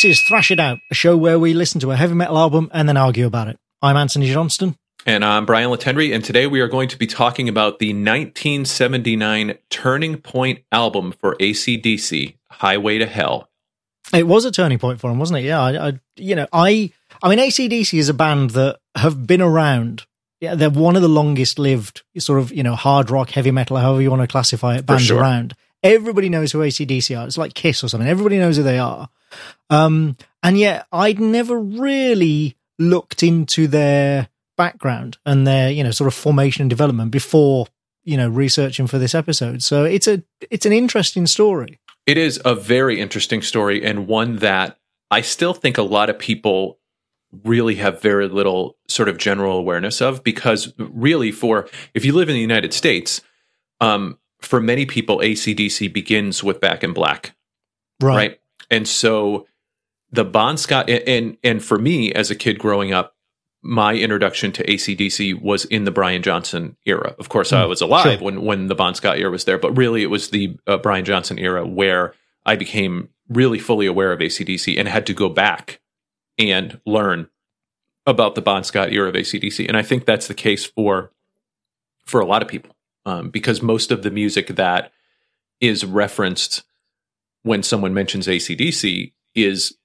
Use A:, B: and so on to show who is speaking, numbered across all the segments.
A: This is Thrash It Out, a show where we listen to a heavy metal album and then argue about it. I'm Anthony Johnston.
B: And I'm Brian Latendry, and today we are going to be talking about the 1979 Turning Point album for ACDC, Highway to Hell.
A: It was a turning point for him, wasn't it? Yeah, I, I you know, I, I mean, ACDC is a band that have been around. Yeah, they're one of the longest lived sort of, you know, hard rock, heavy metal, however you want to classify it, bands
B: sure.
A: around. Everybody knows who ACDC are. It's like Kiss or something. Everybody knows who they are. Um, and yet I'd never really looked into their background and their, you know, sort of formation and development before, you know, researching for this episode. So it's a, it's an interesting story.
B: It is a very interesting story and one that I still think a lot of people really have very little sort of general awareness of because really for if you live in the United States, um, for many people, ACDC begins with Back in Black.
A: Right.
B: right? And so the Bon Scott and, and for me as a kid growing up, my introduction to ACDC was in the Brian Johnson era. Of course, I was alive
A: sure.
B: when when the Bon Scott era was there, but really it was the uh, Brian Johnson era where I became really fully aware of ACDC and had to go back and learn about the Bon Scott era of ACDC. And I think that's the case for for a lot of people um, because most of the music that is referenced when someone mentions ACDC is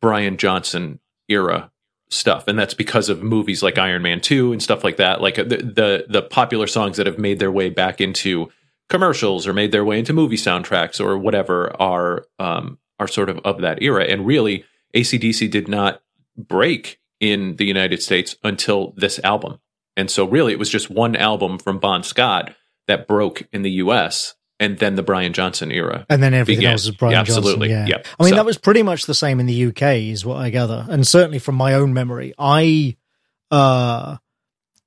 B: Brian Johnson era stuff. And that's because of movies like Iron Man 2 and stuff like that. Like the, the the popular songs that have made their way back into commercials or made their way into movie soundtracks or whatever are um are sort of of that era. And really ACDC did not break in the United States until this album. And so really it was just one album from Bon Scott that broke in the US and then the Brian Johnson era.
A: And then everything
B: began.
A: else is Brian
B: Yeah,
A: Johnson.
B: absolutely.
A: Yeah.
B: Yep.
A: I mean,
B: So-
A: that was pretty much the same in the UK, is what I gather. And certainly from my own memory, I, uh,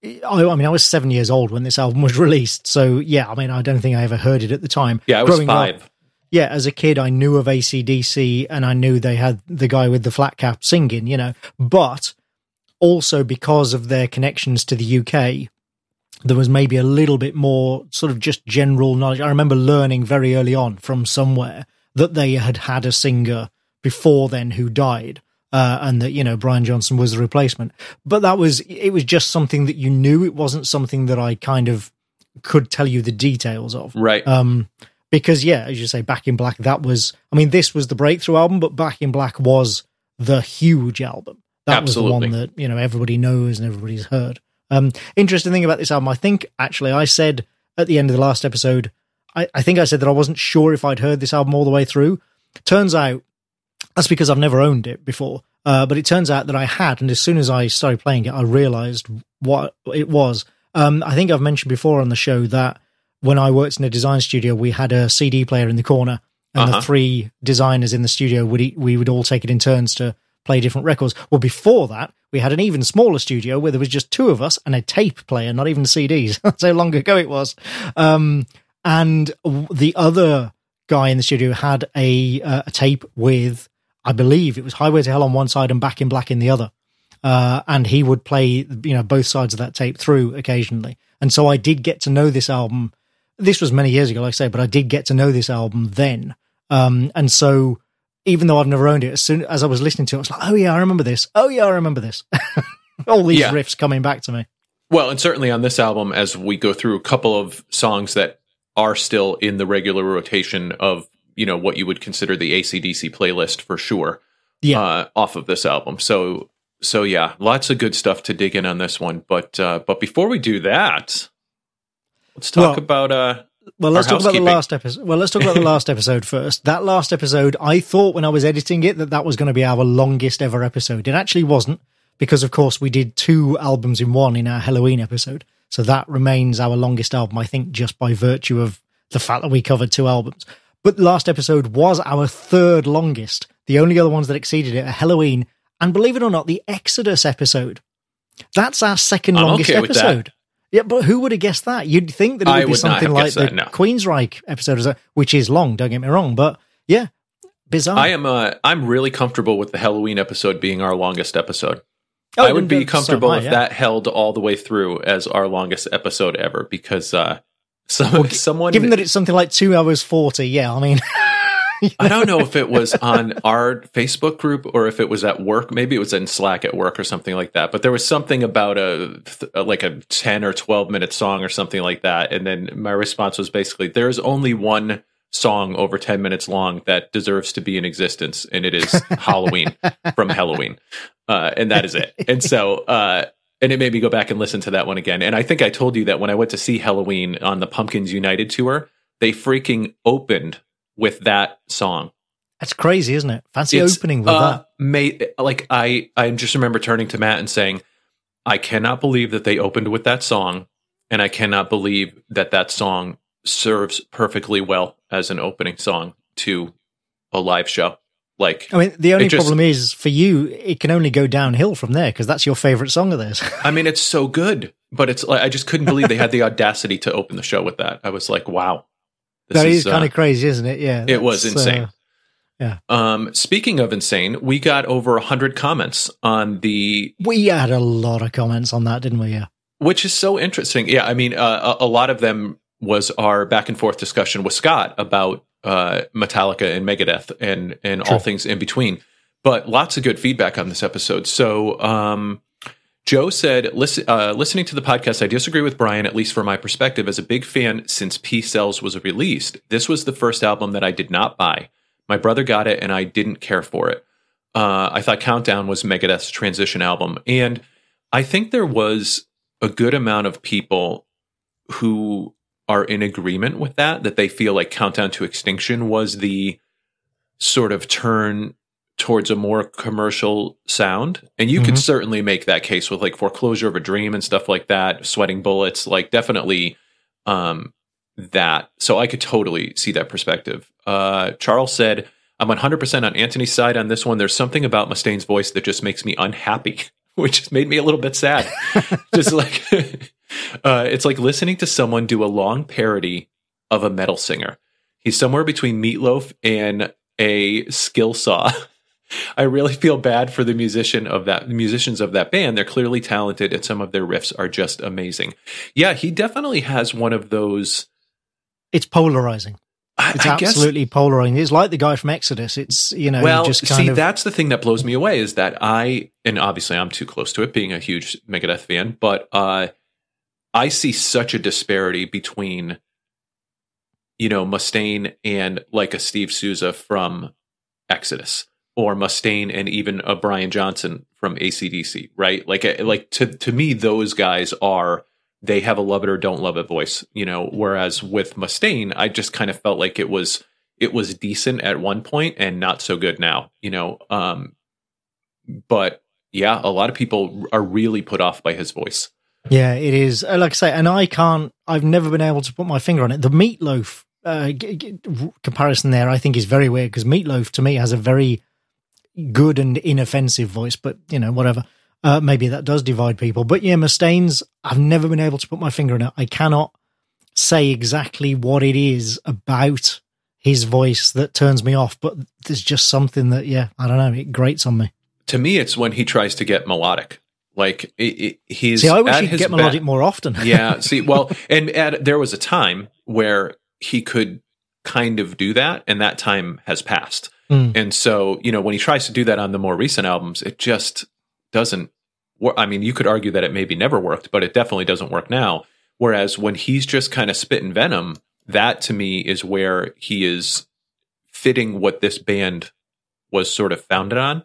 A: I, I mean, I was seven years old when this album was released. So yeah, I mean, I don't think I ever heard it at the time.
B: Yeah, I was
A: Growing up,
B: five.
A: yeah, as a kid, I knew of ACDC and I knew they had the guy with the flat cap singing, you know, but also because of their connections to the UK, there was maybe a little bit more sort of just general knowledge. I remember learning very early on from somewhere that they had had a singer before then who died. Uh, and that you know Brian Johnson was the replacement, but that was it was just something that you knew. It wasn't something that I kind of could tell you the details of.
B: Right.
A: Um, because yeah, as you say, Back in Black, that was. I mean, this was the breakthrough album, but Back in Black was the huge album. That
B: Absolutely.
A: was the one that you know everybody knows and everybody's heard. Um, interesting thing about this album, I think actually I said at the end of the last episode, I, I think I said that I wasn't sure if I'd heard this album all the way through. Turns out that's because I've never owned it before. Uh, but it turns out that I had, and as soon as I started playing it, I realized what it was. Um, I think I've mentioned before on the show that when I worked in a design studio, we had a CD player in the corner, and
B: Uh-huh.
A: the three designers in the studio would we would all take it in turns to play different records. Well, before that, we had an even smaller studio where there was just two of us and a tape player, not even CDs. That's how long ago it was. Um, and the other guy in the studio had a uh, a tape with, I believe it was Highway to Hell on one side and Back in Black in the other. Uh, and he would play, you know, both sides of that tape through occasionally. And so I did get to know this album. This was many years ago, like I say, but I did get to know this album then. Um, and so even though I've never owned it, as soon as I was listening to it, I was like, oh yeah, I remember this. Oh yeah, I remember this. All these
B: Yeah.
A: riffs coming back to me.
B: Well, and certainly on this album, as we go through a couple of songs that are still in the regular rotation of, you know, what you would consider the ACDC playlist for sure,
A: Yeah.
B: uh, off of this album. So, so yeah, lots of good stuff to dig in on this one. But, uh, but before we do that, let's talk
A: Well-
B: about, uh,
A: Well, let's talk about the last episode. Well, let's talk about the last episode first. That last episode, I thought when I was editing it that that was going to be our longest ever episode. It actually wasn't because, of course, we did two albums in one in our Helloween episode. So that remains our longest album, I think, just by virtue of the fact that we covered two albums. But the last episode was our third longest. The only other ones that exceeded it are Helloween and, believe it or not, the Exodus episode. That's our 2nd
B: I'm
A: longest
B: okay
A: episode. Yeah, but who would have guessed that? You'd think that it would
B: I
A: be
B: would
A: something like the
B: that, no.
A: Queensryche episode, which is long. Don't get me wrong, but yeah, bizarre.
B: I am, uh, I'm really comfortable with the Helloween episode being our longest episode.
A: Oh,
B: I would be
A: don't- so
B: comfortable if
A: yeah.
B: that held all the way through as our longest episode ever because uh some, someone
A: Given that it's something like two hours forty, yeah, I mean,
B: I don't know if it was on our Facebook group or if it was at work. Maybe it was in Slack at work or something like that. But there was something about a like a 10 or 12 minute song or something like that. And then my response was basically there's only one song over 10 minutes long that deserves to be in existence, and it is Halloween from Helloween. Uh, and that is it. And so, uh, and it made me go back and listen to that one again. And I think I told you that when I went to see Helloween on the Pumpkins United tour, they freaking opened with that song.
A: That's crazy, isn't it? Fancy it's, opening with uh, that.
B: Mate, like I, I just remember turning to Matt and saying, "I cannot believe that they opened with that song, and I cannot believe that that song serves perfectly well as an opening song to a live show." Like,
A: I mean, the only just, problem is for you, it can only go downhill from there because that's your favorite song of theirs.
B: I mean, it's so good, but it's like I just couldn't believe they had the audacity to open the show with that. I was like, wow,
A: that is, is kind uh, of crazy, isn't it? Yeah,
B: it was insane.
A: Uh, yeah.
B: Um, speaking of insane, we got over hundred comments on the.
A: We had a lot of comments on that, didn't we? Yeah.
B: Which is so interesting. Yeah, I mean, uh, a, a lot of them was our back and forth discussion with Scott about uh, Metallica and Megadeth and and True. all things in between. But lots of good feedback on this episode. So um, Joe said, Listen, uh, listening to the podcast, I disagree with Brian, at least from my perspective. As a big fan since Peace Sells was released, this was the first album that I did not buy. My brother got it, and I didn't care for it. Uh, I thought Countdown was Megadeth's transition album. And I think there was a good amount of people who are in agreement with that, that they feel like Countdown to Extinction was the sort of turn towards a more commercial sound. And you mm-hmm. could certainly make that case with like Foreclosure of a Dream and stuff like that, Sweating Bullets, like definitely um, that. So I could totally see that perspective. Uh, Charles said, I'm 100% on Anthony's side on this one. There's something about Mustaine's voice that just makes me unhappy, which made me a little bit sad. just like, uh, it's like listening to someone do a long parody of a metal singer. He's somewhere between Meatloaf and a skill saw. I really feel bad for the musician of that musicians of that band. They're clearly talented and some of their riffs are just amazing. Yeah, he definitely has one of those
A: It's polarizing. It's I, absolutely guess, polarizing. It's like the guy from Exodus. It's you know
B: well,
A: just
B: see
A: of,
B: that's the thing that blows me away is that I and obviously I'm too close to it being a huge Megadeth fan, but uh, I see such a disparity between you know Mustaine and like a Steve Souza from Exodus or Mustaine and even a Brian Johnson from ACDC, right? Like, uh, like to to me, those guys are they have a love it or don't love it voice, you know. Whereas with Mustaine, I just kind of felt like it was it was decent at one point and not so good now, you know. Um, but yeah, a lot of people are really put off by his voice.
A: Yeah, it is. Uh, like I say, and I can't. I've never been able to put my finger on it. The meatloaf uh, g- g- comparison there, I think, is very weird because meatloaf to me has a very good and inoffensive voice, but you know, whatever. Uh, maybe that does divide people. But yeah, Mustaine's, I've never been able to put my finger on it. I cannot say exactly what it is about his voice that turns me off, but there's just something that, yeah, I don't know, it grates on me.
B: To me, it's when he tries to get melodic. Like it, it, he's.
A: See, I wish he'd get melodic ba- more often.
B: yeah. See, well, and at, there was a time where he could kind of do that, and that time has passed. Mm. And so, you know, when he tries to do that on the more recent albums, it just doesn't work. I mean, you could argue that it maybe never worked, but it definitely doesn't work now. Whereas when he's just kind of spitting venom, that to me is where he is fitting what this band was sort of founded on.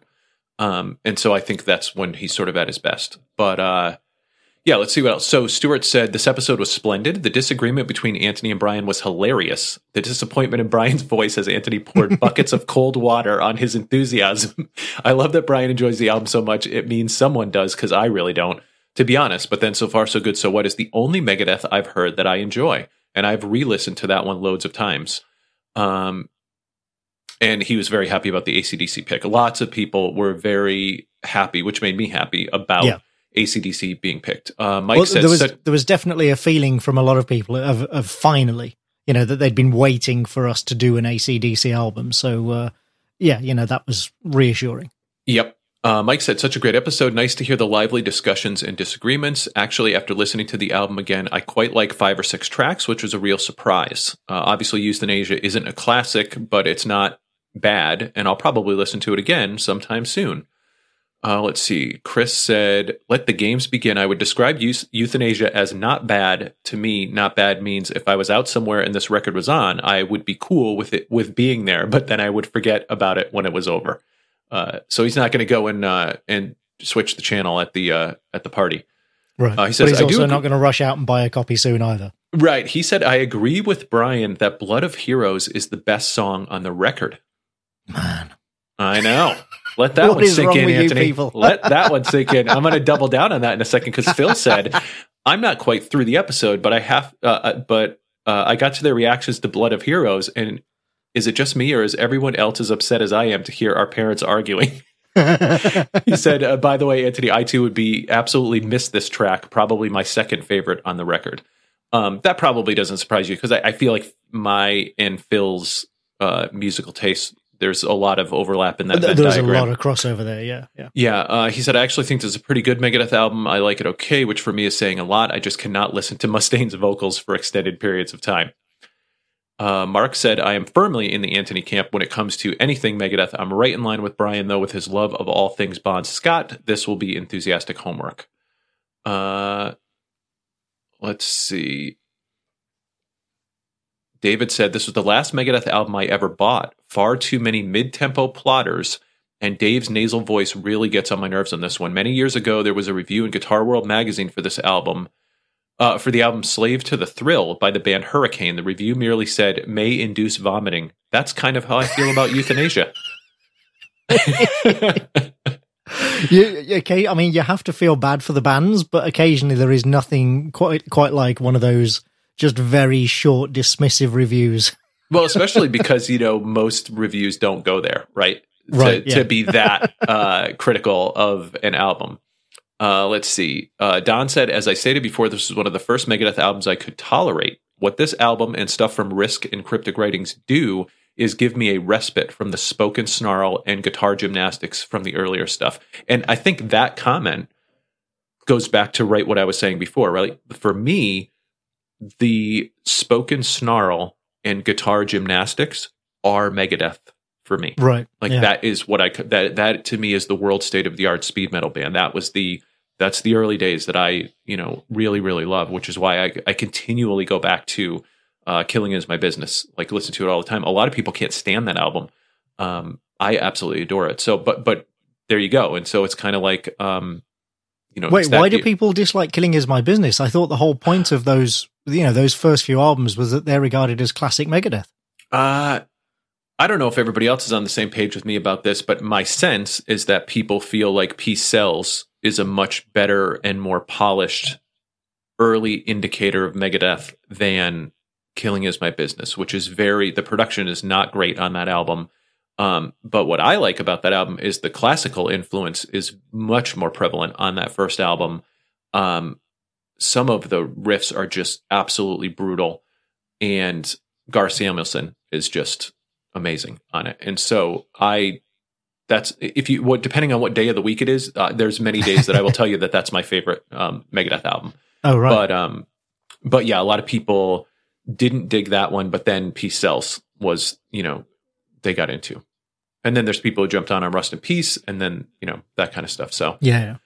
B: Um, and so I think that's when he's sort of at his best. But uh, yeah, let's see what else. So Stewart said this episode was splendid. The disagreement between Anthony and Brian was hilarious. The disappointment in Brian's voice as Anthony poured buckets of cold water on his enthusiasm. I love that Brian enjoys the album so much. It means someone does because I really don't, to be honest. But then so far so good. So what is the only Megadeth I've heard that I enjoy, and I've re-listened to that one loads of times. Um, and he was very happy about the ACDC pick. Lots of people were very happy, which made me happy about. Yeah ACDC being picked. Uh, Mike well, said
A: there was there was definitely a feeling from a lot of people of, of finally, you know, that they'd been waiting for us to do an ACDC album. So uh, yeah, you know, that was reassuring.
B: Yep. Uh, Mike said, such a great episode. Nice to hear the lively discussions and disagreements. Actually, after listening to the album again, I quite like five or six tracks, which was a real surprise. Uh, obviously, Youthanasia isn't a classic, but it's not bad, and I'll probably listen to it again sometime soon. Uh, let's see. Chris said, "Let the games begin." I would describe euth- Youthanasia as not bad. To me, not bad means if I was out somewhere and this record was on, I would be cool with it with being there, but then I would forget about it when it was over. Uh, so he's not going to go and uh, and switch the channel at the uh, at the party.
A: Right.
B: Uh, he says,
A: but he's
B: "I
A: also
B: do
A: not going to rush out and buy a copy soon either.
B: Right. He said, I agree with Brian that Blood of Heroes is the best song on the record.
A: Man.
B: I know. Let that
A: What
B: one sink in, Anthony. Let that one sink in. I'm going to double down on that in a second because Phil said, I'm not quite through the episode, but I have, uh, uh, but uh, I got to their reactions to Blood of Heroes. And is it just me or is everyone else as upset as I am to hear our parents arguing? he said, uh, by the way, Anthony, I too would be absolutely miss this track, probably my second favorite on the record. Um, that probably doesn't surprise you because I, I feel like my and Phil's uh, musical taste, there's a lot of overlap in that
A: There's a lot of crossover there. Yeah. Yeah.
B: Yeah, uh, he said, I actually think this is a pretty good Megadeth album. I like it okay, which for me is saying a lot. I just cannot listen to Mustaine's vocals for extended periods of time. Uh, Mark said, I am firmly in the Anthony camp when it comes to anything Megadeth. I'm right in line with Brian, though, with his love of all things Bon Scott. This will be enthusiastic homework. Uh, let's see. David said, This was the last Megadeth album I ever bought. Far too many mid tempo plotters, and Dave's nasal voice really gets on my nerves on this one. Many years ago, there was a review in Guitar World magazine for this album. Uh, for the album Slave to the Thrill by the band Hurricane, the review merely said, may induce vomiting. That's kind of how I feel about Youthanasia.
A: You, okay, I mean, you have to feel bad for the bands, but occasionally there is nothing quite quite like one of those just very short dismissive reviews.
B: Well, especially because you know most reviews don't go there, right?
A: Right,
B: To,
A: yeah.
B: to be that uh, critical of an album. Uh, let's see. Uh, Don said, as I stated before, this was one of the first Megadeth albums I could tolerate. What this album and stuff from Risk and Cryptic Writings do is give me a respite from the spoken snarl and guitar gymnastics from the earlier stuff. And I think that comment goes back to right what I was saying before, right? For me, the spoken snarl and guitar gymnastics are Megadeth for me.
A: Right.
B: Like
A: yeah.
B: that is what I that that to me is the world state of the art speed metal band. That was the that's the early days that I you know really really love, which is why I I continually go back to uh, "Killing Is My Business." Like listen to it all the time. A lot of people can't stand that album. Um, I absolutely adore it. So, but but there you go. And so it's kind of like um, you know,
A: Wait, why do people dislike Killing Is My Business? I thought the whole point of those, you know, those first few albums was that they're regarded as classic Megadeth.
B: Uh, I don't know if everybody else is on the same page with me about this, but my sense is that people feel like Peace Sells is a much better and more polished early indicator of Megadeth than Killing Is My Business, which is very, the production is not great on that album. Um, but what I like about that album is the classical influence is much more prevalent on that first album. Um, some of the riffs are just absolutely brutal, and Gar Samuelson is just amazing on it. And so I, that's if you what depending on what day of the week it is. Uh, there's many days that I will tell you that that's my favorite um, Megadeth album.
A: Oh, right.
B: But um, but yeah, a lot of people didn't dig that one, but then Peace Sells was you know they got into. And then there's people who jumped on on Rust in Peace, and then you know that kind of stuff. So
A: yeah.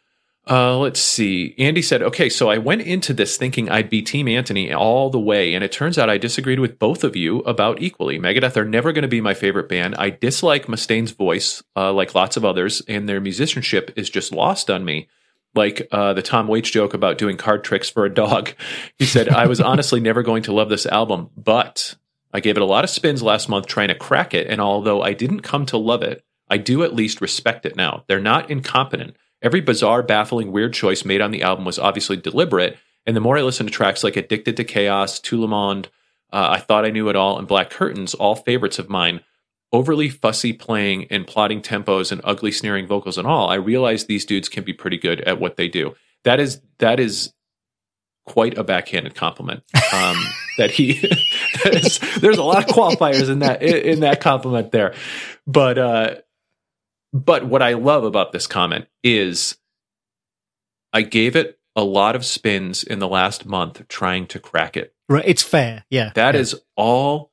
B: uh, let's see. Andy said, okay, so I went into this thinking I'd be Team Anthony all the way, and it turns out I disagreed with both of you about equally. Megadeth are never going to be my favorite band. I dislike Mustaine's voice, uh, like lots of others, and their musicianship is just lost on me. Like uh, the Tom Waits joke about doing card tricks for a dog. He said, I was honestly never going to love this album, but I gave it a lot of spins last month trying to crack it, and although I didn't come to love it, I do at least respect it now. They're not incompetent. Every bizarre, baffling, weird choice made on the album was obviously deliberate, and the more I listen to tracks like Addicted to Chaos, Monde, uh, I Thought I Knew It All, and Black Curtains, all favorites of mine, overly fussy playing and plotting tempos and ugly sneering vocals and all, I realize these dudes can be pretty good at what they do. That is that is quite a backhanded compliment. Um, that he that is, there's a lot of qualifiers in that in, in that compliment there, but uh, but what I love about this comment is I gave it a lot of spins in the last month trying to crack it.
A: Right. It's fair. Yeah.
B: That
A: yeah.
B: is all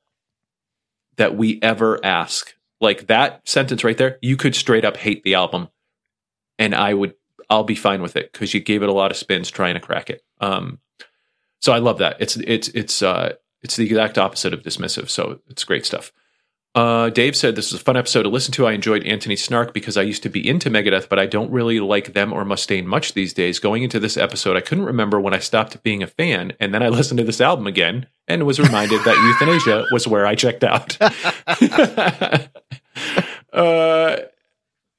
B: that we ever ask Like that sentence right there, you could straight up hate the album, and I would, I'll be fine with it because you gave it a lot of spins trying to crack it. Um, so I love that. It's it's it's uh it's the exact opposite of dismissive. So it's great stuff. Uh, Dave said this was a fun episode to listen to. I enjoyed Anthony Snark because I used to be into Megadeth, but I don't really like them or Mustaine much these days. Going into this episode, I couldn't remember when I stopped being a fan, and then I listened to this album again and was reminded that Youthanasia was where I checked out. uh,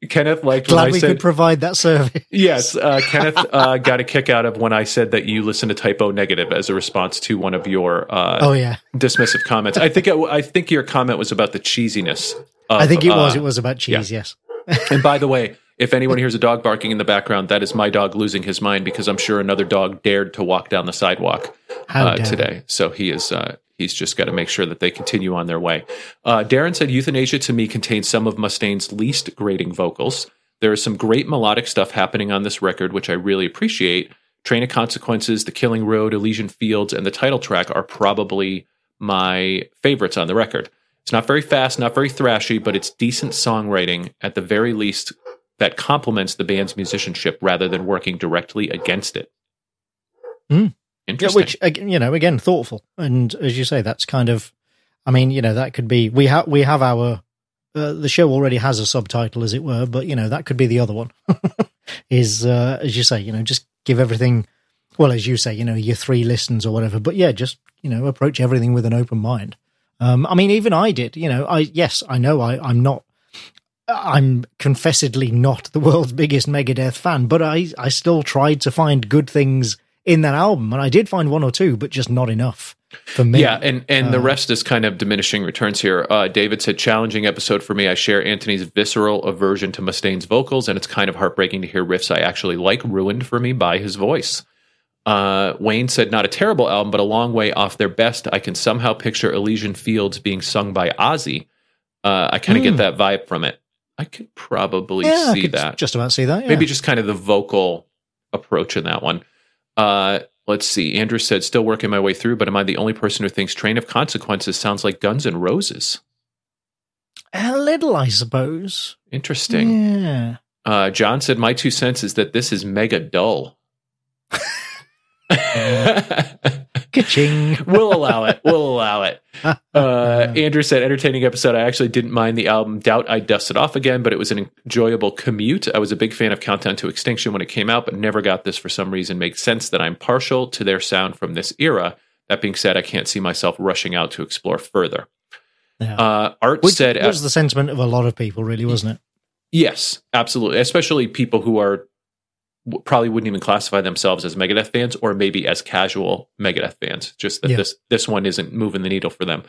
B: Kenneth liked
A: Glad
B: when I
A: we
B: said,
A: could provide that service.
B: Yes, uh, Kenneth uh, got a kick out of when I said that you listen to Type O Negative as a response to one of your uh,
A: Oh yeah,
B: dismissive comments. I think it, I think your comment was about the cheesiness. Of,
A: I think it was.
B: uh,
A: It was about cheese. Yes.
B: and by the way, if anyone hears a dog barking in the background, that is my dog losing his mind because I'm sure another dog dared to walk down the sidewalk uh, today. So he is. Uh, he's just got to make sure that they continue on their way. Uh, Darren said, "Youthanasia to me contains some of Mustaine's least grating vocals. There is some great melodic stuff happening on this record, which I really appreciate. Train of Consequences, The Killing Road, Elysian Fields, and the title track are probably my favorites on the record. It's not very fast, not very thrashy, but it's decent songwriting at the very least that complements the band's musicianship rather than working directly against it.
A: Yeah,
B: Interesting.
A: which again, you know, again, thoughtful, and as you say, that's kind of. I mean, you know, that could be we have we have our uh, the show already has a subtitle, as it were, but you know that could be the other one. is uh, as you say, you know, just give everything. Well, as you say, you know, your three listens or whatever. But yeah, just you know, approach everything with an open mind. Um, I mean, even I did. You know, I yes, I know I I'm not. I'm confessedly not the world's biggest Megadeth fan, but I I still tried to find good things in that album, and I did find one or two, but just not enough for me.
B: Yeah, and and the
A: Uh,
B: rest is kind of diminishing returns here. Uh, David said, "Challenging episode for me. I share Anthony's visceral aversion to Mustaine's vocals, and it's kind of heartbreaking to hear riffs I actually like ruined for me by his voice." Uh, Wayne said, "Not a terrible album, but a long way off their best. I can somehow picture Elysian Fields being sung by Ozzy. Uh, I kind of
A: Hmm.
B: get that vibe from it. I could probably
A: yeah,
B: see
A: could
B: that.
A: just about see that. Yeah.
B: Maybe just kind of the vocal approach in that one. Uh, let's see. Andrew said, still working my way through, but am I the only person who thinks Train of Consequences sounds like Guns and Roses?
A: a little, I suppose.
B: Interesting.
A: Yeah.
B: Uh, John said, my two cents is that this is mega dull.
A: Ka-ching.
B: we'll allow it. We'll allow it. Uh, Andrew said, entertaining episode. I actually didn't mind the album. Doubt I'd dust it off again, but it was an enjoyable commute. I was a big fan of Countdown to Extinction when it came out, but never got this for some reason. Makes sense that I'm partial to their sound from this era. That being said, I can't see myself rushing out to explore further.
A: Yeah.
B: Uh, Art
A: Which
B: said,
A: was the sentiment of a lot of people, really, wasn't it?
B: Yes, absolutely. Especially people who are probably wouldn't even classify themselves as Megadeth fans, or maybe as casual Megadeth fans. Just that
A: Yeah.
B: this this one isn't moving the needle for them.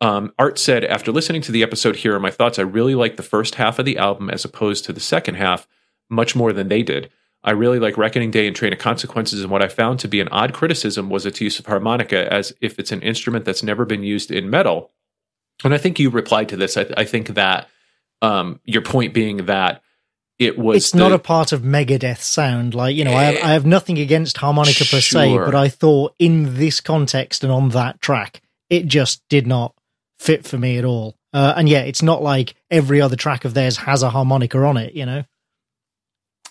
B: Um, Art said, after listening to the episode, here are my thoughts. I really like the first half of the album as opposed to the second half, much more than they did. I really like Reckoning Day and Train of Consequences, and what I found to be an odd criticism was its use of harmonica as if it's an instrument that's never been used in metal. And I think you replied to this. I, I think that um, your point being that it was
A: It's
B: the-
A: not a part of Megadeth sound. Like, you know, I have, I have nothing against harmonica per se, but I thought in this context and on that track, it just did not fit for me at all. Uh, and yeah, it's not like every other track of theirs has a harmonica on it, you know?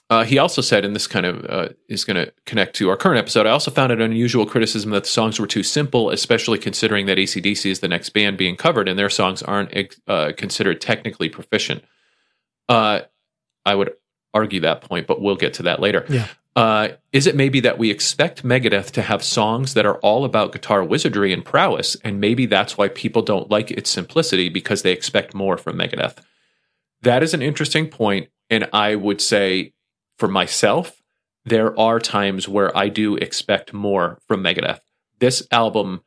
B: Uh, he also said, and this kind of uh, is going to connect to our current episode, I also found it an unusual criticism that the songs were too simple, especially considering that ACDC is the next band being covered and their songs aren't uh, considered technically proficient. Uh, I would argue that point, but we'll get to that later.
A: Yeah.
B: Uh, is it maybe that we expect Megadeth to have songs that are all about guitar wizardry and prowess, and maybe that's why people don't like its simplicity because they expect more from Megadeth? That is an interesting point, and I would say for myself, there are times where I do expect more from Megadeth. This album,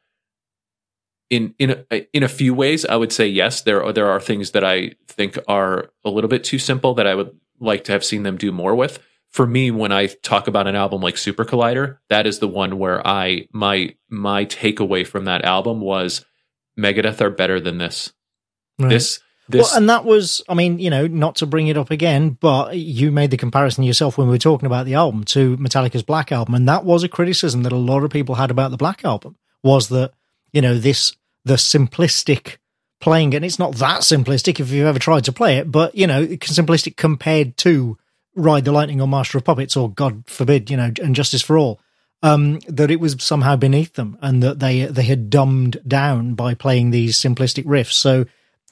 B: in in a, in a few ways, I would say yes. There are there are things that I think are a little bit too simple that I would like to have seen them do more with. For me, when I talk about an album like Super Collider, that is the one where I my my takeaway from that album was Megadeth are better than this.
A: Right.
B: This this
A: well, and that was, I mean, you know, not to bring it up again, but you made the comparison yourself when we were talking about the album to Metallica's Black Album, and that was a criticism that a lot of people had about the Black Album was that, you know, this the simplistic playing it. And it's not that simplistic if you've ever tried to play it, but you know, simplistic compared to Ride the Lightning or Master of Puppets or God forbid, you know, and Justice for All. Um, that it was somehow beneath them and that they they had dumbed down by playing these simplistic riffs. So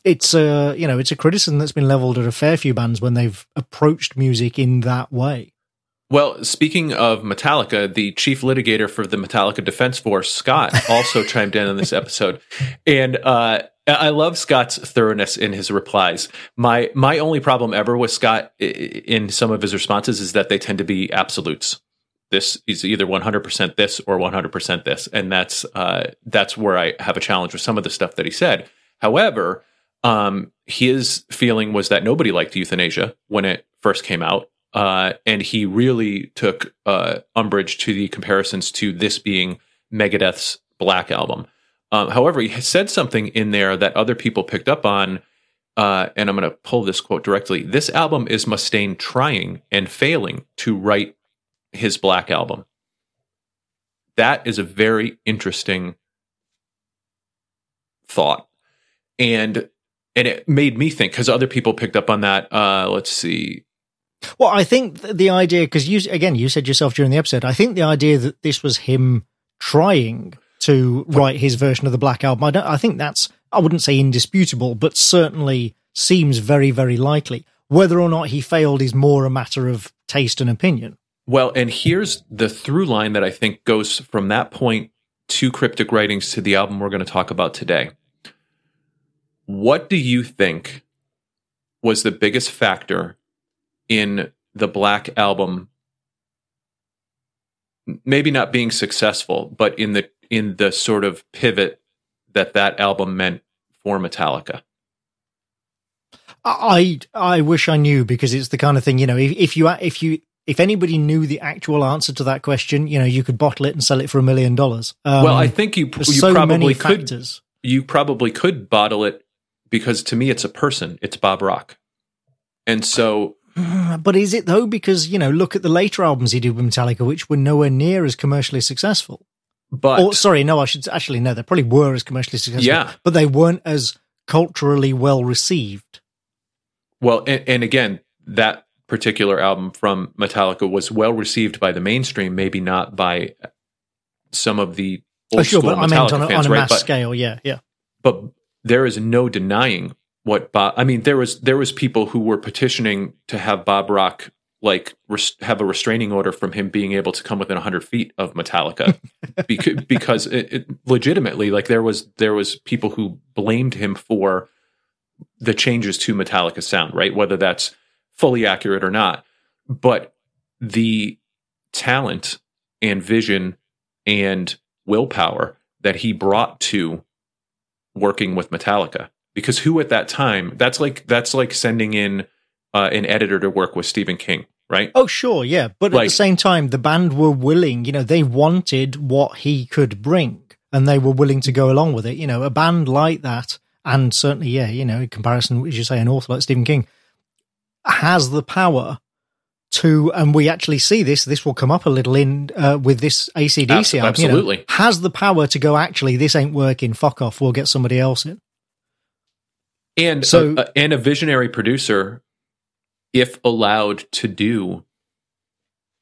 A: it's a you know it's a criticism that's been leveled at a fair few bands when they've approached music in that way.
B: Well, speaking of Metallica, the chief litigator for the Metallica Defense Force, Scott, also chimed in on this episode, and uh, I love Scott's thoroughness in his replies. My my only problem ever with Scott in some of his responses is that they tend to be absolutes. This is either 100% this or 100% this. And that's uh, that's where i have a challenge with some of the stuff that he said. However um, his feeling was that nobody liked Youthanasia when it first came out uh, and he really took uh, umbrage to the comparisons to this being megadeth's black album um, however he said something in there that other people picked up on uh, and i'm going to pull this quote directly this album is mustaine trying and failing to write his Black album. That is a very interesting thought. And and it made me think because other people picked up on that. Uh, let's see.
A: Well, I think the idea because you again you said yourself during the episode. I think the idea that this was him trying to write his version of the Black Album. I. I think that's I wouldn't say indisputable, but certainly seems very very likely. Whether or not he failed is more a matter of taste and opinion.
B: Well, and here's the through line that I think goes from that point to cryptic writings to the album we're going to talk about today. What do you think was the biggest factor in the Black album maybe not being successful, but in the in the sort of pivot that that album meant for Metallica?
A: I I wish I knew because it's the kind of thing you know if, if you if you if anybody knew the actual answer to that question, you know, you could bottle it and sell it for a million dollars.
B: Um, well, I think you, you so probably could. Factors. You probably could bottle it because to me, it's a person. It's Bob Rock, and so.
A: But is it though? Because you know, look at the later albums he did with Metallica, which were nowhere near as commercially successful.
B: But
A: or, sorry, no, I should actually no, they probably were as commercially successful.
B: Yeah,
A: but they weren't as culturally well received.
B: Well, and, and again, that particular album from Metallica was well received by the mainstream, maybe not by some of the old oh, sure, school but Metallica I meant
A: on
B: a, fans,
A: on a
B: right?
A: mass
B: but,
A: scale, yeah, yeah.
B: But there is no denying what Bob. I mean, there was there was people who were petitioning to have Bob Rock like res- have a restraining order from him being able to come within 100 feet of Metallica because, because it, it, legitimately like there was there was people who blamed him for the changes to Metallica sound right whether that's fully accurate or not. But the talent and vision and willpower that he brought to working with Metallica. Because who at that time, that's like that's like sending in uh, an editor to work with Stephen King, right?
A: Oh, sure, yeah. But like, at the same time, the band were willing, you know, they wanted what he could bring and they were willing to go along with it. You know, a band like that, and certainly, yeah, you know, in comparison, as you say, an author like Stephen King, has the power to, and we actually see this, this will come up a little in uh, with this ACDC album.
B: Absolutely.
A: You know, has the power to go, actually, this ain't working, fuck off, we'll get somebody else in.
B: And, so, a, and a visionary producer, if allowed to do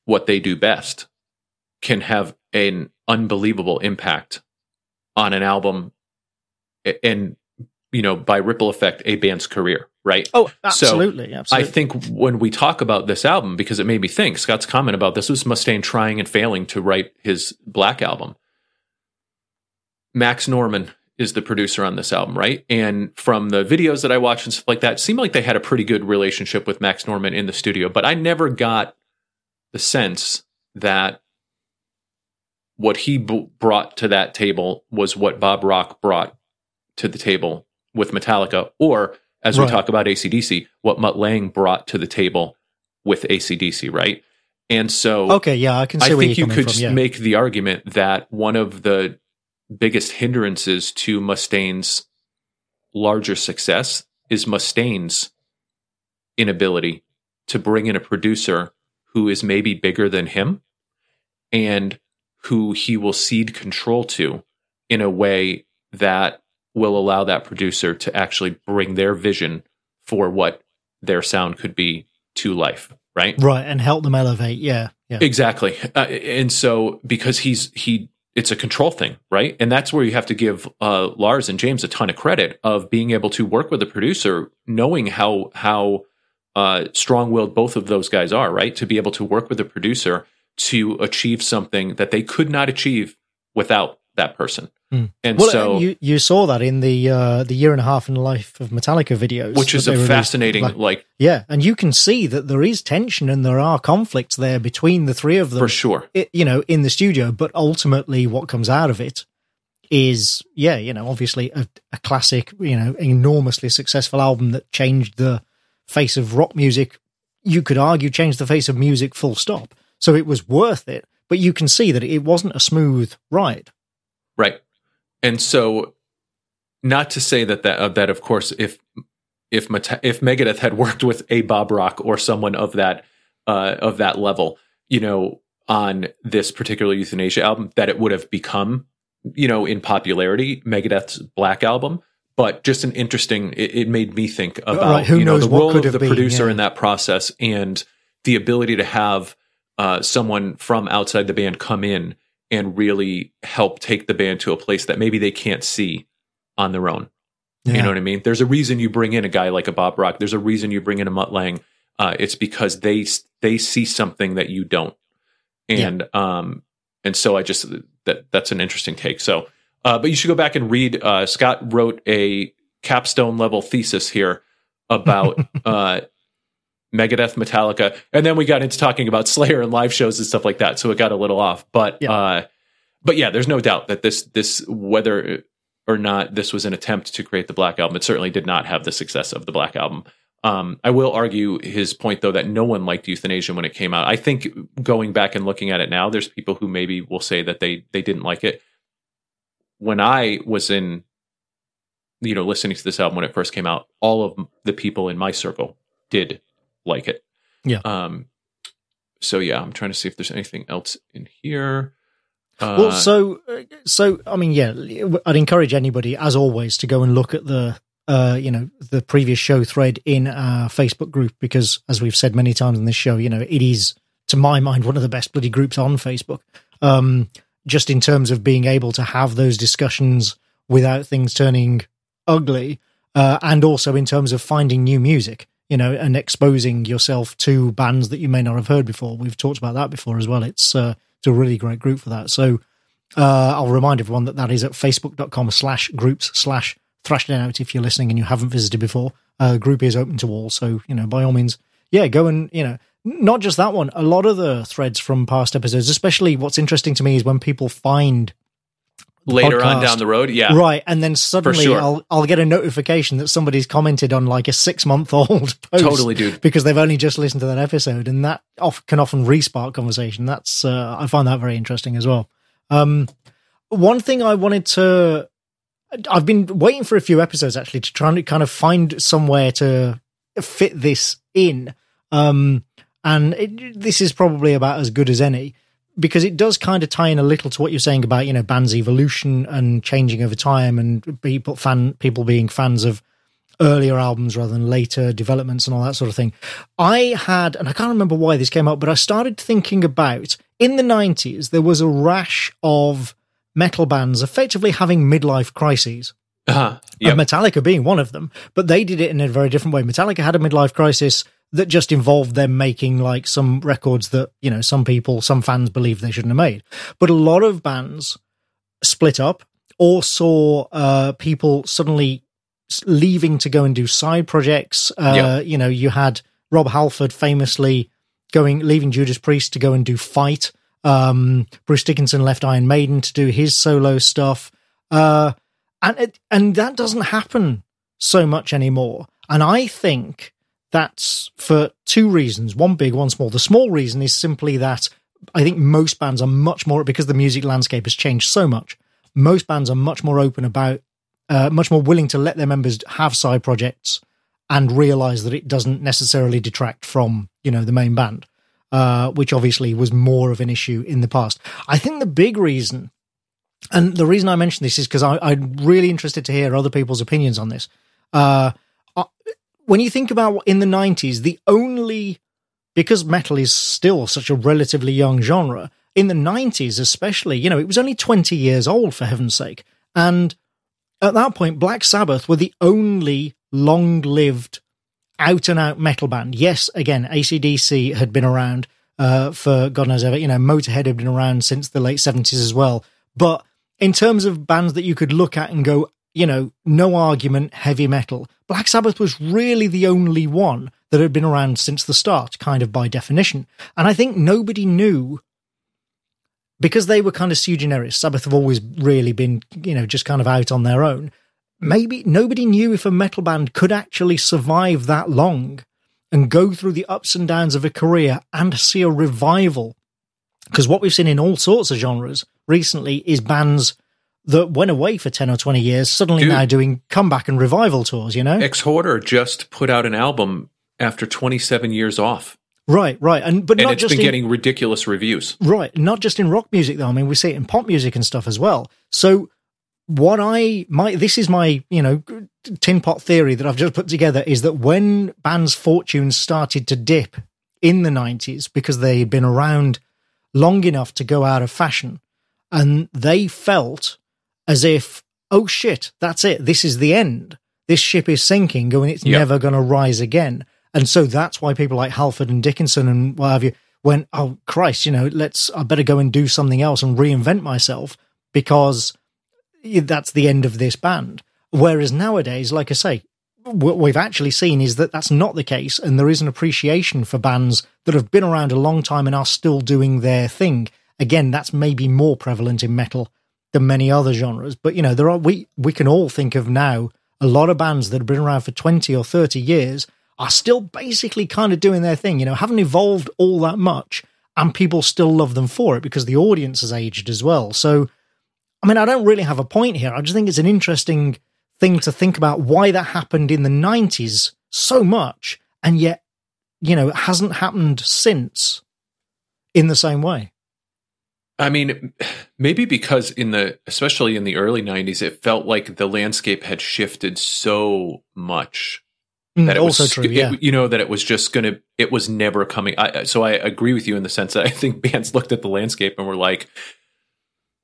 B: what they do best, can have an unbelievable impact on an album and, you know, by ripple effect, a band's career right?
A: Oh, absolutely,
B: so
A: absolutely.
B: I think when we talk about this album, because it made me think, Scott's comment about this was Mustaine trying and failing to write his Black album. Max Norman is the producer on this album, right? And from the videos that I watched and stuff like that, seemed like they had a pretty good relationship with Max Norman in the studio, but I never got the sense that what he b- brought to that table was what Bob Rock brought to the table with Metallica, or as right. we talk about ACDC, what Mutt Lange brought to the table with ACDC, right? And so,
A: okay, yeah, I can.
B: I
A: think
B: you could
A: from, yeah.
B: make the argument that one of the biggest hindrances to Mustaine's larger success is Mustaine's inability to bring in a producer who is maybe bigger than him and who he will cede control to in a way that will allow that producer to actually bring their vision for what their sound could be to life right?
A: Right and help them elevate yeah yeah.
B: Exactly. Uh, and so because he's he it's a control thing right and that's where you have to give uh, lars and james a ton of credit of being able to work with a producer knowing how how uh, strong-willed both of those guys are right to be able to work with a producer to achieve something that they could not achieve without that person.
A: Mm.
B: And
A: well,
B: so
A: you you saw that in the uh, the year and a half in the life of Metallica videos,
B: which is a fascinating like, like,
A: yeah, and you can see that there is tension and there are conflicts there between the three of them
B: for sure.
A: It, you know, in the studio, but ultimately, what comes out of it is yeah, you know, obviously a, a classic, you know, enormously successful album that changed the face of rock music. You could argue changed the face of music, full stop. So it was worth it, but you can see that it wasn't a smooth ride.
B: Right. And so not to say that that, uh, that of course if if if Megadeth had worked with a Bob Rock or someone of that uh, of that level, you know, on this particular Youthanasia album, that it would have become, you know, in popularity, Megadeth's Black album. But just an interesting, it, it made me think about right, you know the role of the been, producer yeah. in that process and the ability to have uh, someone from outside the band come in and really help take the band to a place that maybe they can't see on their own. Yeah. You know what I mean? There's a reason you bring in a guy like a Bob Rock. There's a reason you bring in a Mutt Lange. Uh, it's because they they see something that you don't, and yeah. um and so I just that that's an interesting take. So, uh, but you should go back and read. Uh, Scott wrote a capstone level thesis here about uh Megadeth, Metallica, and then we got into talking about Slayer and live shows and stuff like that. So it got a little off, but yeah. uh, but yeah, there's no doubt that this this whether or not this was an attempt to create the Black Album, it certainly did not have the success of the Black Album. Um, I will argue his point though that no one liked Youthanasia when it came out. I think going back and looking at it now, there's people who maybe will say that they they didn't like it. When I was in, you know, listening to this album when it first came out, all of the people in my circle did like it.
A: Yeah.
B: Um. So yeah, I'm trying to see if there's anything else in here.
A: Uh, well, so so I mean, yeah, I'd encourage anybody, as always, to go and look at the uh, you know, the previous show thread in our Facebook group because, as we've said many times in this show, you know, it is to my mind one of the best bloody groups on Facebook. Um, just in terms of being able to have those discussions without things turning ugly, uh, and also in terms of finding new music you know, and exposing yourself to bands that you may not have heard before. We've talked about that before as well. It's, uh, it's a really great group for that. So uh, I'll remind everyone that that is at facebook.com slash groups slash thrash out if you're listening and you haven't visited before. Uh, group is open to all. So, you know, by all means, yeah, go and, you know, not just that one, a lot of the threads from past episodes, especially what's interesting to me is when people find
B: later podcast. on down the road. Yeah.
A: Right. And then suddenly sure. I'll I'll get a notification that somebody's commented on like a six month old post.
B: Totally, dude.
A: Because they've only just listened to that episode and that off, can often respark conversation. That's uh, I find that very interesting as well. Um, one thing I wanted to I've been waiting for a few episodes actually to try and kind of find somewhere to fit this in. Um, and it, this is probably about as good as any because it does kind of tie in a little to what you're saying about you know bands evolution and changing over time and people fan people being fans of earlier albums rather than later developments and all that sort of thing. I had, and I can't remember why this came up, but I started thinking about in the 90s, there was a rash of metal bands effectively having midlife crises.
B: Uh-huh. Yep.
A: Metallica being one of them, but they did it in a very different way. Metallica had a midlife crisis that just involved them making like some records that, you know, some people, some fans believe they shouldn't have made. But a lot of bands split up or saw uh, people suddenly leaving to go and do side projects. Uh, yep. You know, you had Rob Halford famously going, leaving Judas Priest to go and do Fight. Um, Bruce Dickinson left Iron Maiden to do his solo stuff. Uh, and it, and that doesn't happen so much anymore. And I think that's for two reasons one big, one small. The small reason is simply that I think most bands are much more, because the music landscape has changed so much, most bands are much more open about, uh, much more willing to let their members have side projects and realize that it doesn't necessarily detract from, you know, the main band, uh, which obviously was more of an issue in the past. I think the big reason And the reason I mention this is because I'm really interested to hear other people's opinions on this. Uh, when you think about in the 90s, the only, because metal is still such a relatively young genre, in the 90s especially, you know, it was only 20 years old, for heaven's sake. And at that point, Black Sabbath were the only long lived out and out metal band. Yes, again, ACDC had been around uh, for God knows ever. You know, Motorhead had been around since the late 70s as well. But in terms of bands that you could look at and go, you know, no argument, heavy metal, Black Sabbath was really the only one that had been around since the start, kind of by definition. And I think nobody knew because they were kind of sui generis. Sabbath have always really been, you know, just kind of out on their own maybe nobody knew if a metal band could actually survive that long and go through the ups and downs of a career and see a revival. Because what we've seen in all sorts of genres recently is bands that went away for 10 or 20 years suddenly Dude, now doing comeback and revival tours, you know?
B: Exhorder just put out an album after 27 years off.
A: Right, right, and but
B: and
A: not
B: it's
A: just
B: been
A: in,
B: getting ridiculous reviews.
A: Right, not just in rock music though. I mean, we see it in pop music and stuff as well. So what I my this is my you know tin pot theory that I've just put together is that when bands' fortunes started to dip in the nineties because they had been around long enough to go out of fashion, and they felt as if oh shit that's it this is the end this ship is sinking going it's yep. never going to rise again and so that's why people like Halford and Dickinson and what have you went oh Christ you know let's I better go and do something else and reinvent myself because that's the end of this band. Whereas nowadays, like I say, what we've actually seen is that that's not the case, and there is an appreciation for bands that have been around a long time and are still doing their thing. Again, that's maybe more prevalent in metal than many other genres, but you know, there are we we can all think of now a lot of bands that have been around for twenty or thirty years are still basically kind of doing their thing. You know, haven't evolved all that much, and people still love them for it because the audience has aged as well. So I mean, I don't really have a point here. I just think it's an interesting thing to think about why that happened in the 90s so much and yet, you know, it hasn't happened since in the same way.
B: I mean, maybe because in the, especially in the early 90s, it felt like the landscape had shifted so much
A: mm, that it also was, true, yeah.
B: It, you know, that it was just going to, it was never coming. I, so I agree with you in the sense that I think bands looked at the landscape and were like,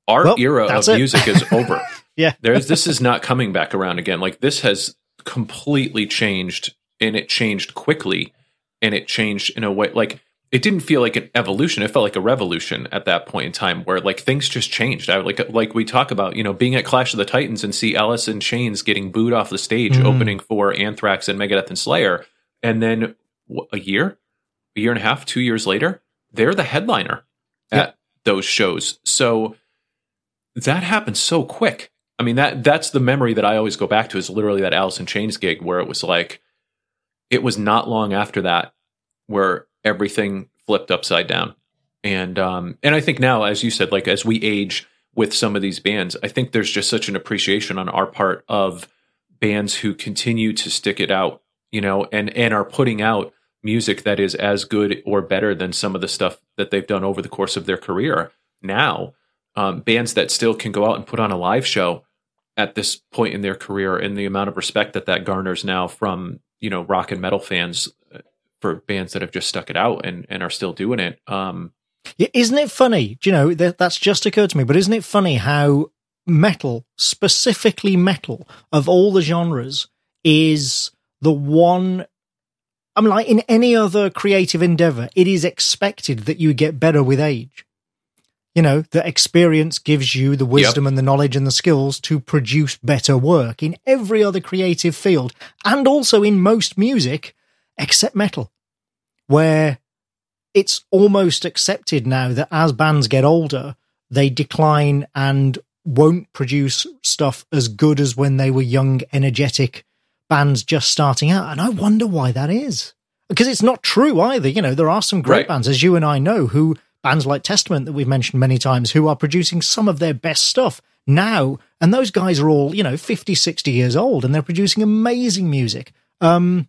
B: our well, era of it. music is over.
A: yeah.
B: There's this is not coming back around again. Like this has completely changed and it changed quickly and it changed in a way like it didn't feel like an evolution. It felt like a revolution at that point in time where like things just changed. I like like we talk about, you know, being at Clash of the Titans and see Alice in Chains getting booed off the stage mm. opening for Anthrax and Megadeth and Slayer and then what, a year, a year and a half, 2 years later, they're the headliner at those shows. So that happened so quick. I mean that that's the memory that I always go back to is literally that Alice in Chains gig where it was like it was not long after that where everything flipped upside down. And um and I think now as you said like as we age with some of these bands, I think there's just such an appreciation on our part of bands who continue to stick it out, you know, and and are putting out music that is as good or better than some of the stuff that they've done over the course of their career now um, bands that still can go out and put on a live show at this point in their career and the amount of respect that that garners now from you know rock and metal fans for bands that have just stuck it out and, and are still doing it. Um
A: yeah, isn't it funny? Do you know that, that's just occurred to me but isn't it funny how metal specifically metal of all the genres is the one i mean like in any other creative endeavor it is expected that you get better with age. You know, that experience gives you the wisdom yep. and the knowledge and the skills to produce better work in every other creative field and also in most music except metal, where it's almost accepted now that as bands get older, they decline and won't produce stuff as good as when they were young, energetic bands just starting out. And I wonder why that is. Because it's not true either. You know, there are some great right. bands, as you and I know, who bands like Testament that we've mentioned many times who are producing some of their best stuff now. And those guys are all, you know, 50, 60 years old and they're producing amazing music. Um,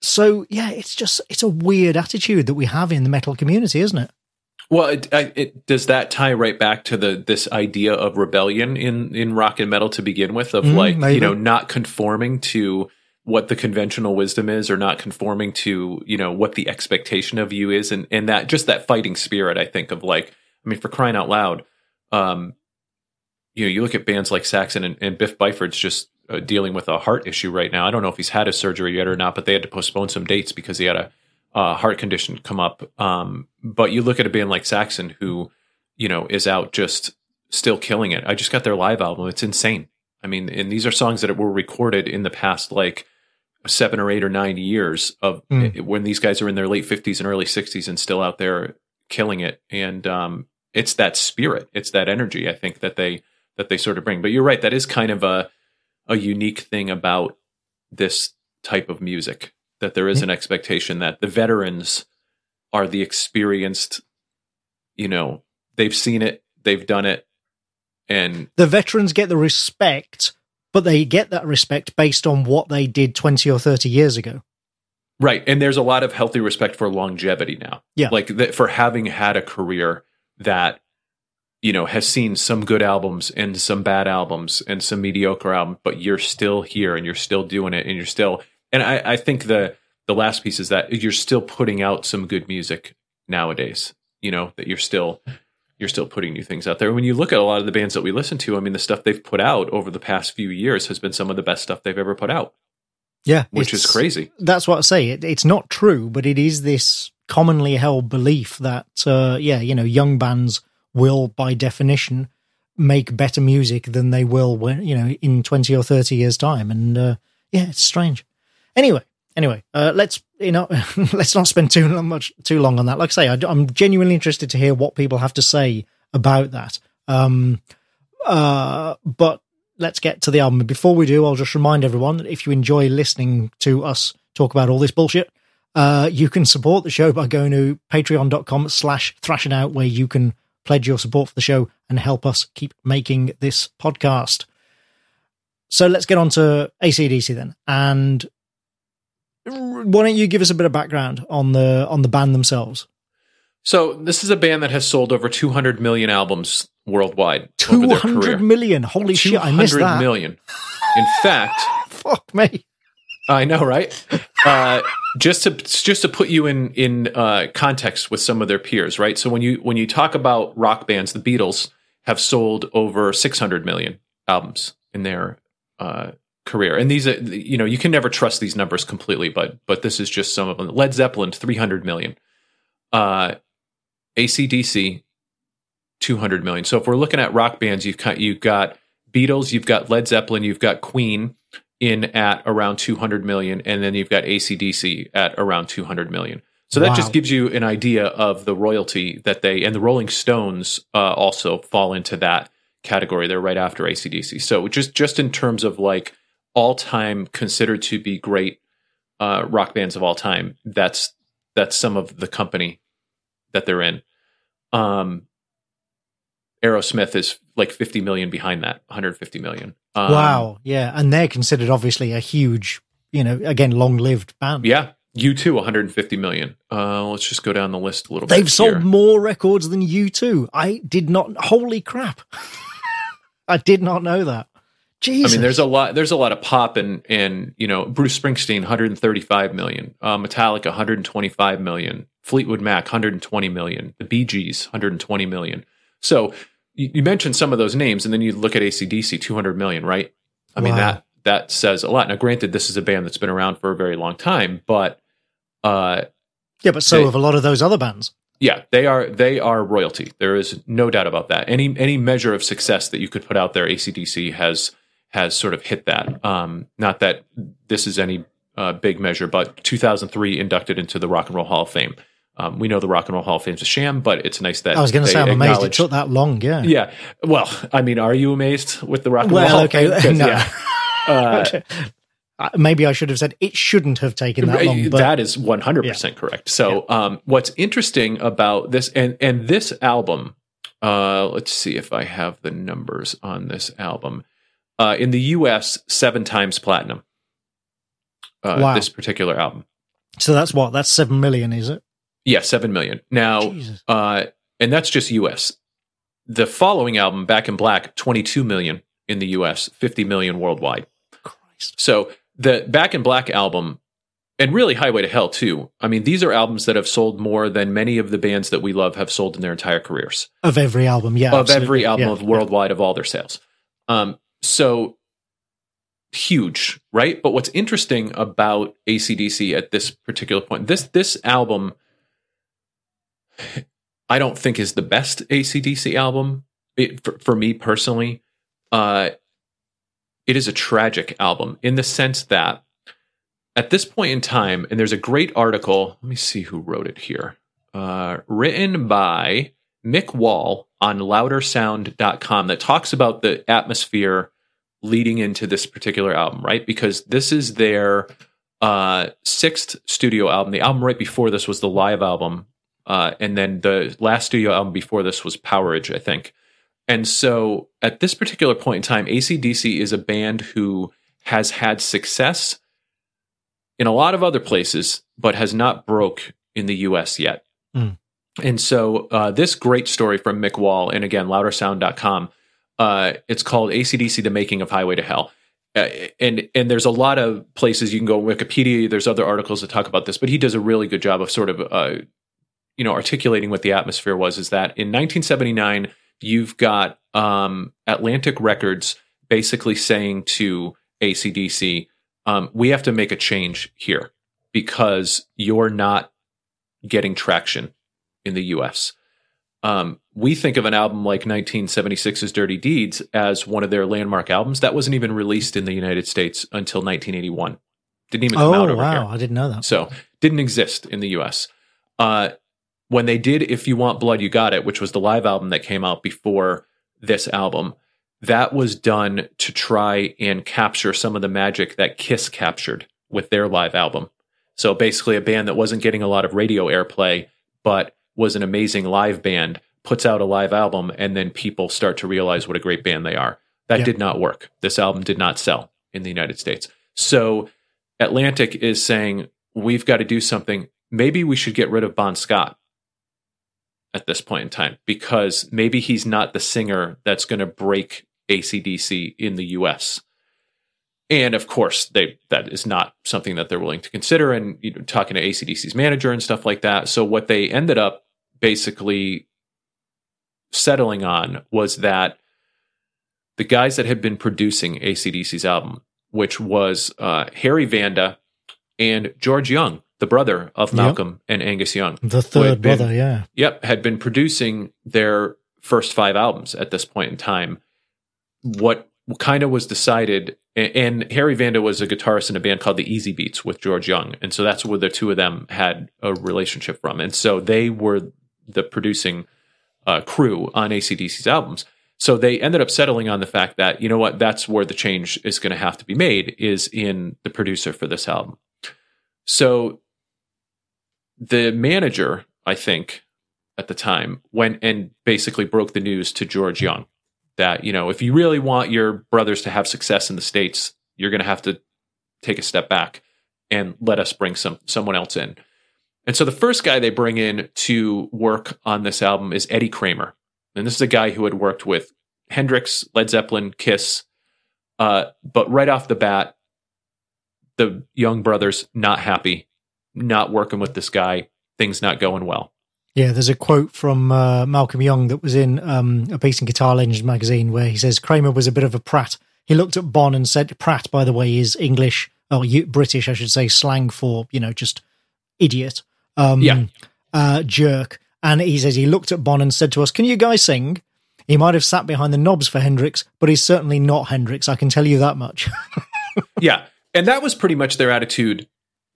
A: so yeah, it's just, it's a weird attitude that we have in the metal community, isn't it?
B: Well, it, it, does that tie right back to the this idea of rebellion in in rock and metal to begin with, of
A: Mm,
B: like
A: maybe.
B: you know not conforming to what the conventional wisdom is, or not conforming to you know what the expectation of you is, and and that just that fighting spirit. I think of like, I mean, for crying out loud, um, you know, you look at bands like Saxon and, and Biff Byford's just dealing with a heart issue right now. I don't know if he's had a surgery yet or not, but they had to postpone some dates because he had a uh, heart condition come up. Um, but you look at a band like Saxon, who you know is out just still killing it. I just got their live album; it's insane. I mean, and these are songs that were recorded in the past like seven or eight or nine years of
A: Mm.
B: when these guys are in their late fifties and early sixties and still out there killing it. And um, it's that spirit, it's that energy. I think that they that they sort of bring. But you're right; that is kind of a a unique thing about this type of music that there is mm-hmm. an expectation that the veterans are the experienced you know they've seen it they've done it and
A: The veterans get the respect, but they get that respect based on what they did 20 or 30 years ago.
B: right and there's a lot of healthy respect for longevity now
A: Yeah.
B: like that for having had a career that you know has seen some good albums and some bad albums and some mediocre albums but you're still here and you're still doing it and you're still and i i think the the last piece is that you're still putting out some good music nowadays you know that you're still you're still putting new things out there when you look at a lot of the bands that we listen to i mean the stuff they've put out over the past few years has been some of the best stuff they've ever put out
A: Yeah.
B: which is crazy
A: That's what I say. It, it's not true, but it is this commonly held belief that, uh, yeah, you know, young bands will, by definition, make better music than they will when, you know, in 20 or 30 years' time. And, uh, yeah, it's strange. Anyway, anyway, uh, let's, you know, let's not spend too much, too long on that. Like I say, I, am genuinely interested to hear what people have to say about that. Um, uh, but let's get to the album. Before we do, I'll just remind everyone that if you enjoy listening to us talk about all this bullshit, uh, you can support the show by going to patreon.com slash thrashing out, where you can pledge your support for the show and help us keep making this podcast. So let's get on to ACDC then. And why don't you give us a bit of background on the on the band themselves?
B: So this is a band that has sold over 200 million albums worldwide over
A: Two
B: their career.
A: hundred million. Holy shit, I missed that.
B: million. In fact,
A: Fuck me.
B: I know, right? Uh, just to just to put you in in uh, context with some of their peers, right? So when you when you talk about rock bands, the Beatles have sold over 600 million albums in their uh, career, and these are you know you can never trust these numbers completely, but but this is just some of them. Led Zeppelin 300 million, uh, ACDC 200 million. So if we're looking at rock bands, you've got you've got Beatles, you've got Led Zeppelin, you've got Queen in at around 200 million, and then you've got ACDC at around 200 million. So that
A: Wow.
B: just gives you an idea of the royalty that they and the Rolling Stones uh, also fall into that category. They're right after ACDC. So just just in terms of like all time considered to be great uh, rock bands of all time, that's that's some of the company that they're in. Um, Aerosmith is like 50 million behind that, 150 million. Um,
A: wow. Yeah. And they're considered obviously a huge, you know, again, long lived band.
B: Yeah, U2, 150 million. Uh, let's just go down the list a little bit.
A: They've sold
B: here.
A: more records than U2. I did not. Holy crap! I did not know that. Jesus.
B: I mean, there's a lot. There's a lot of pop and and you know Bruce Springsteen 135 million, uh, Metallica 125 million, Fleetwood Mac 120 million, the Bee Gees 120 million. So you, you mentioned some of those names, and then you look at ACDC 200 million, right? I mean that that says a lot. Now, granted, this is a band that's been around for a very long time, but uh,
A: yeah, but so
B: they-
A: have a lot of those other bands.
B: yeah, they are they are royalty. There is no doubt about that. Any any measure of success that you could put out there, ACDC has has sort of hit that. Um, not that this is any uh, big measure, but 2003 inducted into the Rock and Roll Hall of Fame. Um, we know the Rock and Roll Hall of Fame is a sham, but it's nice that
A: I was going to say, I'm amazed it took that long. Yeah.
B: Yeah, well, I mean, are you amazed with the Rock and Roll
A: Well,
B: Hall
A: okay,
B: of Fame?
A: no.
B: yeah. Uh,
A: Uh, Maybe I should have said it shouldn't have taken that long. But
B: that is 100% correct. So, um, what's interesting about this and and this album, uh, let's see if I have the numbers on this album. Uh, in the US, seven times platinum. Uh,
A: Wow.
B: This particular album.
A: so that's what that's seven million, is it?
B: Yeah, seven million. Now, uh, and that's just US. The following album, Back in Black, 22 million in the US, 50 million worldwide.
A: Christ.
B: So the Back in Black album, and really Highway to Hell too. I mean, these are albums that have sold more than many of the bands that we love have sold in their entire careers.
A: Of every album, yeah.
B: of
A: absolutely.
B: every album
A: Yeah,
B: of worldwide of all their sales. Um, so huge, right? But what's interesting about ACDC at this particular point, this this album, I don't think is the best ACDC album it, for, for me personally. Uh, it is a tragic album in the sense that at this point in time, and there's a great article. Let me see who wrote it here. Uh, written by Mick Wall on loudersound.com that talks about the atmosphere leading into this particular album, right? Because this is their uh, sixth studio album. The album right before this was the live album. Uh, and then the last studio album before this was Powerage, I think. And so at this particular point in time, ACDC is a band who has had success in a lot of other places, but has not broke in the US yet.
A: Mm.
B: And so uh, this great story from Mick Wall, and again, loudersound.com, uh, it's called ACDC, The Making of Highway to Hell. Uh, and and there's a lot of places you can go on Wikipedia. There's other articles that talk about this, but he does a really good job of sort of uh, you know articulating what the atmosphere was. Is that in 1979 you've got um, Atlantic Records basically saying to ACDC, um, we have to make a change here because you're not getting traction in the US. Um, we think of an album like 1976's Dirty Deeds as one of their landmark albums. That wasn't even released in the United States until 1981. Didn't even come
A: Oh,
B: out over
A: wow.
B: here.
A: I didn't know that.
B: So didn't exist in the US. Uh, when they did If You Want Blood, You Got It, which was the live album that came out before this album, that was done to try and capture some of the magic that Kiss captured with their live album. So basically, a band that wasn't getting a lot of radio airplay, but was an amazing live band, puts out a live album, and then people start to realize what a great band they are. That
A: Yeah.
B: did not work. This album did not sell in the United States. So Atlantic is saying, we've got to do something. Maybe we should get rid of Bon Scott at this point in time because maybe he's not the singer that's going to break ACDC in the US. And of course, they that is not something that they're willing to consider. And you know, talking to ACDC's manager and stuff like that. So what they ended up basically settling on was that the guys that had been producing ACDC's album, which was uh, Harry Vanda and George Young, the brother of
A: Yep.
B: Malcolm and Angus Young,
A: The third
B: been-
A: brother, yeah.
B: Yep, had been producing their first five albums at this point in time. What kind of was decided, and Harry Vanda was a guitarist in a band called the Easybeats with George Young, and so that's where the two of them had a relationship from, and so they were the producing uh, crew on ACDC's albums. So they ended up settling on the fact that you know what, that's where the change is going to have to be made is in the producer for this album. So the manager, I think, at the time went and basically broke the news to George Young that, you know, if you really want your brothers to have success in the States, you're going to have to take a step back and let us bring some someone else in. And so the first guy they bring in to work on this album is Eddie Kramer. And this is a guy who had worked with Hendrix, Led Zeppelin, Kiss. Uh, but right off the bat, the young brothers not happy, not working with this guy, things not going well.
A: Yeah, there's a quote from uh, Malcolm Young that was in um, a piece in Guitar Legends magazine where he says Kramer was a bit of a prat. He looked at Bon and said, "Prat, by the way, is English or British, I should say, slang for you know just idiot, um,
B: Yeah.
A: uh, jerk." And he says he looked at Bon and said to us, "Can you guys sing?" He might have sat behind the knobs for Hendrix, but he's certainly not Hendrix. I can tell you that much.
B: yeah. And that was pretty much their attitude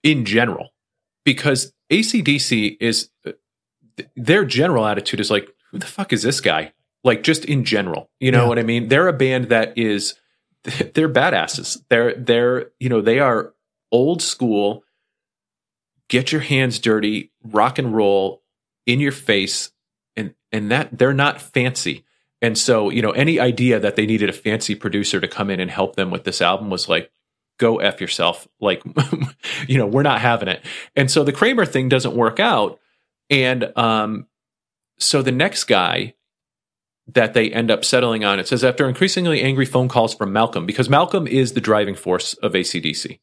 B: in general because ACDC is their general attitude is like, who the fuck is this guy? Like, just in general, you know
A: Yeah.
B: what I mean? They're a band that is, they're badasses. They're, they're, you know, they are old school, get your hands dirty, rock and roll in your face. And, and that they're not fancy. And so, you know, any idea that they needed a fancy producer to come in and help them with this album was like, go F yourself. Like, you know, we're not having it. And so the Kramer thing doesn't work out. And um, so the next guy that they end up settling on, it says after increasingly angry phone calls from Malcolm, because Malcolm is the driving force of ACDC.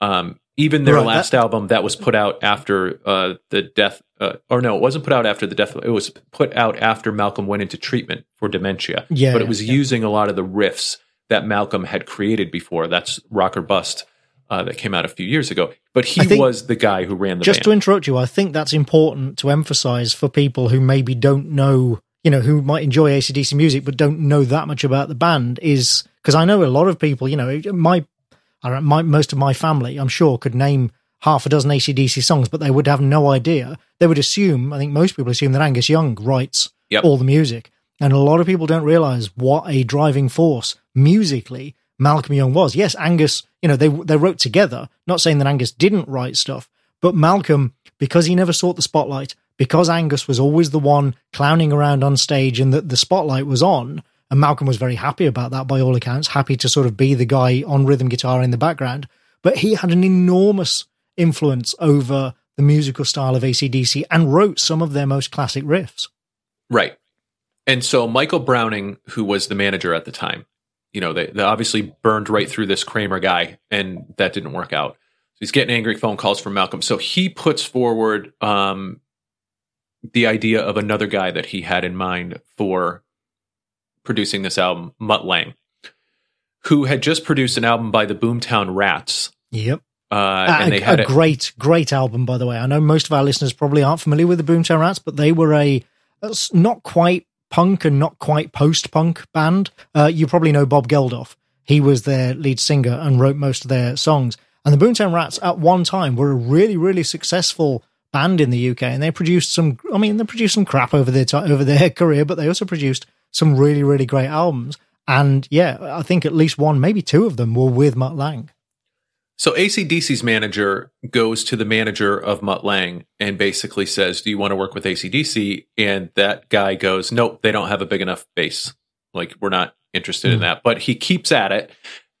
B: Um, even their
A: Right,
B: last album that was put out after uh, the death, uh, or no, it wasn't put out after the death. It was put out after Malcolm went into treatment for dementia.
A: Yeah,
B: but it was
A: yeah.
B: using a lot of the riffs that Malcolm had created before. That's Rock or Bust uh, that came out a few years ago. But he was the guy who ran the
A: Just
B: band.
A: to interrupt you, I think that's important to emphasize for people who maybe don't know, you know, who might enjoy ACDC music but don't know that much about the band is because I know a lot of people, you know, my, I don't, my most of my family, I'm sure, could name half a dozen ACDC songs, but they would have no idea. They would assume, I think most people assume that Angus Young writes
B: Yep.
A: all the music. And a lot of people don't realize what a driving force musically Malcolm Young was. Yes, Angus, you know, they they wrote together, not saying that Angus didn't write stuff, but Malcolm, because he never sought the spotlight, because Angus was always the one clowning around on stage and that the spotlight was on, and Malcolm was very happy about that by all accounts, happy to sort of be the guy on rhythm guitar in the background. But he had an enormous influence over the musical style of ACDC and wrote some of their most classic riffs.
B: Right. And so Michael Browning, who was the manager at the time, you know, they, they obviously burned right through this Kramer guy, and that didn't work out. So he's getting angry phone calls from Malcolm. So he puts forward um, the idea of another guy that he had in mind for producing this album, Mutt Lange, who had just produced an album by the Boomtown Rats.
A: Yep.
B: Uh,
A: a,
B: and they
A: a
B: had it.
A: great, great album, by the way. I know most of our listeners probably aren't familiar with the Boomtown Rats, but they were a a s- not quite punk and not quite post punk band. Uh, you probably know Bob Geldof. He was their lead singer and wrote most of their songs. And the Boomtown Rats at one time were a really, really successful band in the UK, and they produced some. I mean, they produced some crap over their over their career, but they also produced some really, really great albums. And yeah, I think at least one, maybe two of them were with Mutt Lange.
B: So ACDC's manager goes to the manager of Mutt Lange and basically says, Do you want to work with ACDC? And that guy goes, Nope, they don't have a big enough base. Like, we're not interested in
A: Hmm.
B: that. But he keeps at it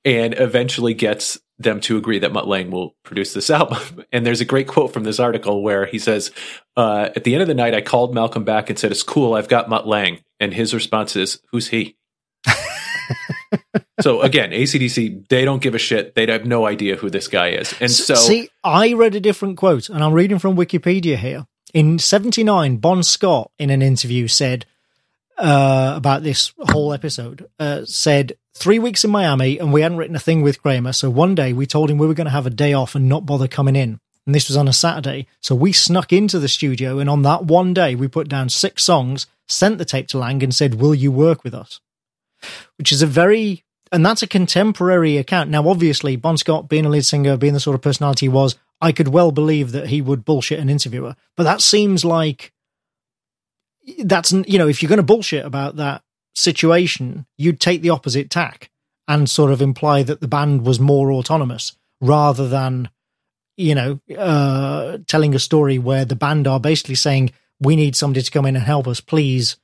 B: and eventually gets them to agree that Mutt Lange will produce this album. And there's a great quote from this article where he says, uh, At the end of the night, I called Malcolm back and said, It's cool, I've got Mutt Lange. And his response is, Who's he? So again, ACDC, they don't give a shit. They have no idea who this guy is. And so
A: See, I read a different quote, and I'm reading from Wikipedia here. In 79, Bon Scott, in an interview, said uh, about this whole episode, uh, said, Three weeks in Miami, and we hadn't written a thing with Kramer. So one day we told him we were going to have a day off and not bother coming in. And this was on a Saturday. So we snuck into the studio, and on that one day, we put down six songs, sent the tape to Lange, and said, Will you work with us? Which is a very and that's a contemporary account. Now, obviously, Bon Scott, being a lead singer, being the sort of personality he was, I could well believe that he would bullshit an interviewer. But that seems like that's you know, if you're going to bullshit about that situation, you'd take the opposite tack and sort of imply that the band was more autonomous rather than you know uh, telling a story where the band are basically saying we need somebody to come in and help us. Please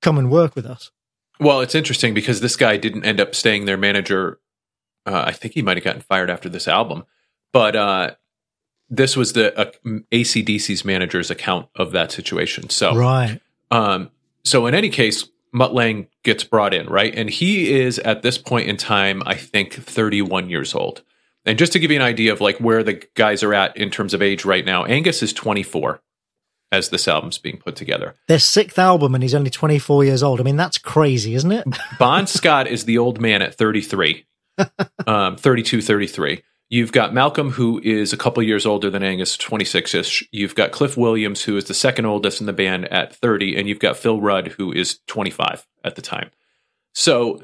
A: come and work with us.
B: Well, it's interesting because this guy didn't end up staying their manager. Uh, I think he might have gotten fired after this album, but uh, this was the uh, ACDC's manager's account of that situation. So,
A: Right.
B: um, so in any case, Mutt Lange gets brought in, right, and he is at this point in time, I think, 31 years old. And just to give you an idea of like where the guys are at in terms of age right now, Angus is 24 as this album's being put together.
A: Their sixth album, and he's only 24 years old. I mean, that's crazy, isn't it?
B: Bon Scott is the old man at 33, um, 32, 33. You've got Malcolm, who is a couple years older than Angus, 26 ish. You've got Cliff Williams, who is the second oldest in the band at 30. And you've got Phil Rudd, who is 25 at the time. So,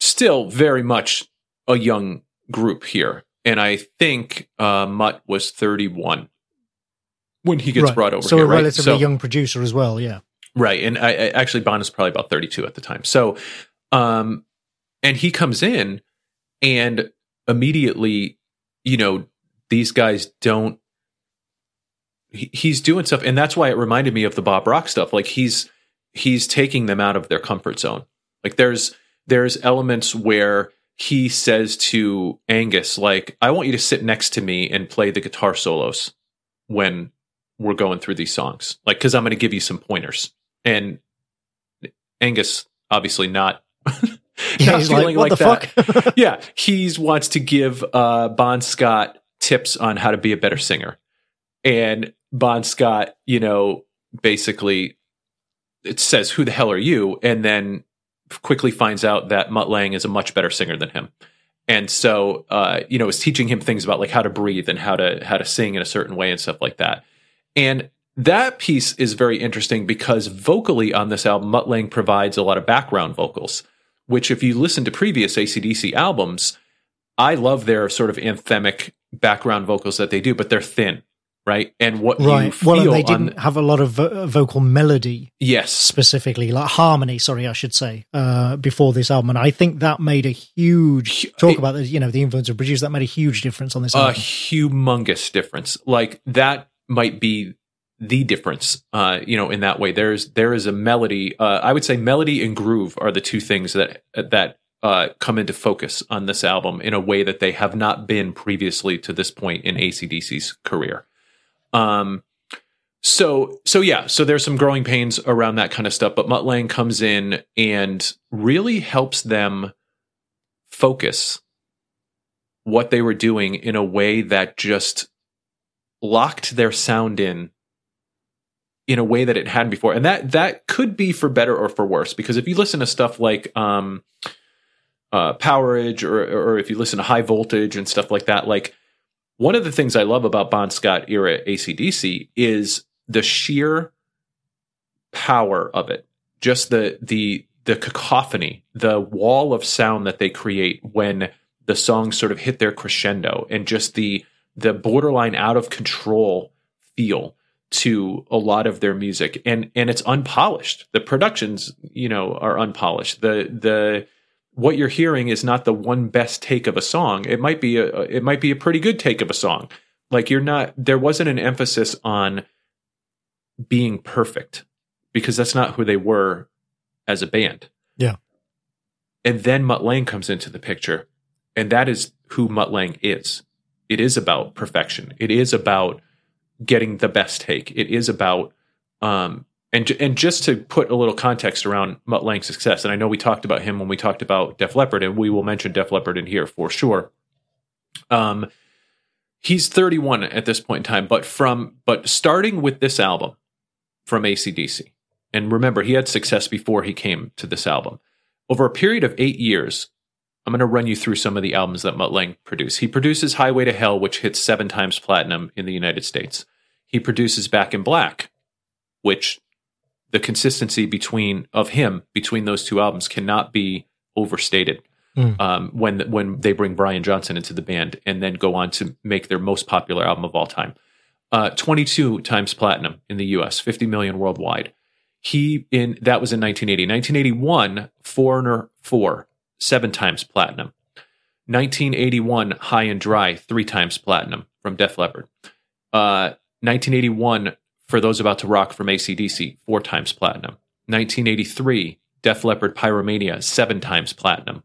B: still very much a young group here. And I think uh, Mutt was 31 when he gets
A: Right.
B: brought over
A: so
B: here.
A: a
B: right?
A: relatively
B: So-
A: young producer as well, yeah.
B: Right. And I, I actually Bon is probably about 32 at the time. So um and he comes in and immediately, you know, these guys don't he, he's doing stuff and that's why it reminded me of the Bob Rock stuff. Like he's he's taking them out of their comfort zone. Like there's there's elements where he says to Angus like I want you to sit next to me and play the guitar solos when we're going through these songs. Like, because I'm going to give you some pointers. And Angus, obviously not.
A: Yeah,
B: not
A: he's like, what
B: like
A: the
B: that.
A: fuck?
B: yeah, he wants to give uh, Bon Scott tips on how to be a better singer, and Bon Scott, you know, basically it says, "Who the hell are you?" and then quickly finds out that Mutt Lange is a much better singer than him, and so uh, you know is teaching him things about like how to breathe and how to how to sing in a certain way and stuff like that, and. That piece is very interesting because vocally on this album, Mutt Lange provides a lot of background vocals which if you listen to previous ACDC albums, I love their sort of anthemic background vocals that they do, but they're thin, right? And what you
A: right. well, they didn't have a lot of vo- vocal melody
B: yes,
A: specifically, like harmony. Sorry, I should say, uh, before this album, and I think that made a huge talk
B: it-
A: about the you know the influence of producers. That made a huge difference on this
B: a
A: album.
B: humongous difference. Like that might be the difference, uh, you know, in that way. There's there is a melody. Uh, I would say melody and groove are the two things that that uh, come into focus on this album in a way that they have not been previously to this point in ACDC's career. Um, so so yeah, so there's some growing pains around that kind of stuff, but Mutt Lange comes in and really helps them focus what they were doing in a way that just locked their sound in in a way that it hadn't before. And that that could be for better or for worse because if you listen to stuff like um uh powerage or or if you listen to high voltage and stuff like that like one of the things i love about bon scott era acdc is the sheer power of it. Just the the the cacophony the wall of sound that they create when the songs sort of hit their crescendo and just the the borderline out of control feel to a lot of their music. And and it's unpolished. The productions you know are unpolished. The the what you're hearing is not the one best take of a song. It might be a it might be a pretty good take of a song. Like you're not there wasn't an emphasis on being perfect because that's not who they were as a band.
A: Yeah.
B: and then Mutt Lange comes into the picture and that is who Mutt Lange is it is about perfection it is about getting the best take. It is about um and and just to put a little context around Mutt Lange's success, and I know we talked about him when we talked about Def Leppard, and we will mention Def Leppard in here for sure. Um, he's 31 at this point in time, but from but starting with this album from ACDC, and remember he had success before he came to this album. Over a period of eight years, I'm going to run you through some of the albums that Mutt Lange produced. He produces Highway to Hell, which hits seven times platinum in the United States. He produces Back in Black, which the consistency between of him between those two albums cannot be overstated.
A: Mm.
B: Um, when when they bring Brian Johnson into the band and then go on to make their most popular album of all time, uh, 22 times platinum in the U.S., 50 million worldwide. He in that was in 1980. 1981, Foreigner Four, seven times platinum. 1981, High and Dry, three times platinum from Def Leppard. Uh, 1981, For Those About to Rock from ACDC, four times platinum. 1983, Def Leppard Pyromania, seven times platinum.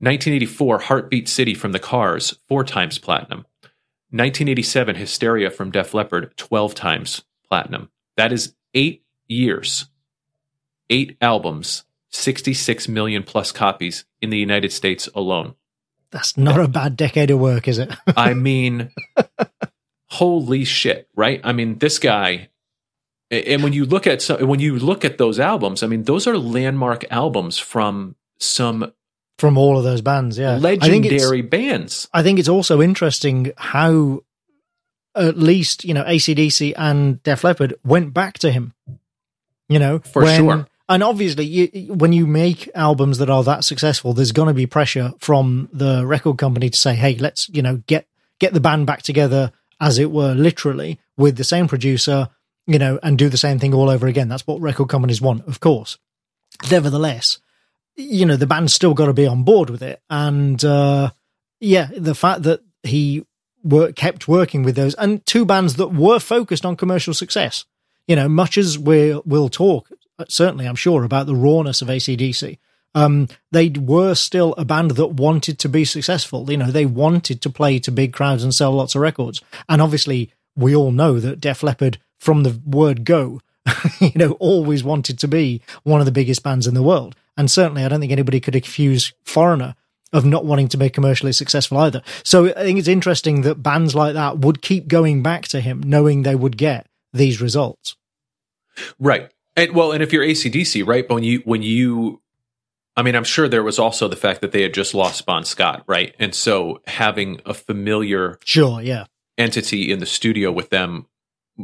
B: 1984, Heartbeat City from The Cars, four times platinum. 1987, Hysteria from Def Leppard, 12 times platinum. That is eight years, eight albums, 66 million plus copies in the United States alone.
A: That's not a bad decade of work, is it?
B: I mean, holy shit, right? I mean, this guy. And when you look at some, when you look at those albums, I mean, those are landmark albums from some
A: From all of those bands, yeah. I
B: legendary bands.
A: I think it's also interesting how at least, you know, ACDC and Def Leppard went back to him. You know,
B: For sure.
A: And obviously, you, when you make albums that are that successful, there's going to be pressure from the record company to say, "Hey, let's you know get get the band back together, as it were, literally with the same producer, you know, and do the same thing all over again." That's what record companies want, of course. Nevertheless, you know, the band's still got to be on board with it, and uh, yeah, the fact that he wor- kept working with those and two bands that were focused on commercial success. You know, much as we will talk, certainly I'm sure about the rawness of ACDC. Um, they were still a band that wanted to be successful. You know, they wanted to play to big crowds and sell lots of records. And obviously, we all know that Def Leppard, from the word go, you know, always wanted to be one of the biggest bands in the world. And certainly, I don't think anybody could accuse Foreigner of not wanting to be commercially successful either. So I think it's interesting that bands like that would keep going back to him, knowing they would get these results.
B: Right. And well, and if you're ACDC, right? But when you when you I mean, I'm sure there was also the fact that they had just lost Bon Scott, right? And so having a familiar
A: sure, yeah,
B: entity in the studio with them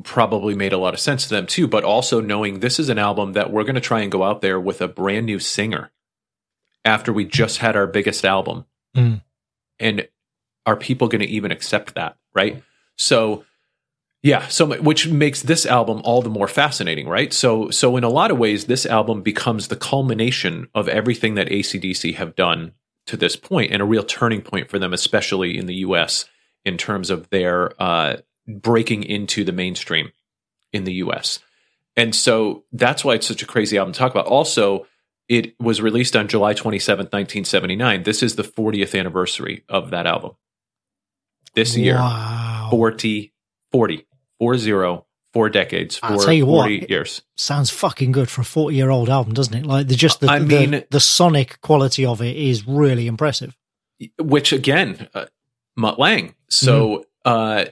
B: probably made a lot of sense to them too. But also knowing this is an album that we're going to try and go out there with a brand new singer after we just had our biggest album,
A: mm.
B: and are people going to even accept that, right? So yeah, so which makes this album all the more fascinating, right? So so in a lot of ways this album becomes the culmination of everything that ACDC have done to this point and a real turning point for them especially in the US in terms of their uh, breaking into the mainstream in the US. And so that's why it's such a crazy album to talk about. Also, it was released on July 27th, 1979. This is the 40th anniversary of that album. This year.
A: Wow.
B: 40 40 four zero, four decades,
A: I'll tell you
B: 40
A: what,
B: years.
A: Sounds fucking good for a 40 year old album, doesn't it? Like the just the,
B: I mean-
A: the sonic quality of it is really impressive.
B: Which again, uh, Mutt Lange. So, uh,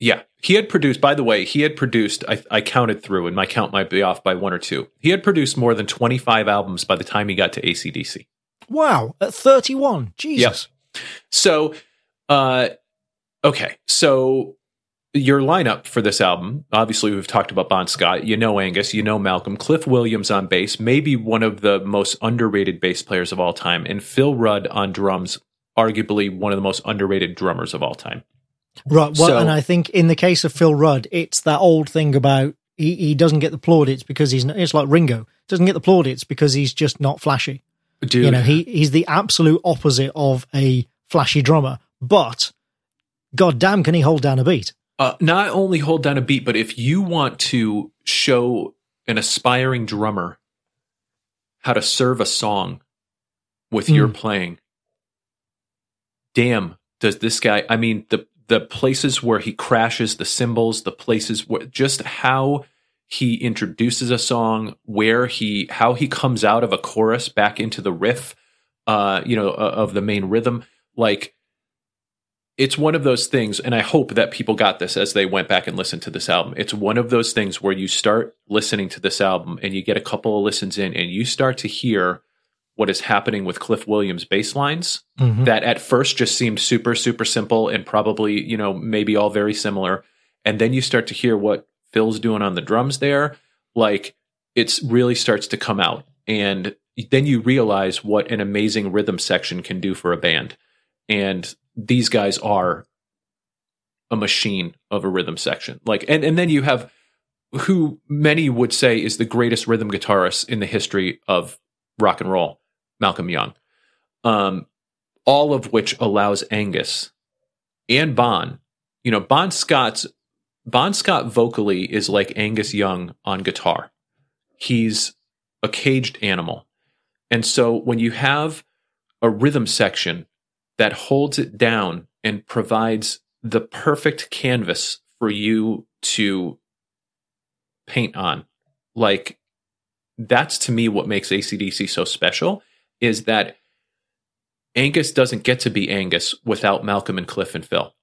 B: yeah, he had produced. By the way, he had produced. I, I counted through, and my count might be off by one or two. He had produced more than twenty five albums by the time he got to ACDC.
A: Wow, at 31. Jesus.
B: So, uh, okay, so your lineup for this album, obviously, we've talked about Bon Scott. You know Angus, you know Malcolm, Cliff Williams on bass, maybe one of the most underrated bass players of all time, and Phil Rudd on drums, arguably one of the most underrated drummers of all time.
A: Right. Well,
B: So-
A: and I think in the case of Phil Rudd, it's that old thing about he, he doesn't get the plaudits because he's not, it's like Ringo doesn't get the plaudits because he's just not flashy.
B: Dude,
A: You know, he he's the absolute opposite of a flashy drummer, but god damn can he hold down a beat.
B: Uh, not only hold down a beat, but if you want to show an aspiring drummer how to serve a song with your
A: Mm.
B: playing, damn, does this guy? I mean, the the places where he crashes the cymbals, the places where just how he introduces a song, where he how he comes out of a chorus back into the riff, uh, you know, uh, of the main rhythm, like it's one of those things, and I hope that people got this as they went back and listened to this album. It's one of those things where you start listening to this album and you get a couple of listens in and you start to hear what is happening with Cliff Williams bass lines
A: Mhm.
B: that at first just seemed super, super simple and probably, you know, maybe all very similar. And then you start to hear what Phil's doing on the drums there. Like it's really starts to come out. And then you realize what an amazing rhythm section can do for a band. And these guys are a machine of a rhythm section. Like and, and then you have who many would say is the greatest rhythm guitarist in the history of rock and roll, Malcolm Young. Um, all of which allows Angus and Bon, you know, Bon Scott's Bon Scott vocally is like Angus Young on guitar. He's a caged animal. And so when you have a rhythm section that holds it down and provides the perfect canvas for you to paint on, like that's to me what makes ACDC so special is that Angus doesn't get to be Angus without Malcolm and Cliff and Phil.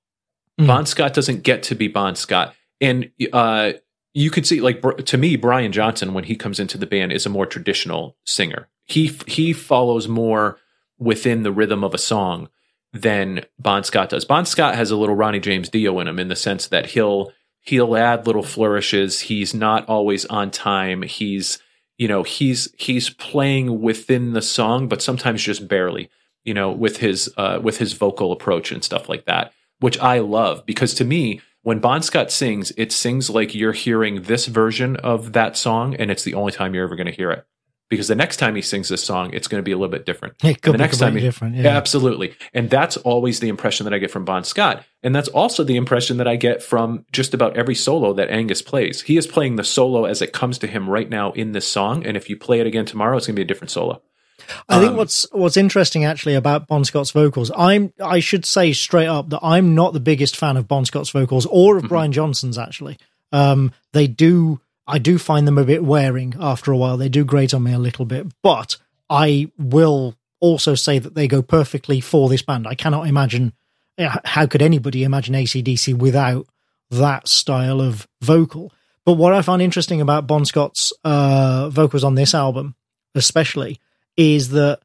A: Mhm.
B: Bon Scott doesn't get to be Bon Scott. And uh, you could see, like, to me, Brian Johnson, when he comes into the band, is a more traditional singer. He he follows more within the rhythm of a song than Bon Scott does. Bon Scott has a little Ronnie James Dio in him in the sense that he'll he'll add little flourishes. He's not always on time. He's you know he's he's playing within the song, but sometimes just barely. You know, with his uh, with his vocal approach and stuff like that, which I love because to me, when Bon Scott sings, it sings like you're hearing this version of that song, and it's the only time you're ever going to hear it. Because the next time he sings this song, it's going to be a little bit different.
A: It could
B: the
A: be
B: next time he-
A: different. Yeah.
B: Absolutely. And that's always the impression that I get from Bon Scott. And that's also the impression that I get from just about every solo that Angus plays. He is playing the solo as it comes to him right now in this song. And if you play it again tomorrow, it's going to be a different solo.
A: I think um, what's what's interesting actually about Bon Scott's vocals, I'm I should say straight up that I'm not the biggest fan of Bon Scott's vocals or of mm-hmm. Brian Johnson's actually. Um, they do I do find them a bit wearing after a while. They do grate on me a little bit, but I will also say that they go perfectly for this band. I cannot imagine how could anybody imagine ACDC without that style of vocal. But what I find interesting about Bon Scott's uh, vocals on this album, especially, is that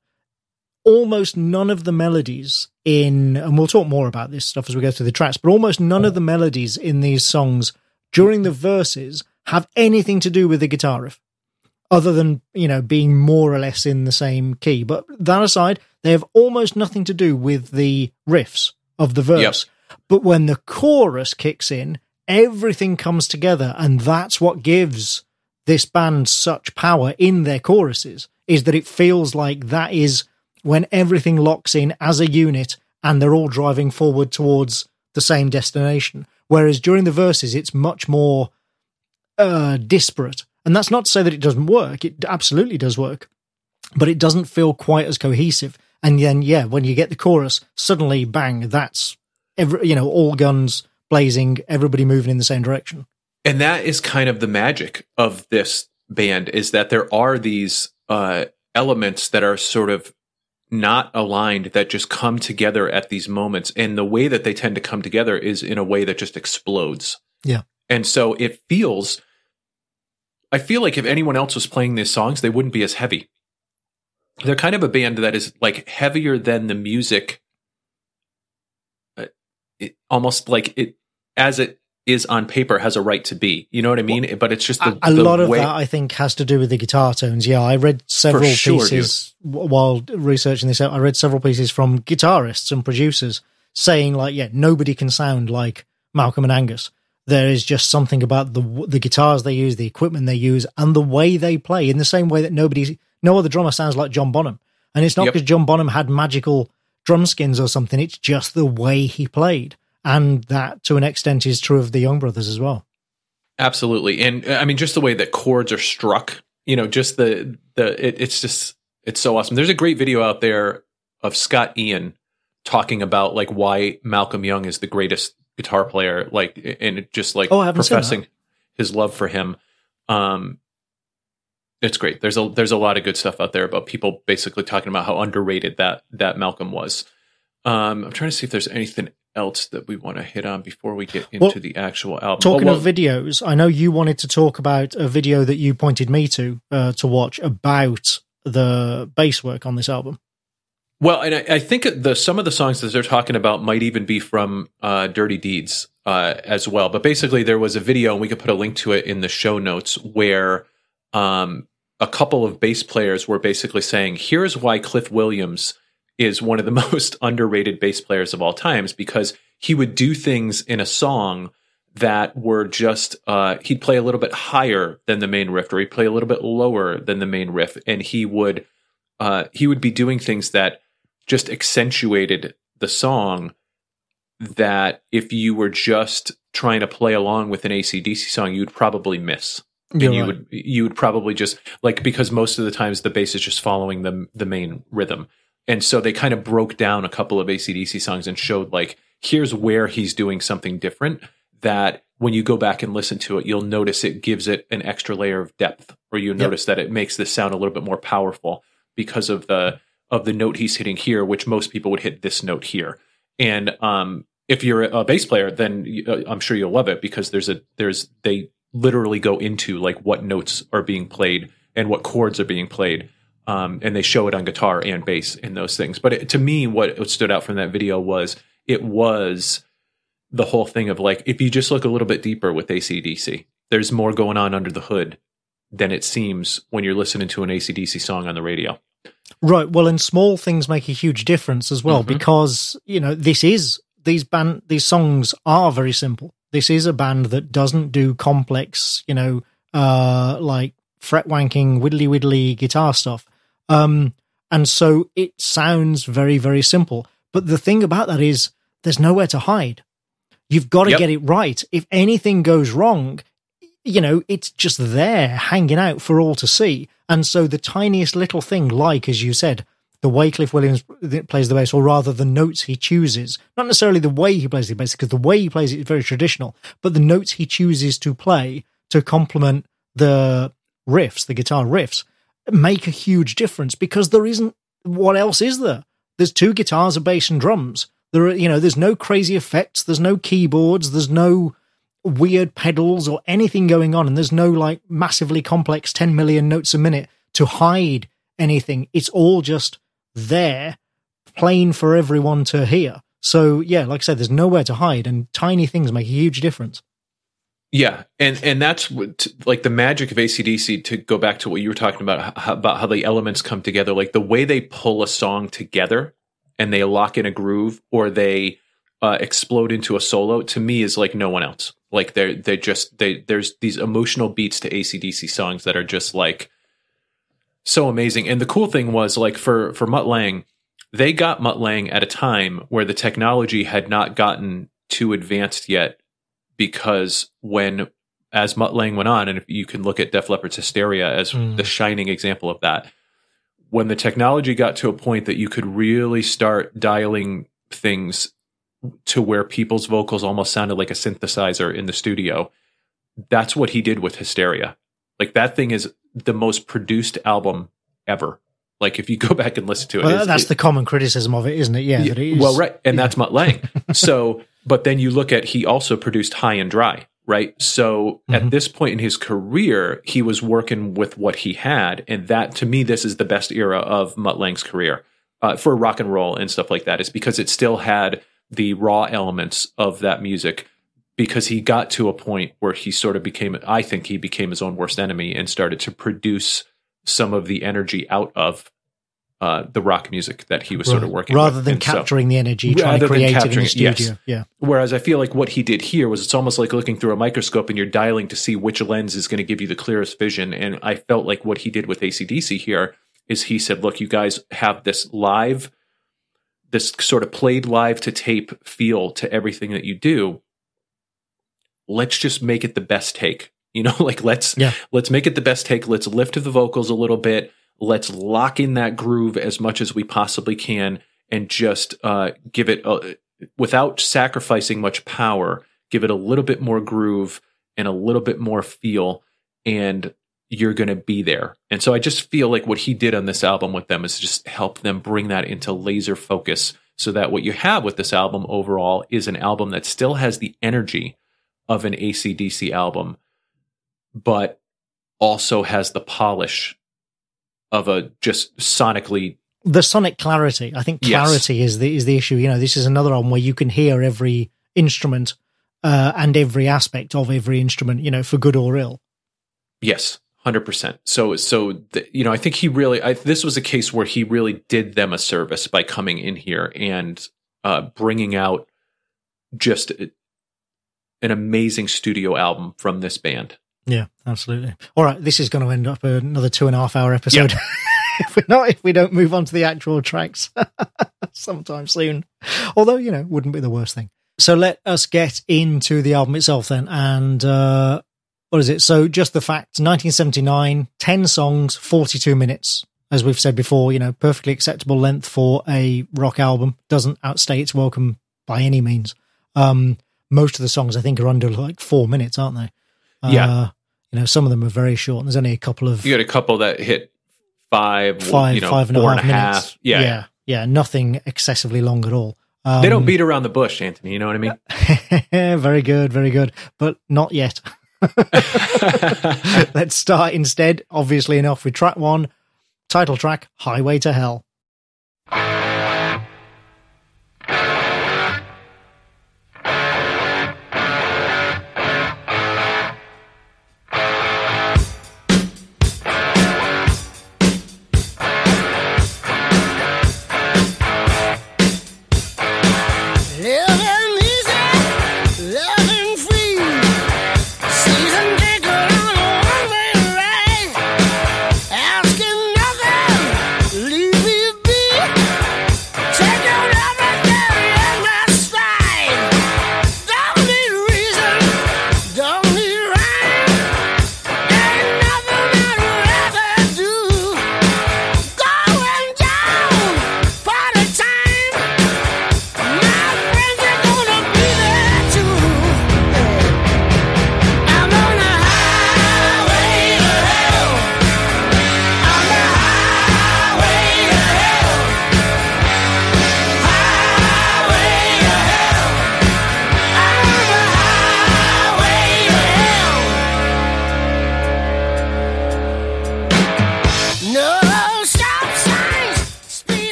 A: almost none of the melodies in, and we'll talk more about this stuff as we go through the tracks, but almost none of the melodies in these songs during the verses have anything to do with the guitar riff, other than, you know, being more or less in the same key. But that aside, they have almost nothing to do with the riffs of the verse. Yep. But when the chorus kicks in, everything comes together, and that's what gives this band such power in their choruses is that it feels like that is when everything locks in as a unit and they're all driving forward towards the same destination. Whereas during the verses, it's much more uh, disparate. And that's not to say that it doesn't work. It absolutely does work, but it doesn't feel quite as cohesive. And then, yeah, when you get the chorus, suddenly, bang, that's every, you know, all guns blazing, everybody moving in the same direction.
B: And that is kind of the magic of this band is that there are these uh, elements that are sort of not aligned that just come together at these moments. And the way that they tend to come together is in a way that just explodes.
A: Yeah.
B: And so it feels, I feel like if anyone else was playing these songs, they wouldn't be as heavy. They're kind of a band that is like heavier than the music, uh, it, almost like it, as it is on paper has a right to be. You know what I mean? Well, but it's just the,
A: a, a the lot of way- that I think has to do with the guitar tones. Yeah, I read several sure, pieces dude. while researching this out. I read several pieces from guitarists and producers saying like, yeah, nobody can sound like Malcolm and Angus. There is just something about the the guitars they use, the equipment they use, and the way they play. In the same way that nobody, no other drummer sounds like John Bonham. And it's not because yep. John Bonham had magical drum skins or something. It's just the way he played and that to an extent is true of the Young Brothers as well.
B: Absolutely, and I mean just the way that chords are struck. You know, just the the it, it's just it's so awesome. There's a great video out there of Scott Ian talking about like why Malcolm Young is the greatest guitar player, like and just like oh, professing his love for him. Um, it's great. There's a there's a lot of good stuff out there about people basically talking about how underrated that that Malcolm was. Um, I'm trying to see if there's anything else that we want to hit on before we get into well, the actual album.
A: Talking oh, well, of videos, I know you wanted to talk about a video that you pointed me to uh, to watch about the bass work on this album.
B: Well, and I, I, think the some of the songs that they're talking about might even be from uh, Dirty Deeds uh, as well. But basically, there was a video, and we could put a link to it in the show notes, where um, a couple of bass players were basically saying, "Here's why Cliff Williams." is one of the most underrated bass players of all times because he would do things in a song that were just uh, he'd play a little bit higher than the main riff or he'd play a little bit lower than the main riff and he would uh, he would be doing things that just accentuated the song that if you were just trying to play along with an ACDC song you'd probably miss and You're you right. would you would probably just like because most of the times the bass is just following the the main rhythm and so they kind of broke down a couple of ACDC songs and showed like, here's where he's doing something different that when you go back and listen to it, you'll notice it gives it an extra layer of depth, or you notice yep. that it makes this sound a little bit more powerful because of the of the note he's hitting here, which most people would hit this note here. And um, if you're a bass player, then uh, I'm sure you'll love it because there's a there's they literally go into like what notes are being played and what chords are being played um, and they show it on guitar and bass in those things. But it, to me, what stood out from that video was it was the whole thing of like if you just look a little bit deeper with ACDC, there's more going on under the hood than it seems when you're listening to an ACDC song on the radio.
A: Right. Well, and small things make a huge difference as well mm-hmm. because you know this is these band these songs are very simple. This is a band that doesn't do complex, you know, uh like fret wanking, widdly widdly guitar stuff. Um, and so it sounds very, very simple. But the thing about that is there's nowhere to hide. You've got to yep. get it right. If anything goes wrong, you know, it's just there hanging out for all to see. And so the tiniest little thing, like, as you said, the way Cliff Williams plays the bass, or rather the notes he chooses, not necessarily the way he plays the bass, because the way he plays it is very traditional, but the notes he chooses to play to complement the riffs, the guitar riffs, make a huge difference because there isn't, what else is there? There's two guitars, a bass, and drums. There are, you know, there's no crazy effects, there's no keyboards, there's no weird pedals or anything going on, and there's no like massively complex 10 million notes a minute to hide anything. It's all just there, plain for everyone to hear. So yeah, like I said, there's nowhere to hide, and tiny things make a huge difference.
B: Yeah, and and that's what, like the magic of ACDC. To go back to what you were talking about, how, about how the elements come together, like the way they pull a song together and they lock in a groove, or they uh, explode into a solo. To me, is like no one else. Like they're they just they there's these emotional beats to ACDC songs that are just like so amazing. And the cool thing was like for for Mutt Lange, they got Mutt Lange at a time where the technology had not gotten too advanced yet because when as Mutt Lange went on, and if you can look at Def Leppard's Hysteria as mm. the shining example of that, when the technology got to a point that you could really start dialing things to where people's vocals almost sounded like a synthesizer in the studio, that's what he did with Hysteria. Like that thing is the most produced album ever. Like if you go back and listen to it,
A: well, that's it, the common criticism of it, isn't it? Yeah.
B: yeah well, right, and yeah. that's Mutt Lange. so but then you look at he also produced High and Dry, right? So mm-hmm. at this point in his career, he was working with what he had, and that to me, this is the best era of Mutt Lange's career uh, for rock and roll and stuff like that. Is because it still had the raw elements of that music. Because he got to a point where he sort of became, I think he became his own worst enemy and started to produce some of the energy out of uh, the rock music that he was right. sort of working
A: rather
B: with.
A: than
B: and
A: capturing so, the energy, trying to create it in the studio. Yes. Yeah.
B: Whereas I feel like what he did here was it's almost like looking through a microscope and you're dialing to see which lens is going to give you the clearest vision. And I felt like what he did with ACDC here is he said, "Look, you guys have this live, this sort of played live to tape feel to everything that you do. Let's just make it the best take." You know, like let's yeah. let's make it the best take. Let's lift the vocals a little bit let's lock in that groove as much as we possibly can and just uh, give it a, without sacrificing much power give it a little bit more groove and a little bit more feel and you're going to be there and so i just feel like what he did on this album with them is just help them bring that into laser focus so that what you have with this album overall is an album that still has the energy of an acdc album but also has the polish of a just sonically
A: the sonic clarity. I think clarity yes. is the is the issue. You know, this is another one where you can hear every instrument uh, and every aspect of every instrument. You know, for good or ill.
B: Yes, hundred percent. So, so the, you know, I think he really. I, this was a case where he really did them a service by coming in here and uh, bringing out just an amazing studio album from this band.
A: Yeah, absolutely. All right, this is going to end up another two and a half hour episode. Yep. if we're not, if we don't move on to the actual tracks sometime soon. Although you know, wouldn't be the worst thing. So let us get into the album itself then, and uh, what is it? So just the fact, 1979, 10 songs, 42 minutes. As we've said before, you know, perfectly acceptable length for a rock album. Doesn't outstay its welcome by any means. Um, most of the songs, I think, are under like four minutes, aren't they?
B: Yeah. Uh,
A: you know, some of them are very short. And there's only a couple of.
B: You got a couple that hit five,
A: five,
B: you know,
A: five and
B: four
A: a half minutes.
B: Yeah.
A: yeah. Yeah. Nothing excessively long at all.
B: Um, they don't um, beat around the bush, Anthony. You know what I
A: mean? very good. Very good. But not yet. Let's start instead, obviously enough, with track one, title track, Highway to Hell.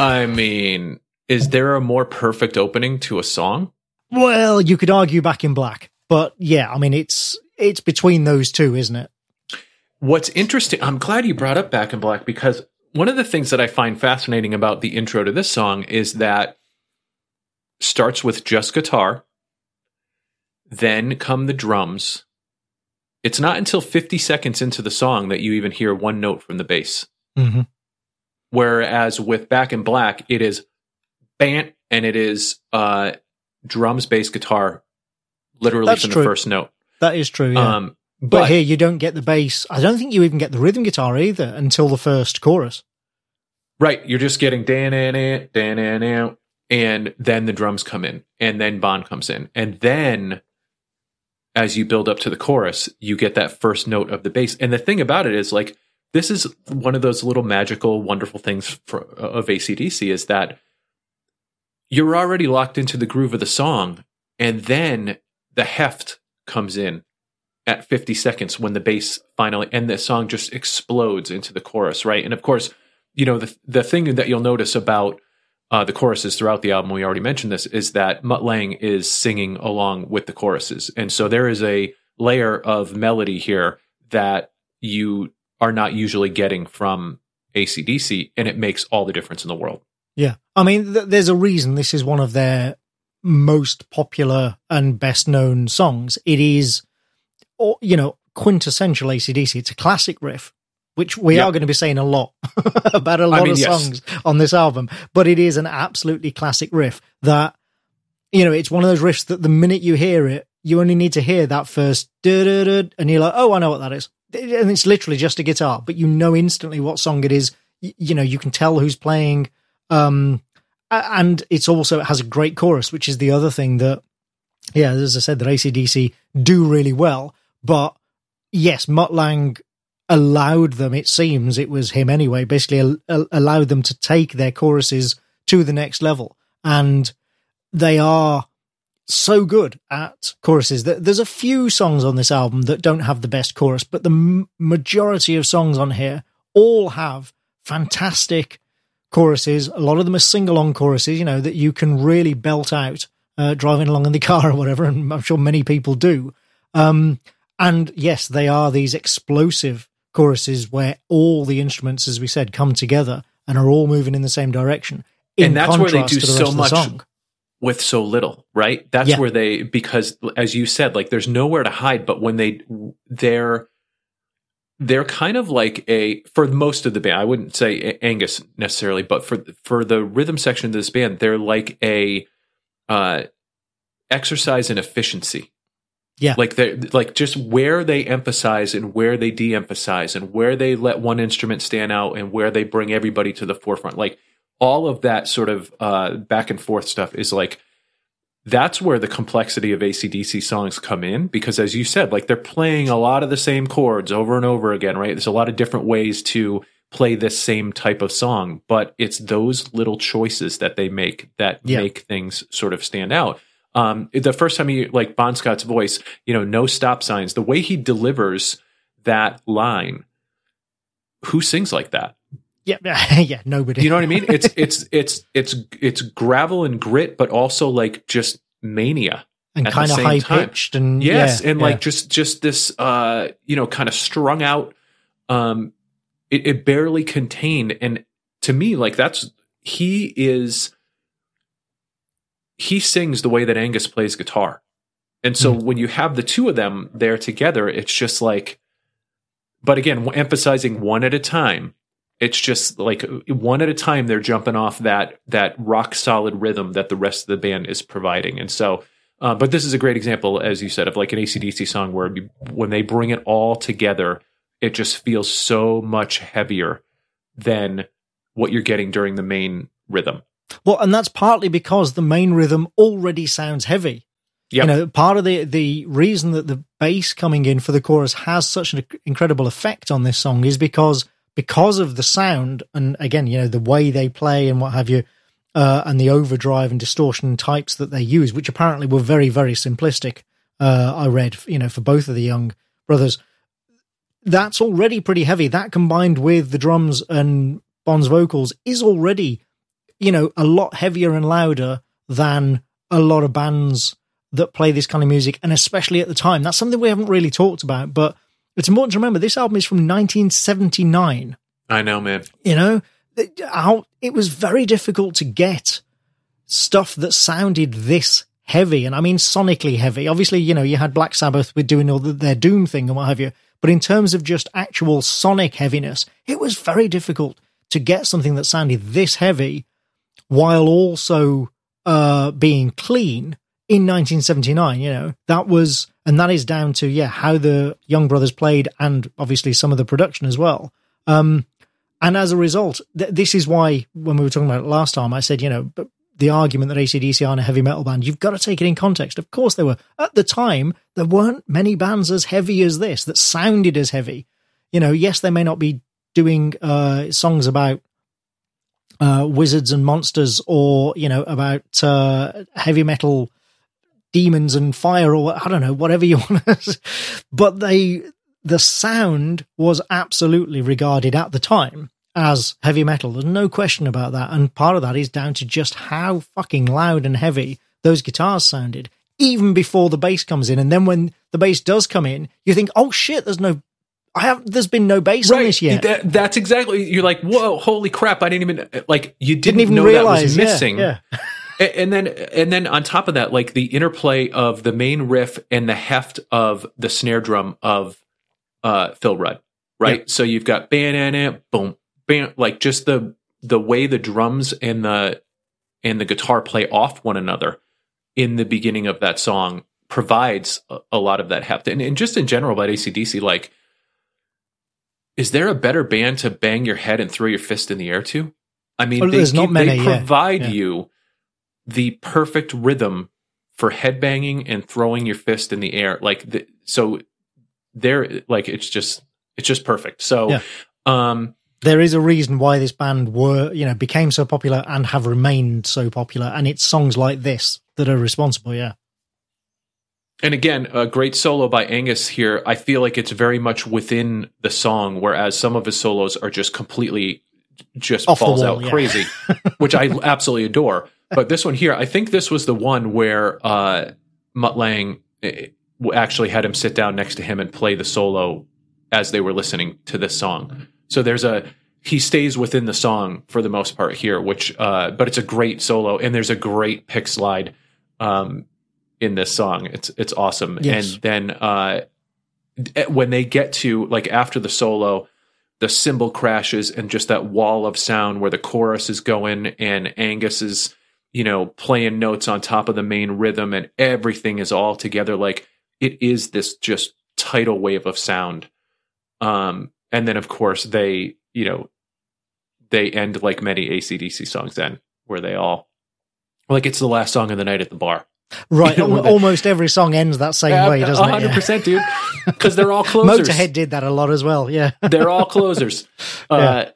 B: I mean, is there a more perfect opening to a song?
A: Well, you could argue Back in Black, but yeah, I mean, it's it's between those two, isn't it?
B: What's interesting, I'm glad you brought up Back in Black because one of the things that I find fascinating about the intro to this song is that starts with just guitar, then come the drums. It's not until 50 seconds into the song that you even hear one note from the bass.
A: Mm-hmm.
B: Whereas with Back in Black, it is bant and it is uh, drums, bass, guitar, literally
A: That's
B: from
A: true.
B: the first note.
A: That is true. Yeah.
B: Um,
A: but,
B: but
A: here you don't get the bass. I don't think you even get the rhythm guitar either until the first chorus.
B: Right. You're just getting dan dan dan dan and then the drums come in, and then Bon comes in, and then as you build up to the chorus, you get that first note of the bass. And the thing about it is, like, this is one of those little magical, wonderful things for, of ACDC is that you're already locked into the groove of the song, and then the heft comes in at 50 seconds when the bass finally and the song just explodes into the chorus, right? And of course, you know the the thing that you'll notice about uh, the choruses throughout the album, we already mentioned this, is that Mutt Lange is singing along with the choruses, and so there is a layer of melody here that you are not usually getting from ACDC, and it makes all the difference in the world.
A: Yeah. I mean, th- there's a reason this is one of their most popular and best known songs. It is, or, you know, quintessential ACDC. It's a classic riff, which we
B: Yeah.
A: are going to be saying a lot about a lot
B: mean,
A: of
B: yes.
A: songs on this album, but it is an absolutely classic riff that, you know, it's one of those riffs that the minute you hear it, you only need to hear that first and you're like, oh, I know what that is. And it's literally just a guitar, but you know instantly what song it is. Y- You know, you can tell who's playing. Um, and it's also it has a great chorus, which is the other thing that, yeah, as I said, that ACDC do really well. But yes, Mutt Lange allowed them. It seems it was him anyway. Basically, al- al- allowed them to take their choruses to the next level, and they are so good at choruses. There's a few songs on this album that don't have the best chorus, but the m- majority of songs on here all have fantastic choruses. A lot of them are sing along choruses, you know, that you can really belt out uh, driving along in the car or whatever. And I'm sure many people do. Um, and yes, they are these explosive choruses where all the instruments, as we said, come together and are all moving in the same direction. In
B: And that's where they do
A: the
B: so
A: the
B: much
A: song.
B: With so little, right? That's
A: Yeah.
B: where they because as you said, like there's nowhere to hide, but when they they're they're kind of like a for most of the band. I wouldn't say Angus necessarily, but for for the rhythm section of this band, they're like a uh exercise in efficiency.
A: Yeah.
B: Like they like just where they emphasize and where they de-emphasize and where they let one instrument stand out and where they bring everybody to the forefront. Like all of that sort of uh, back and forth stuff is like that's where the complexity of ACDC songs come in because as you said, like they're playing a lot of the same chords over and over again, right? There's a lot of different ways to play this same type of song, but it's those little choices that they make that
A: Yeah.
B: make things sort of stand out. Um, the first time you like Bon Scott's voice, you know, no stop signs, the way he delivers that line, who sings like that?
A: Yeah, yeah, nobody.
B: You know what I mean? It's it's it's it's it's gravel and grit, but also like just mania.
A: and kind of high
B: time.
A: pitched and
B: Yes,
A: yeah,
B: and
A: yeah.
B: like just just this uh you know kind of strung out um it, it barely contained and to me like that's he is he sings the way that Angus plays guitar. And so
A: Hmm.
B: when you have the two of them there together it's just like but again emphasizing one at a time it's just like one at a time they're jumping off that that rock solid rhythm that the rest of the band is providing and so uh, but this is a great example as you said of like an acdc song where you, when they bring it all together it just feels so much heavier than what you're getting during the main rhythm
A: Well, and that's partly because the main rhythm already sounds heavy.
B: Yep.
A: You know, part of the the reason that the bass coming in for the chorus has such an incredible effect on this song is because because of the sound and again, you know, the way they play and what have you, uh, and the overdrive and distortion types that they use, which apparently were very very simplistic. Uh, I read, you know, for both of the young brothers, that's already pretty heavy. That combined with the drums and Bon's vocals is already you know, a lot heavier and louder than a lot of bands that play this kind of music, and especially at the time. That's something we haven't really talked about, but it's important to remember this album is from 1979.
B: I know, man.
A: You know, it was very difficult to get stuff that sounded this heavy, and I mean sonically heavy. Obviously, you know, you had Black Sabbath with doing all the, their Doom thing and what have you, but in terms of just actual sonic heaviness, it was very difficult to get something that sounded this heavy while also uh, being clean in 1979. You know, that was, and that is down to, yeah, how the Young Brothers played and obviously some of the production as well. Um, and as a result, th- this is why when we were talking about it last time, I said, you know, the argument that ACDC aren't a heavy metal band, you've got to take it in context. Of course they were. At the time, there weren't many bands as heavy as this that sounded as heavy. You know, yes, they may not be doing uh, songs about uh, wizards and monsters or, you know, about uh, heavy metal demons and fire or I don't know, whatever you want to. but they, the sound was absolutely regarded at the time as heavy metal. There's no question about that. And part of that is down to just how fucking loud and heavy those guitars sounded, even before the bass comes in. And then when the bass does come in, you think, oh shit, there's no. I have. There's been no bass
B: right.
A: on this yet.
B: That, that's exactly. You're like, whoa, holy crap! I didn't even like. You didn't, didn't even know realize that was missing.
A: Yeah,
B: yeah. and then, and then on top of that, like the interplay of the main riff and the heft of the snare drum of uh, Phil Rudd, right? Yeah. So you've got bam, boom, bam, like just the the way the drums and the and the guitar play off one another in the beginning of that song provides a, a lot of that heft. And, and just in general about ACDC, like, is there a better band to bang your head and throw your fist in the air to? I mean, well, they,
A: there's not many,
B: they provide
A: yeah. Yeah.
B: you the perfect rhythm for headbanging and throwing your fist in the air. Like, the, so they're like it's just it's just perfect. So
A: yeah.
B: um
A: there is a reason why this band were, you know, became so popular and have remained so popular and it's songs like this that are responsible, yeah.
B: And again, a great solo by Angus here. I feel like it's very much within the song, whereas some of his solos are just completely just
A: Off
B: falls
A: wall,
B: out
A: yeah.
B: crazy, which I absolutely adore. But this one here, I think this was the one where uh, Mutt Lange eh, actually had him sit down next to him and play the solo as they were listening to this song. So there's a he stays within the song for the most part here, which uh, but it's a great solo and there's a great pick slide um, in this song. It's it's awesome.
A: Yes.
B: And then uh, when they get to like after the solo, the cymbal crashes and just that wall of sound where the chorus is going and Angus is you know playing notes on top of the main rhythm and everything is all together like it is this just tidal wave of sound. Um, and then of course they, you know, they end like many ACDC songs then, where they all like it's the last song of the night at the bar.
A: Right, almost every song ends that same
B: Yeah,
A: way, doesn't it?
B: hundred
A: Yeah.
B: percent, dude. Because they're all closers.
A: Motorhead did that a lot as well. Yeah,
B: they're all closers, uh,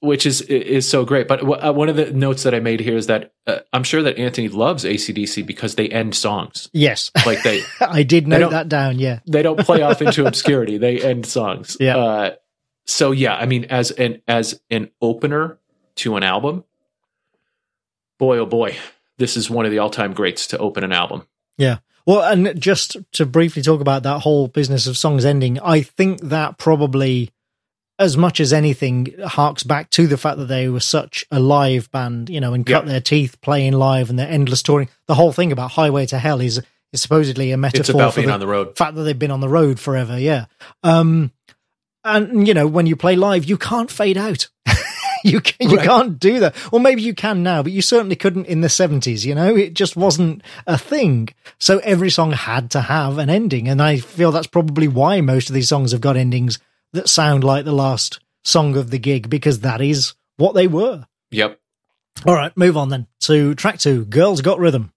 B: which is is so great. But w- uh, one of the notes that I made here is that uh, I'm sure that Anthony loves ACDC because they end songs
A: yes,
B: like they
A: I did note that down. Yeah,
B: they don't play off into obscurity. They end songs.
A: Yeah.
B: Uh, so yeah, I mean, as an as an opener to an album, boy oh boy, this is one of the all time greats to open an album.
A: yeah. Well, and just to briefly talk about that whole business of songs ending, I think that probably, as much as anything, harks back to the fact that they were such a live band, you know, and cut
B: Yeah.
A: their teeth playing live and their endless touring. The whole thing about Highway to Hell is is supposedly a metaphor
B: It's about
A: for
B: being
A: the,
B: on the road.
A: fact that they've been on the road forever. Yeah. Um, and you know, when you play live, you can't fade out. you can, you
B: Right.
A: can't do that. Or maybe you can now, but you certainly couldn't in the seventies. You know, it just wasn't a thing. So every song had to have an ending, and I feel that's probably why most of these songs have got endings that sound like the last song of the gig because that is what they were.
B: Yep.
A: All right, move on then to track two. Girls got rhythm.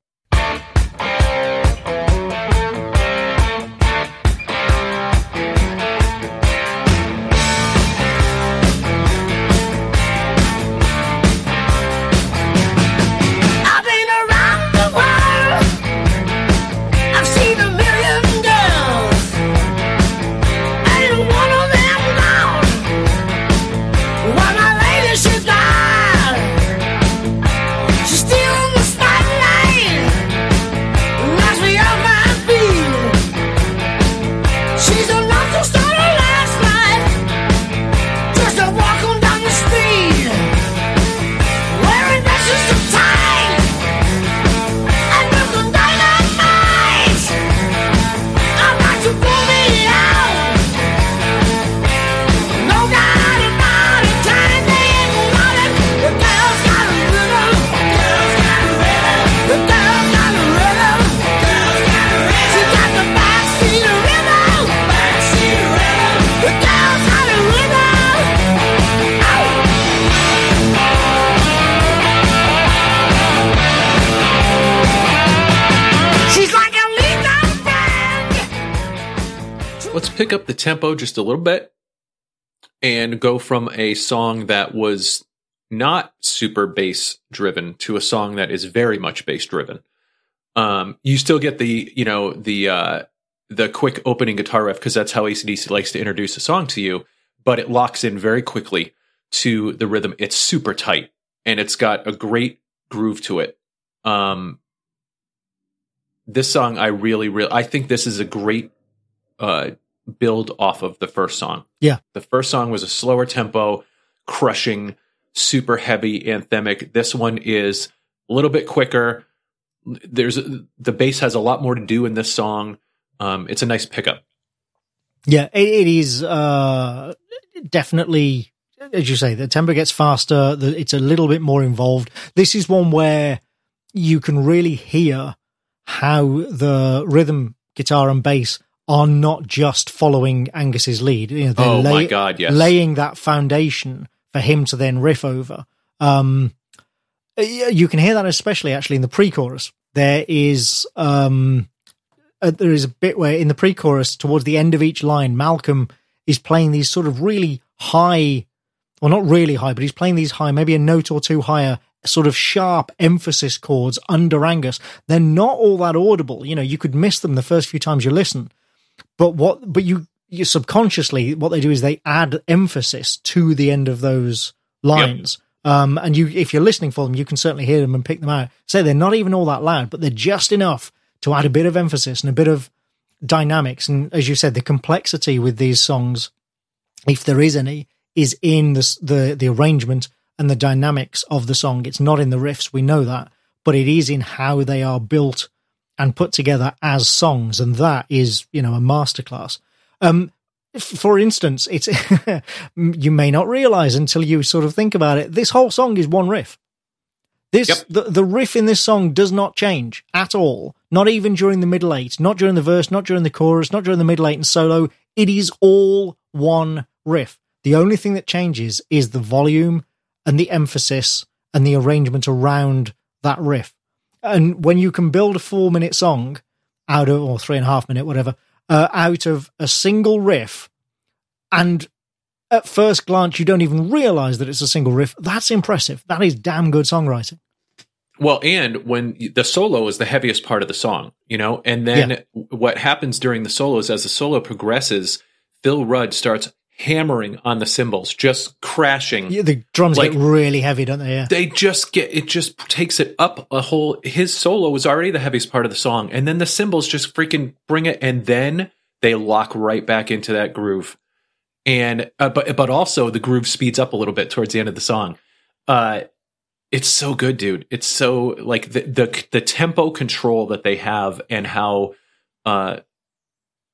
B: Tempo just a little bit and go from a song that was not super bass driven to a song that is very much bass driven. Um, you still get the, you know, the, uh, the quick opening guitar riff because that's how ACDC likes to introduce a song to you, but it locks in very quickly to the rhythm. It's super tight and it's got a great groove to it. Um, this song, I really, really, I think this is a great uh, build off of the first song.
A: Yeah.
B: The first song was a slower tempo, crushing, super heavy, anthemic. This one is a little bit quicker. There's the bass has a lot more to do in this song. Um, it's a nice pickup.
A: Yeah, it, it is uh, definitely, as you say, the tempo gets faster. The, it's a little bit more involved. This is one where you can really hear how the rhythm, guitar, and bass are not just following Angus's lead. You know, they're
B: Oh my God, yes.
A: laying that foundation for him to then riff over. Um, you can hear that especially actually in the pre-chorus. There is um, uh, there is a bit where in the pre-chorus towards the end of each line, Malcolm is playing these sort of really high, well, not really high, but he's playing these high, maybe a note or two higher, sort of sharp emphasis chords under Angus. They're not all that audible. You know, you could miss them the first few times you listen, but what, but you, you subconsciously, what they do is they add emphasis to the end of those lines. Um, and you, if you're listening for them, you can certainly hear them and pick them out. Say they're not even all that loud, but they're just enough to add a bit of emphasis and a bit of dynamics. And as you said, the complexity with these songs, if there is any, is in the the the arrangement and the dynamics of the song. It's not in the riffs, we know that, but it is in how they are built and put together as songs, and that is you know a masterclass. Um, for instance, it's you may not realize until you sort of think about it. This whole song is one riff. This
B: Yep.
A: the, the riff in this song does not change at all. Not even during the middle eight, not during the verse, not during the chorus, not during the middle eight and solo. It is all one riff. The only thing that changes is the volume and the emphasis and the arrangement around that riff. And when you can build a four minute song out of, or three and a half minute, whatever, uh, out of a single riff, and at first glance you don't even realize that it's a single riff, that's impressive. That is damn good songwriting.
B: Well, and when the solo is the heaviest part of the song, you know, and then
A: Yeah.
B: what happens during the solo is as the solo progresses, Phil Rudd starts hammering on the cymbals, just crashing.
A: Yeah, the drums
B: Like-
A: get really heavy, don't they? Yeah.
B: They just get it just takes it up a whole his solo was already the heaviest part of the song and then the cymbals just freaking bring it and then they lock right back into that groove. And uh, but but also the groove speeds up a little bit towards the end of the song. Uh it's so good, dude. It's so like the the the tempo control that they have and how uh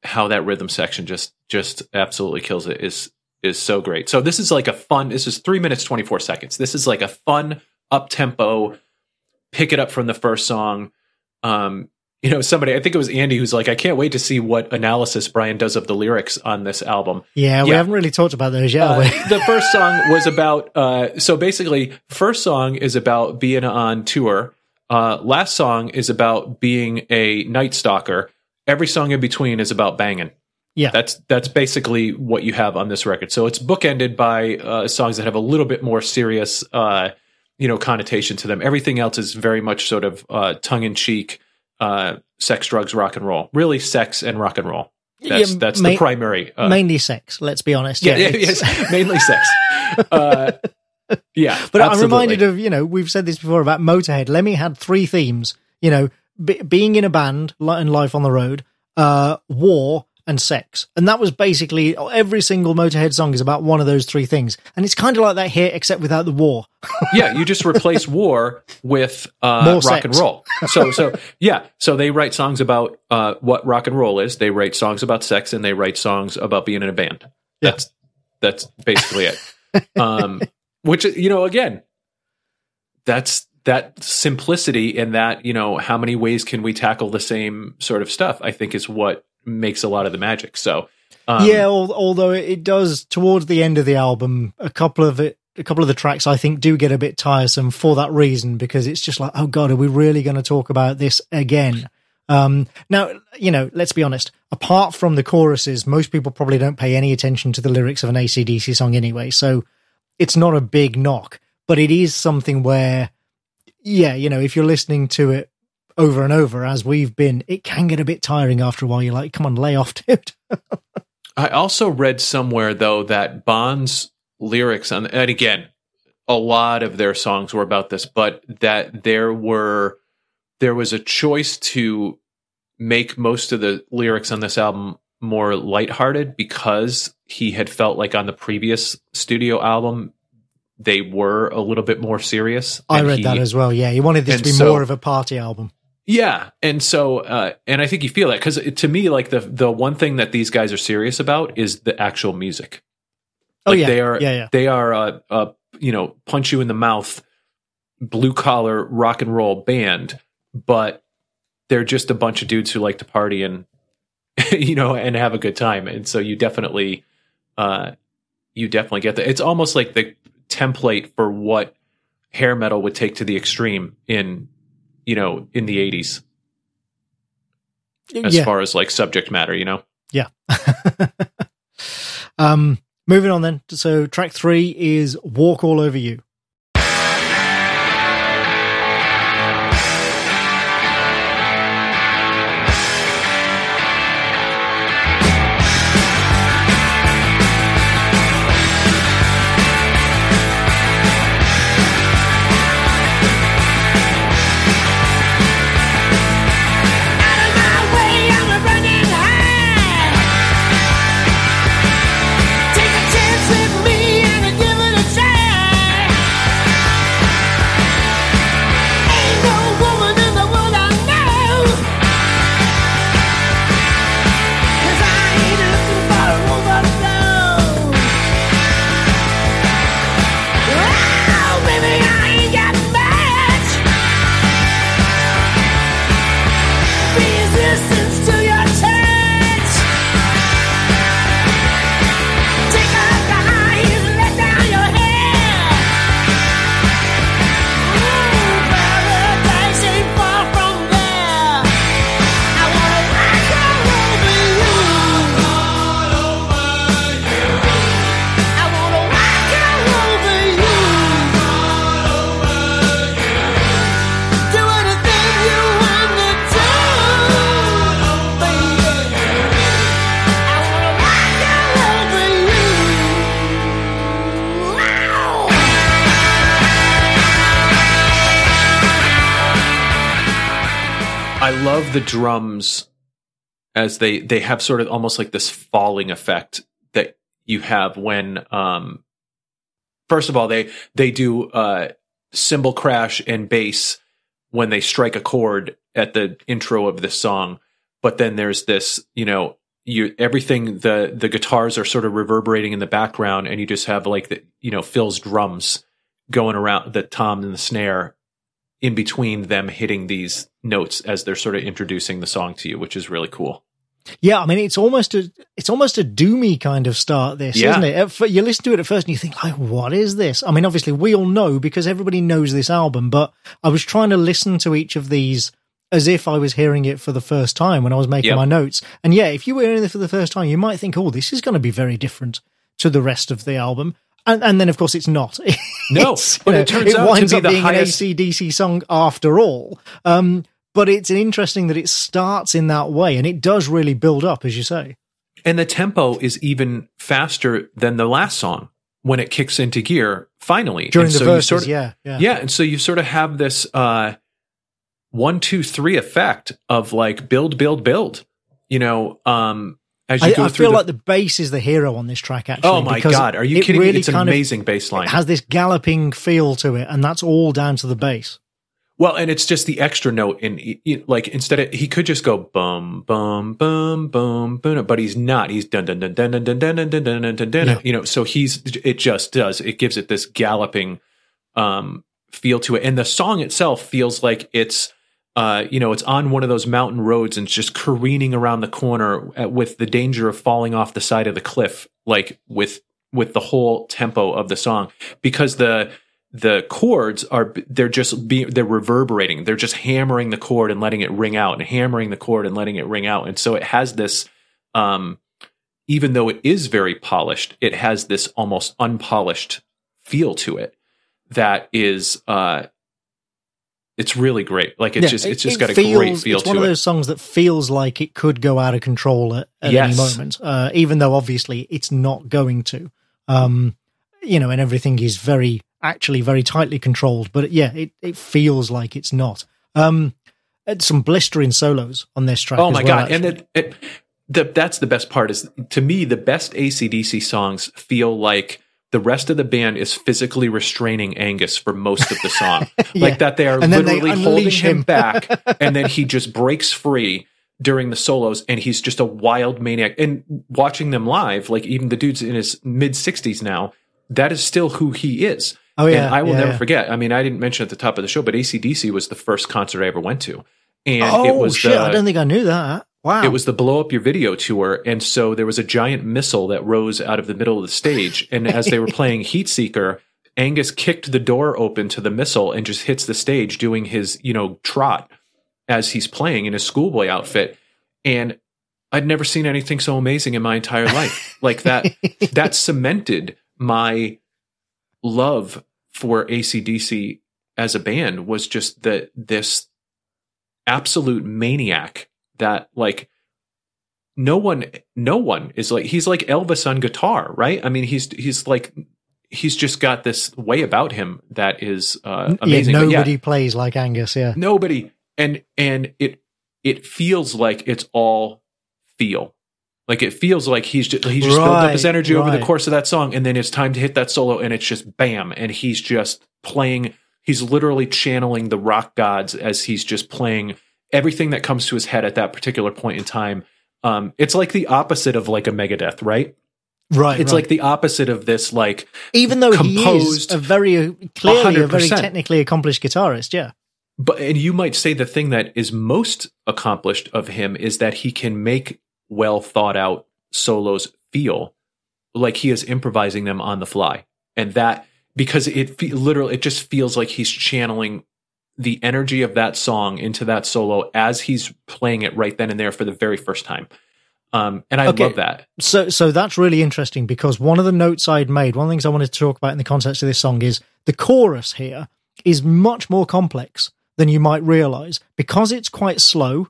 B: how that rhythm section just just absolutely kills it is is so great. So this is like a fun. This is three minutes twenty four seconds. This is like a fun up tempo. Pick it up from the first song. Um, you know, somebody I think it was Andy who's like, I can't wait to see what analysis Brian does of the lyrics on this album.
A: Yeah, we haven't really talked about those yet,
B: Uh, the first song was about uh, so basically first song is about being on tour uh, last song is about being a night stalker every song in between is about banging
A: Yeah.
B: that's that's basically what you have on this record so it's bookended by uh, songs that have a little bit more serious uh, you know connotation to them everything else is very much sort of uh, tongue-in-cheek uh, sex drugs rock and roll really sex and rock and roll that's
A: Yeah,
B: that's
A: ma-
B: the primary uh,
A: Mainly sex, let's be honest.
B: yeah, yeah,
A: it's-
B: yes, mainly sex. Uh, yeah,
A: But I'm reminded of, you know, we've said this before about Motorhead. Lemmy had three themes, you know, be, being in a band and life on the road, uh, war and sex. And that was basically every single Motorhead song is about one of those three things. And it's kind of like that here, except without the war.
B: yeah, you just replace war with uh, rock
A: sex.
B: and roll. So, so yeah, so they write songs about uh, what rock and roll is. They write songs about sex, and they write songs about being in a band.
A: Yeah.
B: That's that's basically it. Um, which you know, again, that's that simplicity and that you know how many ways can we tackle the same sort of stuff. I think is what makes a lot of the magic. So. Um,
A: yeah, al- although it does towards the end of the album, a couple of it, a couple of the tracks I think do get a bit tiresome for that reason because it's just like, oh god, are we really going to talk about this again? Um, now, you know, let's be honest. Apart from the choruses, most people probably don't pay any attention to the lyrics of an ACDC song anyway. So it's not a big knock, but it is something where, yeah, you know, if you're listening to it over and over as we've been, it can get a bit tiring after a while. You're like, come on, lay off, dude.
B: I also read somewhere though that Bon's lyrics on and again, a lot of their songs were about this, but that there were there was a choice to make most of the lyrics on this album more lighthearted because he had felt like on the previous studio album they were a little bit more serious.
A: I read
B: he-
A: that as well. Yeah, he wanted this to be
B: so-
A: more of a party album.
B: Yeah, and so uh, and I think you feel that because to me, like the the one thing that these guys are serious about is the actual music.
A: Oh yeah,
B: they are
A: yeah, yeah.
B: they are a, a you know punch you in the mouth, blue collar rock and roll band, but they're just a bunch of dudes who like to party and you know and have a good time, and so you definitely uh, you definitely get that. It's almost like the template for what hair metal would take to the extreme in you know in the 80s as
A: yeah.
B: far as like subject matter you know Yeah.
A: um, moving on then. So track three is "Walk All Over You."
C: I
B: love the drums as they they have sort of almost like this falling effect that you have when um first of all they they do uh cymbal crash and bass when they strike a chord at the intro of this song. But then there's this you know you everything the the guitars are sort of reverberating in the background and you just have like the you know phil's drums going around the tom and the snare in between them hitting these notes as they're sort of introducing the song to you which is really cool
A: Yeah, I mean it's almost a it's almost a doomy kind of start. This
B: Yeah.
A: isn't it? At You listen to it at first and you think like, what is this? I mean, obviously we all know because everybody knows this album, but I was trying to listen to each of these as if I was hearing it for the first time when I was making
B: Yep.
A: my notes. And yeah, if you were hearing it for the first time, you might think, oh, this is going to be very different to the rest of the album. And, and then, of course, it's not.
B: No,
A: It's, you
B: but
A: know,
B: it turns out to
A: winds
B: be
A: up
B: the
A: being
B: highest-
A: an ACDC song after all. Um, but it's interesting that it starts in that way, and it does really build up, as you say.
B: and the tempo is even faster than the last song when it kicks into gear finally
A: During
B: And
A: the
B: so
A: verses,
B: sort of,
A: yeah, yeah.
B: yeah and so you sort of have this uh one two three effect of like build build build you know um as you
A: I,
B: go
A: I feel
B: the,
A: like the bass is the hero on this track. Actually,
B: oh my god are you kidding
A: really
B: me it's an
A: kind of-
B: amazing bass line
A: It has this galloping feel to it, and that's all down to the bass.
B: Well, and it's just the extra note in like instead of he could just go bum bum bum bum bum, but he's not. He's dun dun dun dun dun dun dun dun dun dun dun dun. You know, so he's it just does it gives it this galloping um feel to it, and the song itself feels like it's uh you know it's on one of those mountain roads and it's just careening around the corner at, with the danger of falling off the side of the cliff, like with with the whole tempo of the song because the the chords are they're just being they're reverberating. They're just hammering the chord and letting it ring out and hammering the chord and letting it ring out. And so it has this um even though it is very polished, it has this almost unpolished feel to it that is uh it's really great. Like it's
A: Yeah,
B: just it's just
A: it
B: got a
A: feels-
B: great feel to it.
A: It's one of
B: it.
A: those songs that feels like it could go out of control at, at
B: Yes.
A: any moment, uh, even though obviously it's not going to. Um, you know, and everything is very actually very tightly controlled. But yeah, it, it feels like it's not. Um, and some blistering solos on this track.
B: Oh my
A: well,
B: god! And
A: actually.
B: it, it, the, that's the best part. Is to me the best ACDC songs feel like the rest of the band is physically restraining Angus for most of the song,
A: Yeah.
B: like that they are
A: then they
B: literally holding him
A: him.
B: back, and then he just breaks free during the solos, and he's just a wild maniac. And watching them live, like even the dude's in his mid sixties now, that is still who he is.
A: Oh, yeah,
B: and I will
A: yeah,
B: never
A: yeah.
B: forget. I mean, I didn't mention at the top of the show, but ACDC was the first concert I ever went to. And
A: oh
B: it was
A: shit!
B: the,
A: I don't think I knew that. Wow.
B: it was the blow up your video tour. And so there was a giant missile that rose out of the middle of the stage. And as they were playing Heat Seeker, Angus kicked the door open to the missile and just hits the stage doing his, you know, trot as he's playing in his schoolboy outfit. And I'd never seen anything so amazing in my entire life. like that, that cemented my love for ACDC as a band was just that this absolute maniac that like no one no one is like he's like Elvis on guitar, right? I mean he's he's like he's just got this way about him that is uh amazing.
A: Yeah, nobody plays like Angus. Yeah.
B: nobody and and it it feels like it's all feel like it feels like he's just he's just built up his
A: Right,
B: energy over the course of that song and then it's time to hit that solo and it's just bam and he's just playing he's literally channeling the rock gods as he's just playing everything that comes to his head at that particular point in time um it's like the opposite of like a megadeth right
A: Right.
B: it's
A: right.
B: like the opposite of this like
A: even though he is
B: composed
A: a very uh, clearly a very technically accomplished guitarist. Yeah.
B: but and you might say the thing that is most accomplished of him is that he can make well thought out solos feel like he is improvising them on the fly and that because it fe- literally it just feels like he's channeling the energy of that song into that solo as he's playing it right then and there for the very first time um and i
A: Okay.
B: love that
A: So, so that's really interesting because one of the notes I'd made, one of the things I wanted to talk about in the context of this song is the chorus here is much more complex than you might realize because it's quite slow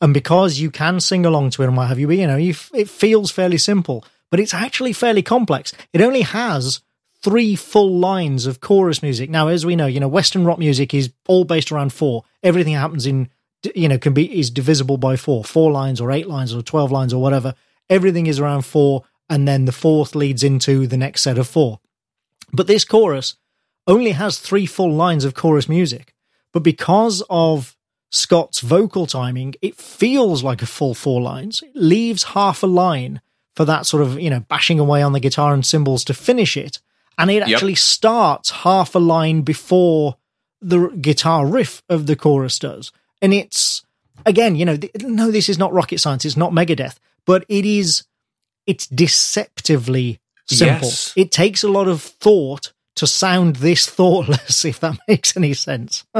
A: and because you can sing along to it and what have you. You know, you, f- it feels fairly simple, but it's actually fairly complex. It only has three full lines of chorus music. Now, as we know, you know, Western rock music is all based around four. Everything happens in, you know, can be is divisible by four, four lines or eight lines or twelve lines or whatever. Everything is around four, and then the fourth leads into the next set of four. But this chorus only has three full lines of chorus music. But because of Scott's vocal timing, it feels like a full four lines. It leaves half a line for that sort of, you know, bashing away on the guitar and cymbals to finish it. And it
B: Yep.
A: actually starts half a line before the guitar riff of the chorus does. And it's, again, you know, th- no, this is not rocket science. It's not Megadeth, but it is, it's deceptively simple.
B: Yes.
A: It takes a lot of thought to sound this thoughtless, if that makes any sense.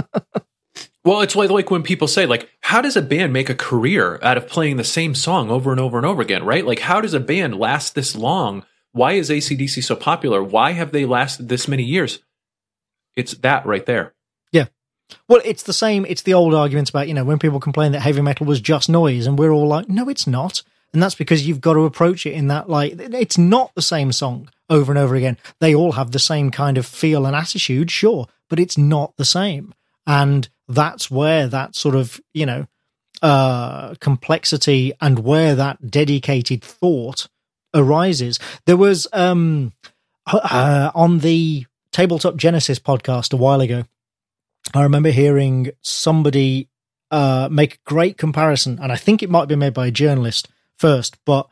B: Well, it's like, like when people say, like, how does a band make a career out of playing the same song over and over and over again, right? Like, how does a band last this long? Why is ACDC so popular? Why have they lasted this many years? It's that right there. Yeah.
A: Well, it's the same. It's the old argument about, you know, when people complain that heavy metal was just noise, and we're all like, no, it's not. And that's because you've got to approach it in that, like, it's not the same song over and over again. They all have the same kind of feel and attitude, sure, but it's not the same. And that's where that sort of, you know, uh, complexity and where that dedicated thought arises. There was, um, uh, on the Tabletop Genesis podcast a while ago, I remember hearing somebody uh, make a great comparison, and I think it might been made by a journalist first, but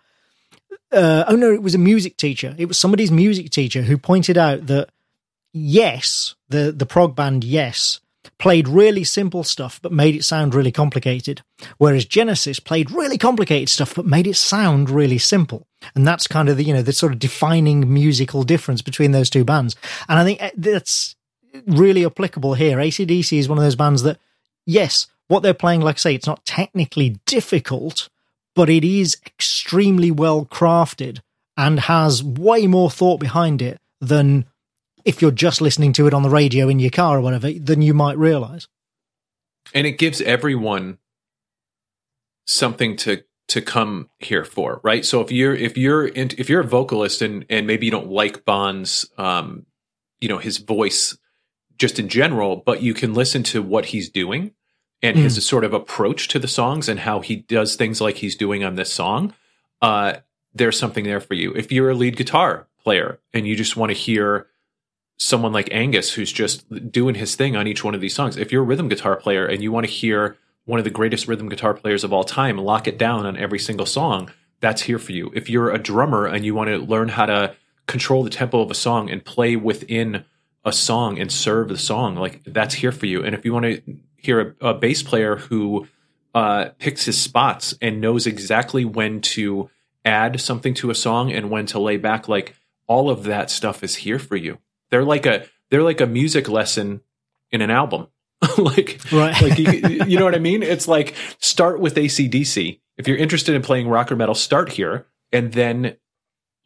A: uh, oh no, it was a music teacher. It was somebody's music teacher who pointed out that yes, the the prog band Yes played really simple stuff but made it sound really complicated, whereas Genesis played really complicated stuff but made it sound really simple. And that's kind of the you know the sort of defining musical difference between those two bands. And I think uh, that's really applicable here. ACDC is one of those bands that, yes, what they're playing, like I say, it's not technically difficult, but it is extremely well crafted and has way more thought behind it than if you're just listening to it on the radio in your car or whatever, than you might realize.
B: and it gives everyone something to to come here for right? So if you're if you're in, if you're a vocalist and and maybe you don't like Bon's um you know his voice just in general but you can listen to what he's doing and his sort of approach to the songs and how he does things like he's doing on this song uh there's something there for you. If you're a lead guitar player and you just want to hear someone like Angus who's just doing his thing on each one of these songs. If you're a rhythm guitar player and you want to hear one of the greatest rhythm guitar players of all time lock it down on every single song, that's here for you. If you're a drummer and you want to learn how to control the tempo of a song and play within a song and serve the song, like that's here for you. And if you want to hear a, a bass player who uh, picks his spots and knows exactly when to add something to a song and when to lay back, like all of that stuff is here for you. They're like a they're like a music lesson in an album. like
A: Right.
B: like you, you know what I mean? It's like start with ACDC. If you're interested in playing rock or metal, start here and then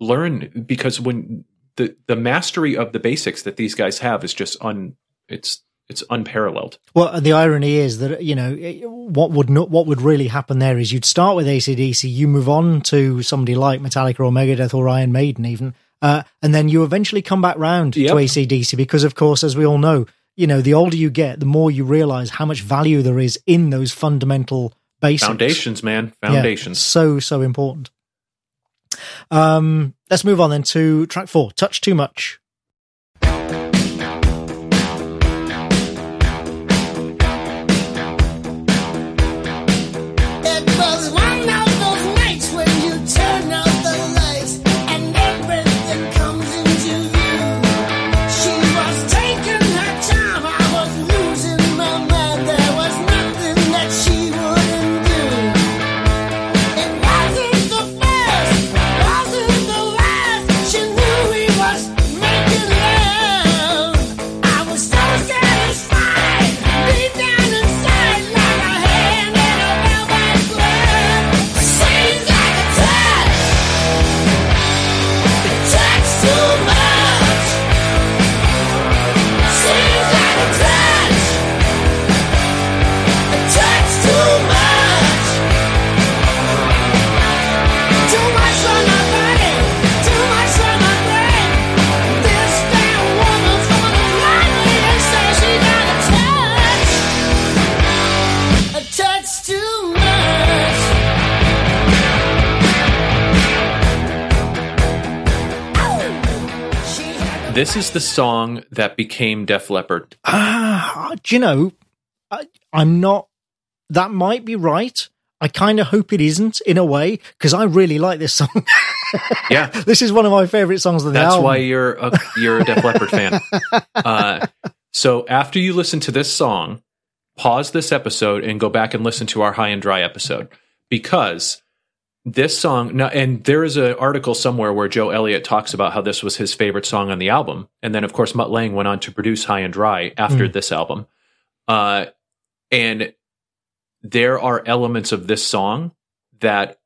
B: learn because when the the mastery of the basics that these guys have is just un it's it's unparalleled.
A: Well, the irony is that you know what would not, what would really happen there is you'd start with ACDC, you move on to somebody like Metallica or Megadeth or Iron Maiden, even, uh, and then you eventually come back round
B: Yep.
A: to ACDC because, of course, as we all know, you know, the older you get, the more you realize how much value there is in those fundamental basics.
B: Foundations, man.
A: Yeah,
B: Foundations.
A: so so important. Um, let's move on then to track four. Touch too much.
C: This
B: is the song that became Def Leppard.
A: Ah, do you know? I, I'm not. That might be right. I kind of hope it isn't in a way because I really like this song.
B: Yeah.
A: this is one of my favorite songs of the
B: That's
A: album.
B: why you're a you're a Def Leppard fan. Uh, so after you listen to this song, pause this episode and go back and listen to our High and Dry episode because this song now and there is an article somewhere where Joe Elliott talks about how this was his favorite song on the album, and then of course Mutt Lange went on to produce High and Dry after this album, uh, and there are elements of this song that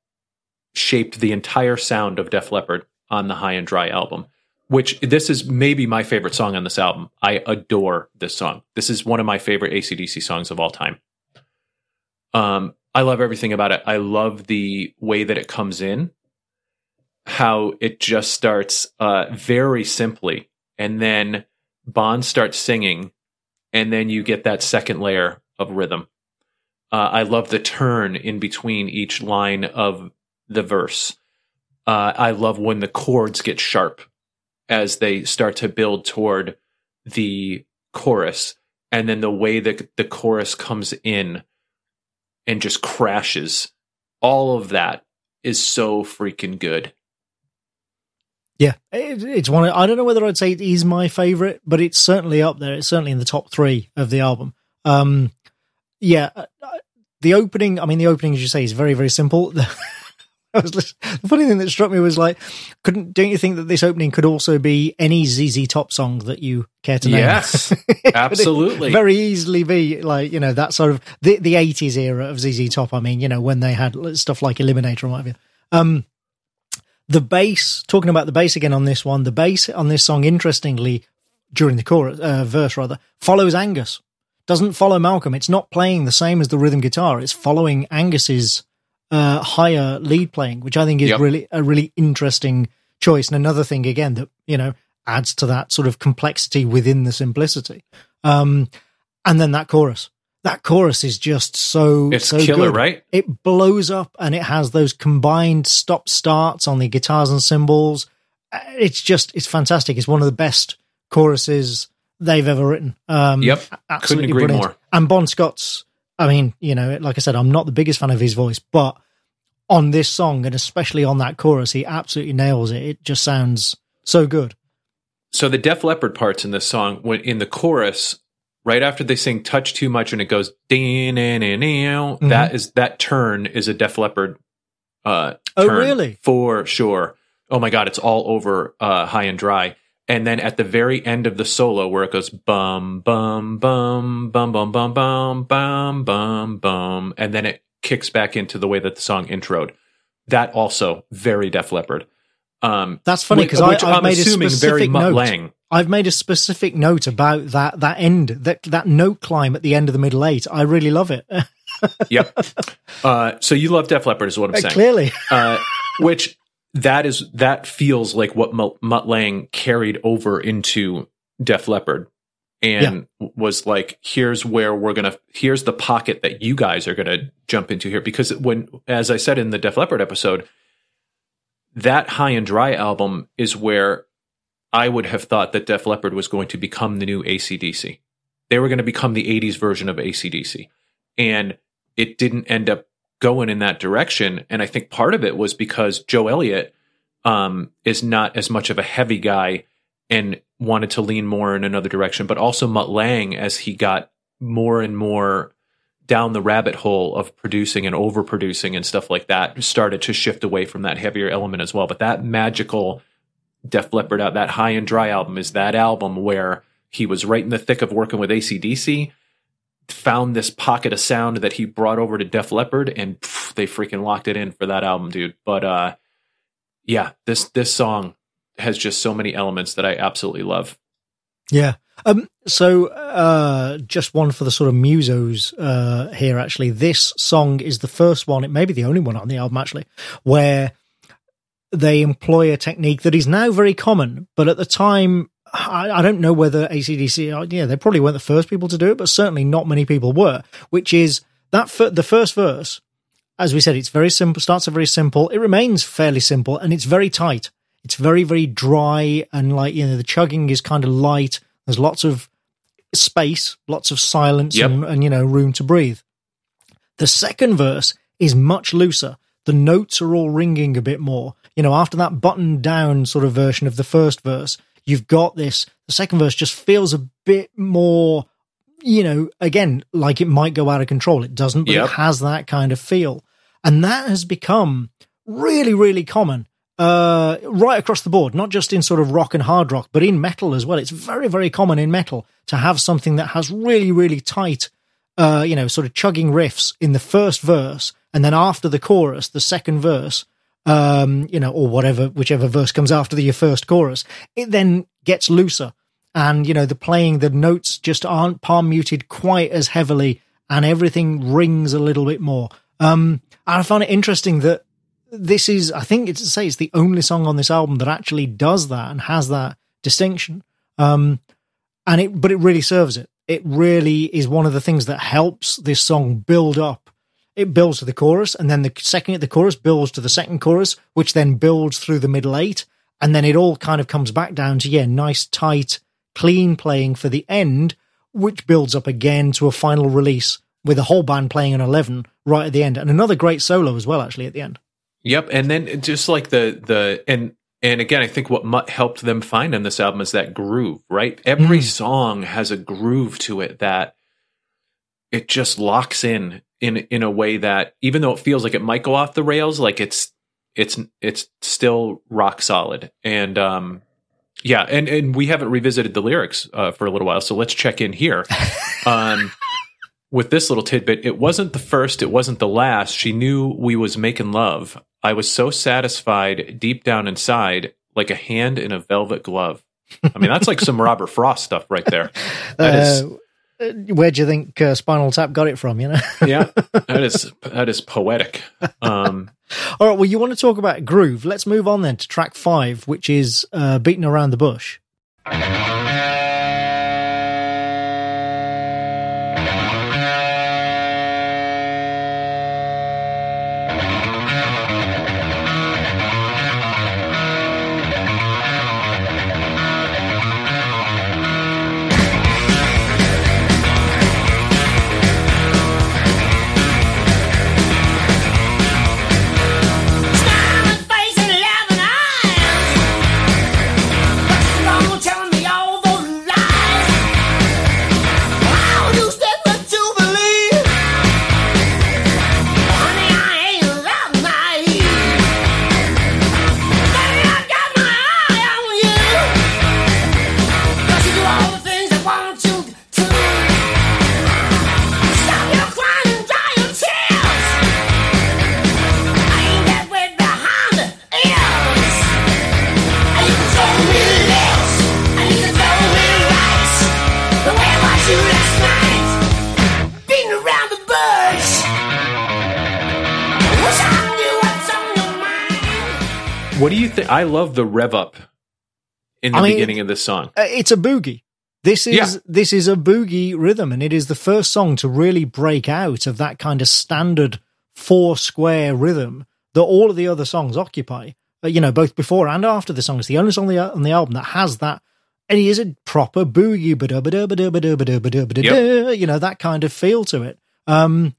B: shaped the entire sound of Def Leppard on the High and Dry album. Which this is maybe my favorite song on this album. I adore this song. This is one of my favorite ACDC songs of all time. Um, I love everything about it. I love the way that it comes in, how it just starts uh, very simply, and then Bon starts singing, and then you get that second layer of rhythm. Uh, I love the turn in between each line of the verse. Uh, I love when the chords get sharp as they start to build toward the chorus, and then the way that the chorus comes in and just crashes. All of that is so freaking good.
A: Yeah, it, it's one. Of, I don't know whether I'd say it is my favorite, but it's certainly up there. It's certainly in the top three of the album. Um, yeah, uh, uh, the opening. I mean, the opening, as you say, is very, very simple. I was lis- the funny thing that struck me was like, couldn't don't you think that this opening could also be any ZZ Top song that you care to name?
B: Yes, absolutely.
A: very easily be like you know that sort of the the eighties era of ZZ Top. I mean, you know when they had stuff like Eliminator and what have you. Um, the bass, talking about the bass again on this one, the bass on this song, interestingly, during the chorus uh, verse rather, follows Angus. Doesn't follow Malcolm. It's not playing the same as the rhythm guitar. It's following Angus's uh, higher lead playing, which I think is
B: Yep.
A: really a really interesting choice. And another thing again that you know adds to that sort of complexity within the simplicity. Um, and then that chorus. That chorus is just so
B: It's
A: so
B: killer,
A: good.
B: right?
A: It blows up and it has those combined stop starts on the guitars and cymbals. Uh, It's just it's fantastic. It's one of the best choruses they've ever written. Um,
B: Yep.
A: absolutely
B: Couldn't agree
A: brilliant.
B: more.
A: And Bon Scott's. I mean, you know, like I said, I'm not the biggest fan of his voice, but on this song and especially on that chorus, he absolutely nails it. It just sounds so good.
B: So the Def Leppard parts in this song, when in the chorus, right after they sing "Touch Too Much" and it goes
A: Mm-hmm.
B: that is that turn is a Def Leppard. Uh,
A: Oh, really?
B: For sure. Oh my god, it's all over uh, high and dry. And then at the very end of the solo, where it goes bum bum bum bum bum bum bum bum bum bum, and then it kicks back into the way that the song introed. That also very Def Leppard. Um,
A: That's funny because I've
B: I'm
A: made a
B: assuming very
A: specific
B: Mutt
A: note.
B: Lange.
A: I've made a specific note about that that end that that note climb at the end of the middle eight. I really love it.
B: Yep. Uh, so you love Def Leppard, is what I'm saying.
A: Clearly,
B: Uh, which that is that feels like what Mutt, Lange carried over into Def Leppard, and was like, here's where we're gonna, here's the pocket that you guys are gonna jump into here, because when, as I said in the Def Leppard episode, that High and Dry album is where I would have thought that Def Leppard was going to become the new ACDC. They were going to become the 80s version of ACDC. And it didn't end up going in that direction. And I think part of it was because Joe Elliott um, is not as much of a heavy guy and wanted to lean more in another direction, but also Mutt Lange, as he got more and more down the rabbit hole of producing and overproducing and stuff like that, started to shift away from that heavier element as well. But that magical Def Leppard out, that High and Dry album is that album where he was right in the thick of working with ACDC, found this pocket of sound that he brought over to Def Leppard, and pff, they freaking locked it in for that album, dude. But uh, yeah, this this song has just so many elements that I absolutely love.
A: yeah. Um. So, uh, just one for the sort of musos uh, here. Actually, this song is the first one. It may be the only one on the album actually, where they employ a technique that is now very common, but at the time. I, I don't know whether ACDC, uh, yeah, they probably weren't the first people to do it, but certainly not many people were. Which is that the first verse, as we said, it's very simple. Starts off very simple. It remains fairly simple, and it's very tight. It's very very dry, and like you know, the chugging is kind of light. There's lots of space, lots of silence,
B: Yep.
A: and, and you know, room to breathe. The second verse is much looser. The notes are all ringing a bit more. You know, after that buttoned down sort of version of the first verse, you've got this. The second verse just feels a bit more, you know, again, like it might go out of control. It doesn't, but
B: Yep.
A: it has that kind of feel. And that has become really, really common uh, right across the board, not just in sort of rock and hard rock, but in metal as well. It's very, very common in metal to have something that has really, really tight, uh, you know, sort of chugging riffs in the first verse, and then after the chorus, the second verse, um, you know, or whatever, whichever verse comes after the, your first chorus, it then gets looser. And, you know, the playing, the notes just aren't palm muted quite as heavily, and everything rings a little bit more. Um, and I found it interesting that this is, I think it's to say, it's the only song on this album that actually does that and has that distinction. Um, and it, but it really serves it. It really is one of the things that helps this song build up. It builds to the chorus, and then the second the chorus builds to the second chorus, which then builds through the middle eight, and then it all kind of comes back down to yeah, nice, tight, clean playing for the end, which builds up again to a final release with the whole band playing an eleven right at the end, and another great solo as well, actually at the end.
B: Yep, and then just like the the and and again, I think what Mutt helped them find on this album is that groove. Right, every
A: Mm.
B: song has a groove to it that it just locks in in in a way that even though it feels like it might go off the rails, like it's it's it's still rock solid. And um, yeah, and and we haven't revisited the lyrics uh, for a little while, so let's check in here. um, with this little tidbit, it wasn't the first, it wasn't the last. She knew we was making love. I was so satisfied deep down inside, like a hand in a velvet glove. I mean, that's like some Robert Frost stuff right there. That is,
A: Uh, where do you think uh, Spinal Tap got it from? You know.
B: yeah, that is that is poetic. Um,
A: All right. Well, you want to talk about groove? Let's move on then to track five, which is uh, "Beating Around the Bush."
B: What do you think? I love the rev up in the
A: I mean-
B: beginning of this song.
A: Uh, it's a boogie. This is
B: Yeah.
A: this is a boogie rhythm, and it is the first song to really break out of that kind of standard four square rhythm that all of the other songs occupy. Uh, you know, both before and after the song. It's the only song on the, on the album that has that. And it is a proper boogie,
B: Yep.
A: you know, that kind of feel to it. Um,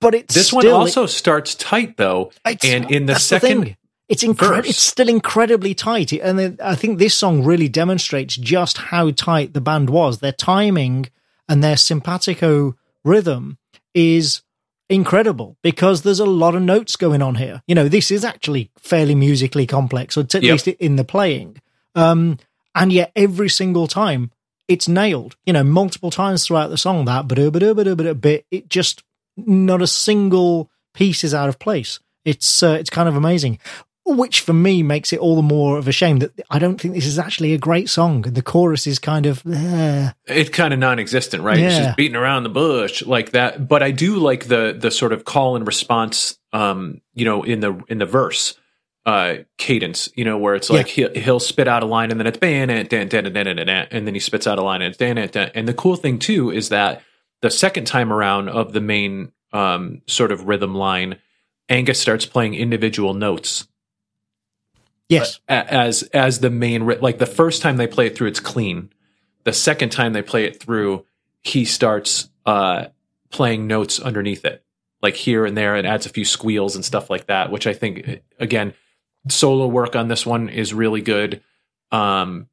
A: but it's
B: This one
A: still-
B: also starts tight though, and in the second
A: thing. It's incre-
B: verse.
A: it's still incredibly tight, and I think this song really demonstrates just how tight the band was. Their timing and their simpatico rhythm is incredible because there's a lot of notes going on here. You know, this is actually fairly musically complex, or at
B: Yep.
A: least in the playing. Um, and yet every single time it's nailed. You know, multiple times throughout the song that bit, it just not a single piece is out of place. It's uh, it's kind of amazing, which for me makes it all the more of a shame that I don't think this is actually a great song. The chorus is kind of eh.
B: it's kind of non-existent, right? It's just beating around the bush like that. But I do like the the sort of call and response, um, you know, in the in the verse uh cadence, you know, where it's like he'll, he'll spit out a line and then it's ban and dan dan dan dan dan and then he spits out a line and it's dan dan. And the cool thing too is that the second time around of the main um sort of rhythm line, Angus starts playing individual notes
A: yes,
B: as as the main like the first time they play it through it's clean. The second time they play it through he starts uh playing notes underneath it like here and there and adds a few squeals and stuff like that which i think again solo work on this one is really good. Um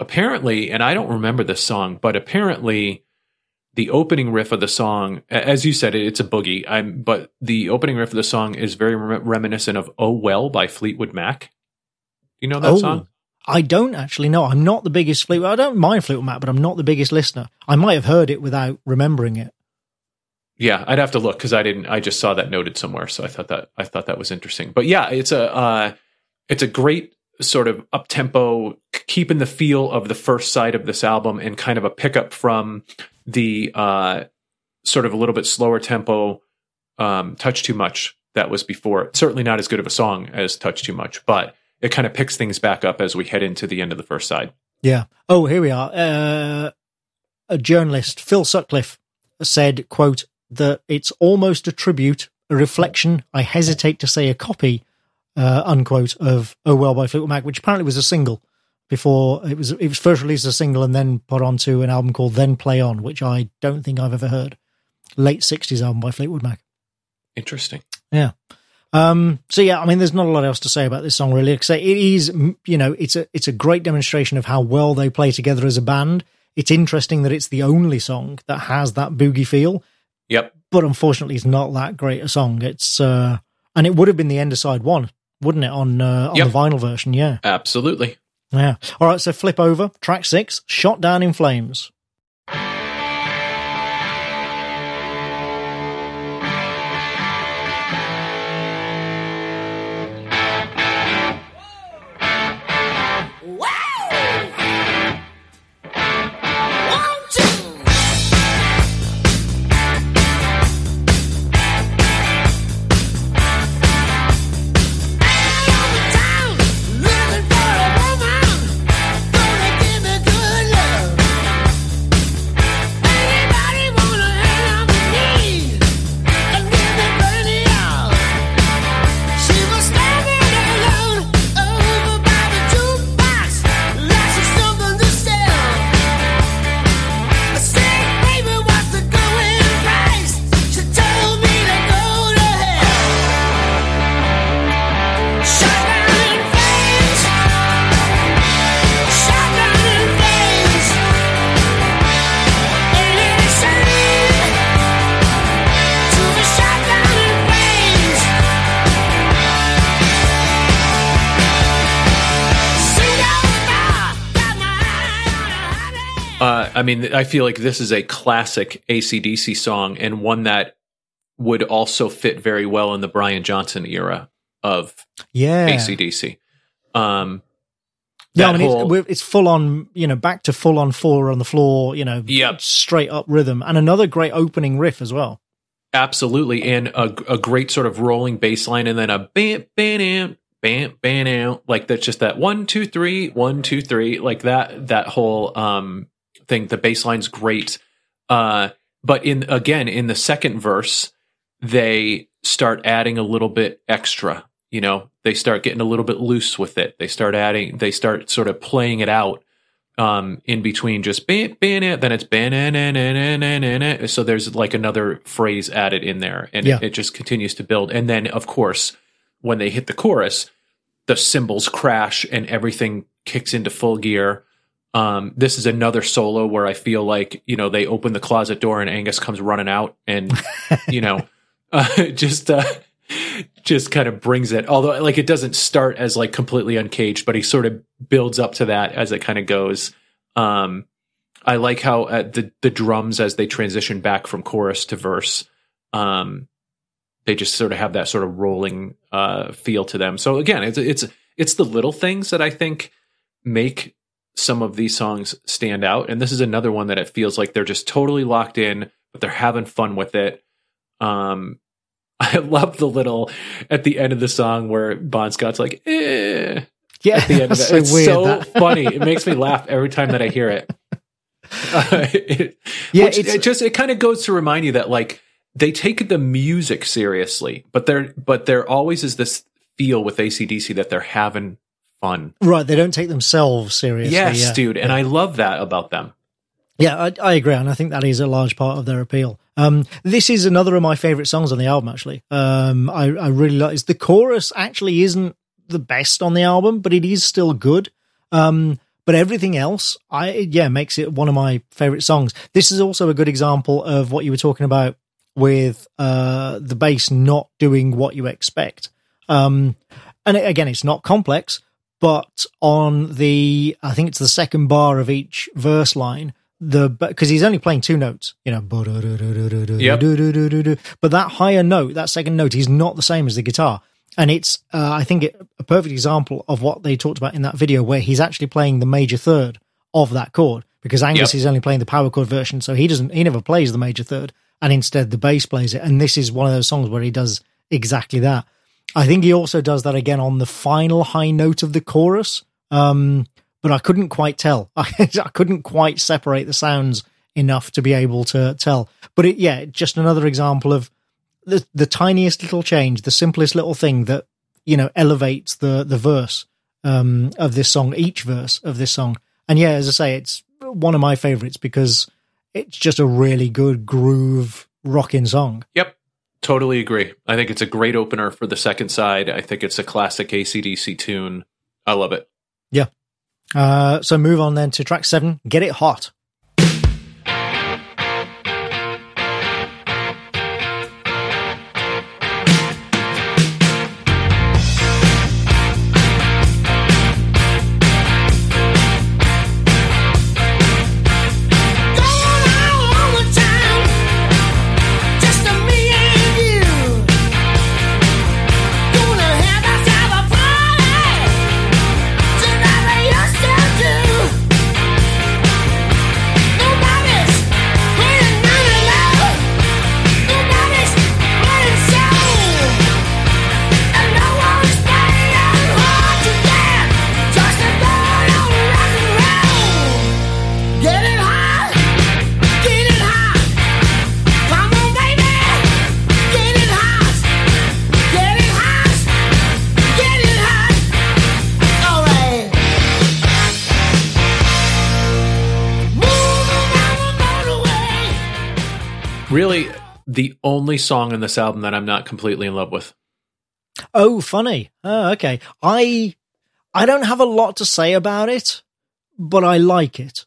B: apparently and i don't remember this song but apparently the opening riff of the song as you said it's a boogie i'm but the opening riff of the song is very re- reminiscent of oh well by fleetwood mac you know that
A: Oh,
B: song
A: I don't actually know. I'm not the biggest Fleetwood. I don't mind Fleetwood Mac, but I'm not the biggest listener. I might have heard it without remembering it.
B: Yeah, I'd have to look because I didn't. I just saw that noted somewhere, so I thought that I thought that was interesting. But yeah, it's a uh, it's a great sort of up tempo, keeping the feel of the first side of this album, and kind of a pickup from the uh, sort of a little bit slower tempo. Um, Touch too much that was before. Certainly not as good of a song as Touch too much, but it kind of picks things back up as we head into the end of the first side.
A: Yeah. Oh, here we are. Uh, a journalist, Phil Sutcliffe, said, quote, that it's almost a tribute, a reflection, I hesitate to say a copy, uh, unquote, of Oh Well by Fleetwood Mac, which apparently was a single before it was, it was first released as a single and then put onto an album called Then Play On, which I don't think I've ever heard. Late 60s album by Fleetwood Mac.
B: Interesting.
A: Yeah. Um, so yeah, I mean, there's not a lot else to say about this song really. Because it is, you know, it's a it's a great demonstration of how well they play together as a band. It's interesting that it's the only song that has that boogie feel,
B: Yep.
A: but unfortunately, it's not that great a song. It's uh, and it would have been the end of side one, wouldn't it? On uh, on
B: Yep.
A: the vinyl version, yeah,
B: Absolutely.
A: Yeah. All right, so flip over track six, "Shot Down in Flames."
B: Mean, I feel like this is a classic ACDC song and one that would also fit very well in the Brian Johnson era of
A: Yeah,
B: ACDC. Um,
A: yeah. I mean,
B: whole-
A: it's, it's full on, you know, back to full on four on the floor, you know,
B: Yep.
A: straight up rhythm, and another great opening riff as well.
B: Absolutely, and a, a great sort of rolling bass line, and then a bam, bam, bam, bam, bam, like that's just that one, two, three, one, two, three, like that. That whole um thing. The bass line's great, uh, but in again in the second verse, they start adding a little bit extra. You know, they start getting a little bit loose with it. They start adding, they start sort of playing it out um, in between just ban, ban, it, then it's ban, so there's like another phrase added in there and
A: Yeah.
B: it, it just continues to build. And then of course, when they hit the chorus, the cymbals crash and everything kicks into full gear. Um, this is another solo where I feel like, you know, they open the closet door and Angus comes running out and, you know, uh, just, uh, just kind of brings it. Although, like, it doesn't start as like completely uncaged, but he sort of builds up to that as it kind of goes. Um, I like how uh, the the drums as they transition back from chorus to verse, um, they just sort of have that sort of rolling uh, feel to them. So again, it's it's it's the little things that I think make some of these songs stand out. And this is another one that it feels like they're just totally locked in, but they're having fun with it. Um, I love the little at the end of the song where Bon Scott's like, eh,
A: Yeah,
B: at the end of it.
A: so
B: it's
A: weird.
B: so
A: that.
B: funny. It makes me laugh every time that I hear it. Uh, it
A: Yeah,
B: which it just it kind of goes to remind you that like they take the music seriously, but there but there always is this feel with ACDC that they're having fun.
A: Right, they don't take themselves seriously.
B: yes,
A: yeah.
B: dude, and I love that about them.
A: Yeah, I, I agree, and I think that is a large part of their appeal. Um, this is another of my favorite songs on the album. Actually, um, I, I really like. It's the chorus actually isn't the best on the album, but it is still good. Um, but everything else, I yeah, makes it one of my favorite songs. This is also a good example of what you were talking about with uh, the bass not doing what you expect. Um, and it, again, it's not complex, but on the I think it's the second bar of each verse line, the because he's only playing two notes, you know,
B: Yep.
A: but that higher note, that second note, is not the same as the guitar. And it's, uh, I think, it, a perfect example of what they talked about in that video, where he's actually playing the major third of that chord because Angus
B: Yep.
A: is only playing the power chord version, so he doesn't, he never plays the major third, and instead the bass plays it. And this is one of those songs where he does exactly that. I think he also does that again on the final high note of the chorus. Um, but I couldn't quite tell. I, I couldn't quite separate the sounds enough to be able to tell. But it, yeah, just another example of the the tiniest little change, the simplest little thing that you know elevates the the verse um, of this song, each verse of this song. And yeah, as I say, it's one of my favorites because it's just a really good groove rocking song.
B: Yep. Totally agree. I think it's a great opener for the second side. I think it's a classic ACDC tune. I love it. Yeah.
A: Uh, so move on then to track seven, "Get It Hot."
B: Only song in this album that I'm not completely in love with.
A: Oh, funny. Oh, okay. I I don't have a lot to say about it, but I like it.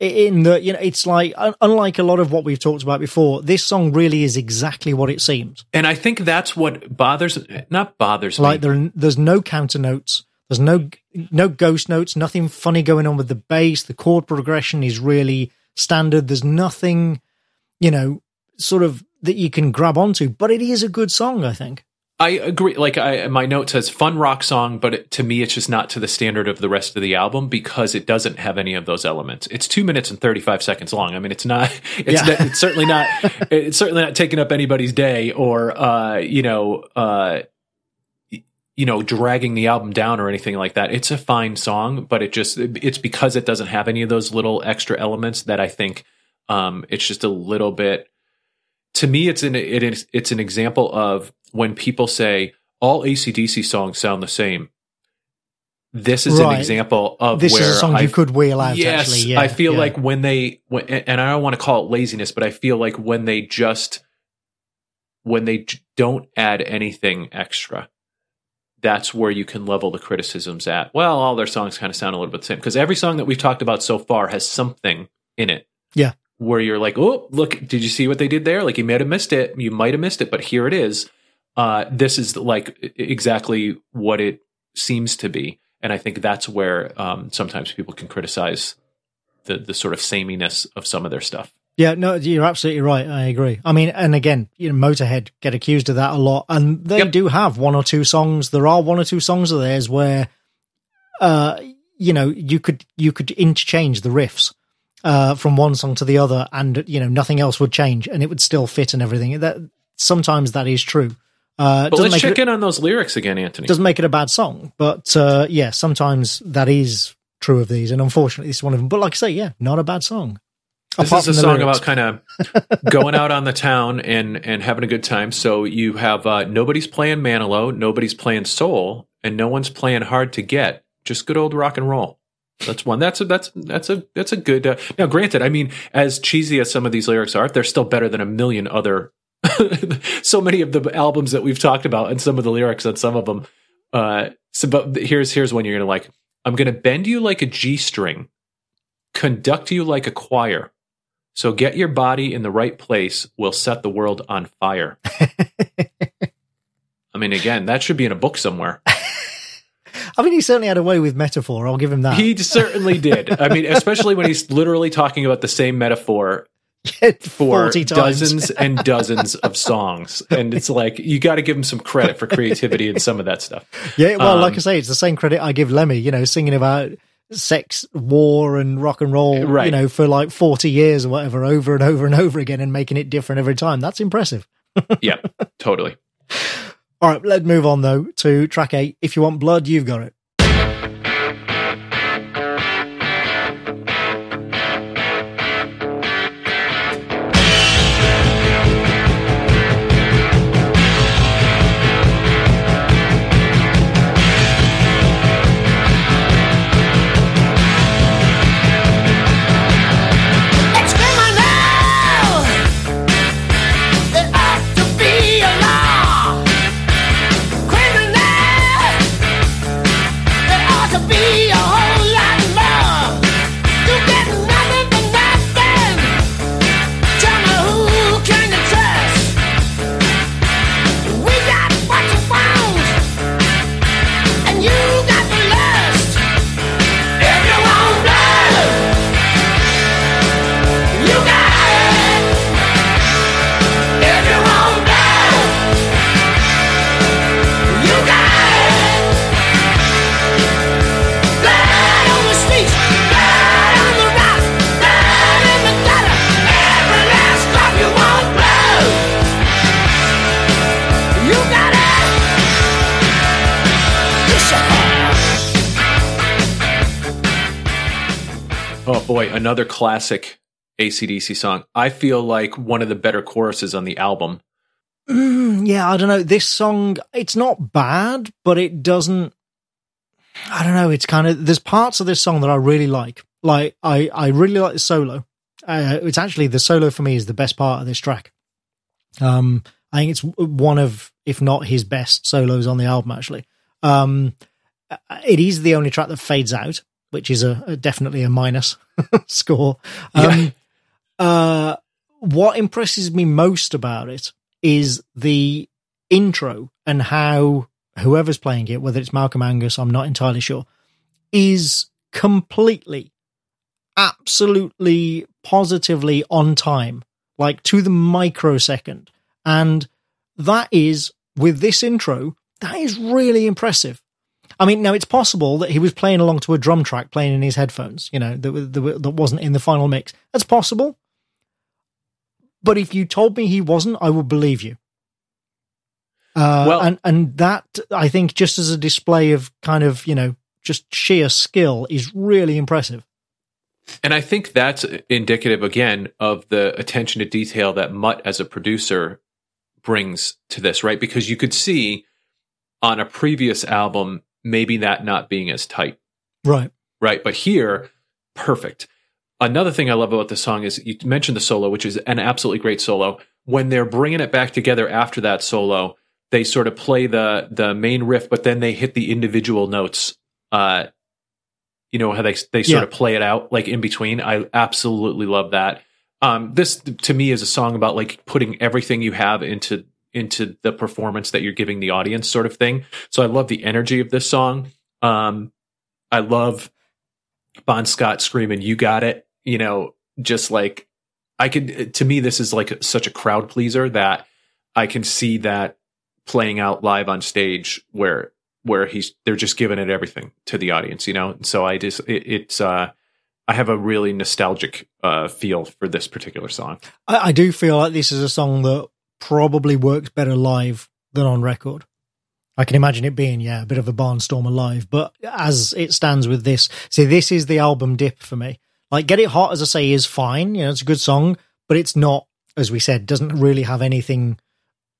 A: In that, you know, it's like unlike a lot of what we've talked about before. This song really is exactly what it seems.
B: And I think that's what bothers, not bothers
A: Like
B: me.
A: there, there's no counter notes. There's no no ghost notes. Nothing funny going on with the bass. The chord progression is really standard. There's nothing, you know, sort of that you can grab onto. But it is a good song, I think.
B: I agree. Like I, my note says fun rock song, but it, to me, it's just not to the standard of the rest of the album because it doesn't have any of those elements. It's two minutes and 35 seconds long. I mean, it's not, it's,
A: Yeah.
B: not- it's certainly not, it's certainly not taking up anybody's day or, uh, you know, uh, you know, dragging the album down or anything like that. It's a fine song, but it just, it's because it doesn't have any of those little extra elements that I think, um, it's just a little bit, to me, it's an it is it's an example of when people say all ACDC songs sound the same. This is
A: Right.
B: an example of
A: This
B: where
A: is a song
B: I,
A: you could wheel out.
B: yes,
A: actually. Yeah,
B: I feel
A: yeah.
B: like when they when, and I don't want to call it laziness, but I feel like when they just when they don't add anything extra, that's where you can level the criticisms at. Well, all their songs kind of sound a little bit the same because every song that we've talked about so far has something in it.
A: Yeah.
B: Where you're like, oh, look, did you see what they did there? Like you might have missed it. You might have missed it, but here it is. Uh, this is like exactly what it seems to be. And I think that's where um, sometimes people can criticize the the sort of sameness of some of their stuff.
A: Yeah, no, you're absolutely right. I agree. I mean, and again, you know, Motorhead get accused of that a lot, and they
B: Yep.
A: do have one or two songs. There are one or two songs of theirs where, uh, you know, you could you could interchange the riffs uh, from one song to the other, and you know, nothing else would change, and it would still fit and everything. That sometimes that is true. Uh,
B: But let's check
A: it,
B: in on those lyrics again, Anthony.
A: doesn't make it a bad song, but uh, yeah, sometimes that is true of these, and unfortunately, this is one of them. But like I say, yeah, not a bad song.
B: This
A: Apart
B: is a song
A: lyrics.
B: about kind of going out on the town and and having a good time. So you have uh, nobody's playing Manilow, nobody's playing Soul, and no one's playing Hard to Get. Just good old rock and roll. That's one. That's a that's that's a that's a good. Uh, now, granted, I mean, as cheesy as some of these lyrics are, they're still better than a million other. so many of the albums that we've talked about, and some of the lyrics on some of them. Uh, so, but here's here's one you're gonna like. I'm gonna bend you like a G string, conduct you like a choir. So get your body in the right place. We'll set the world on fire. I mean, again, that should be in a book somewhere.
A: I mean, he certainly had a way with metaphor. I'll give him that.
B: He certainly did. I mean, especially when he's literally talking about the same metaphor for dozens and dozens of songs. And it's like, you got to give him some credit for creativity and some of that stuff.
A: Yeah, well, like
B: Um,
A: I say, it's the same credit I give Lemmy. You know, singing about sex, war, and rock and roll.
B: Right.
A: You know, for like forty years or whatever, over and over and over again, and making it different every time. That's impressive.
B: Yeah, totally.
A: All right, let's move on though to track eight. If you want blood, you've got it.
B: Boy, another classic ACDC song. I feel like one of the better choruses on the album.
A: Mm, yeah, I don't know. This song, it's not bad, but it doesn't. I don't know. It's kind of there's parts of this song that I really like. Like I, I really like the solo. uh, it's actually the solo for me is the best part of this track. Um, I think it's one of, if not his best solos on the album. Actually, um, it is the only track that fades out, which is a, a definitely a minus score. Um, uh, what impresses me most about it is the intro and how whoever's playing it, whether it's Malcolm Angus, I'm not entirely sure, is completely, absolutely, positively on time, like to the microsecond. And that is, with this intro, that is really impressive. I mean, now it's possible that he was playing along to a drum track playing in his headphones, you know, that, that, that wasn't in the final mix. That's possible. But if you told me he wasn't, I would believe you. Uh,
B: Well-
A: and and that I think just as a display of kind of you know just sheer skill is really impressive.
B: And I think that's indicative again of the attention to detail that Mutt as a producer brings to this, right? Because you could see on a previous album maybe that not being as tight,
A: Right.
B: right? But here, perfect. Another thing I love about this song is you mentioned the solo, which is an absolutely great solo. When they're bringing it back together after that solo, they sort of play the the main riff, but then they hit the individual notes. Uh, you know how they they sort
A: Yeah.
B: of play it out like in between. I absolutely love that. Um, this to me is a song about like putting everything you have into into the performance that you're giving the audience, sort of thing. So I love the energy of this song. Um, I love Bon Scott screaming, "You got it!" You know, just like I could. To me, this is like such a crowd pleaser that I can see that playing out live on stage where where he's they're just giving it everything to the audience. You know, so I just it, it's uh, I have a really nostalgic uh, feel for this particular song.
A: I, I do feel like this is a song that probably works better live than on record. I can imagine it being, yeah, a bit of a barnstormer live, but as it stands with this, see, this is the album dip for me. Like, Get It Hot, as I say, is fine. You know, it's a good song, but it's not, as we said, doesn't really have anything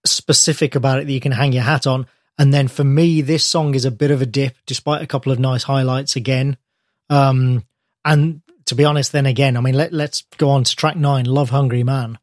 A: specific about it that you can hang your hat on. And then for me, this song is a bit of a dip, despite a couple of nice highlights again. Um, and to be honest, then again, I mean, let, let's go on to track nine, Love Hungry Man.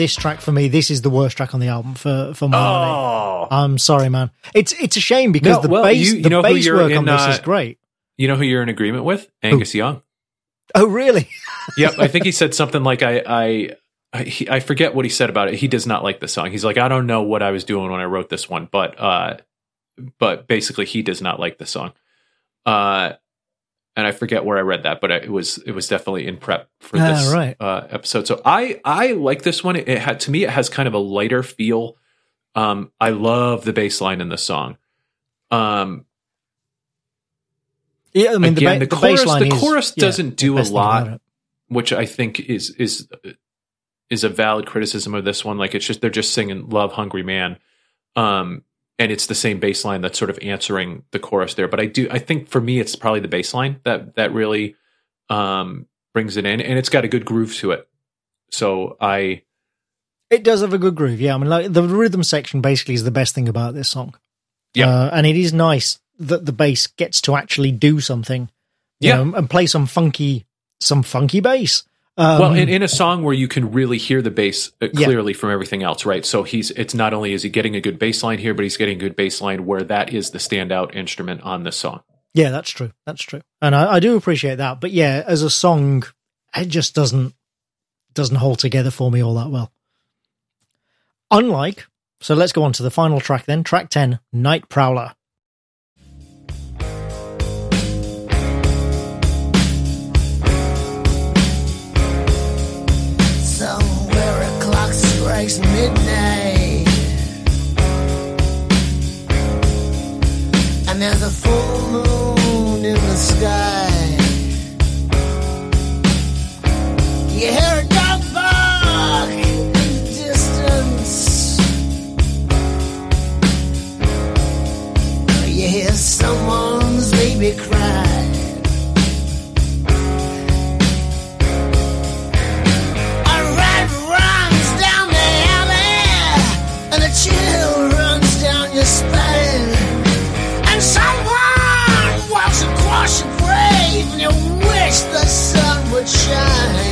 A: This track for me, this is the worst track on the album for for Marley.
B: Oh,
A: I'm sorry, man. It's it's a shame because
B: No,
A: the
B: well,
A: bass
B: you- you
A: the
B: know who
A: bass work
B: in,
A: on this
B: uh,
A: is great.
B: you know who you're in agreement with? Angus Young.
A: Oh, really?
B: yep, I think he said something like I I I, he, I forget what he said about it. He does not like the song. He's like I don't know what I was doing when I wrote this one, but uh but basically he does not like the song. Uh and I forget where I read that, but it was it was definitely in prep for
A: Ah,
B: this
A: right.
B: uh, episode. So I I like this one. It, had to me it has kind of a lighter feel. Um, I love the bass line in the song. Um,
A: Yeah, I mean
B: Again,
A: the,
B: the chorus-
A: line
B: the chorus
A: yeah,
B: doesn't
A: the
B: do a lot. which I think is is is a valid criticism of this one. Like it's just they're just singing "Love Hungry Man," um, and it's the same bass line that's sort of answering the chorus there. But I do I think for me it's probably the bass line that that really um, brings it in, and it's got a good groove to it. So I
A: It does have a good groove. Yeah, I mean, like the rhythm section basically is the best thing about this song.
B: Yeah.
A: uh, and it is nice that the bass gets to actually do something. you
B: Yeah.
A: know, and play some funky, some funky bass. Um,
B: well, in, in a song where you can really hear the bass uh,
A: Yeah.
B: clearly from everything else, right? So he's it's not only is he getting a good bass line here, but he's getting a good bass line where that is the standout instrument on this song.
A: Yeah, that's true. That's true, and I, I do appreciate that. But yeah, as a song, it just doesn't doesn't hold together for me all that well. Unlike, so let's go on to the final track then. Track ten, Night Prowler.
C: Strikes midnight. And there's a full moon in the sky. You hear a wish the sun would shine.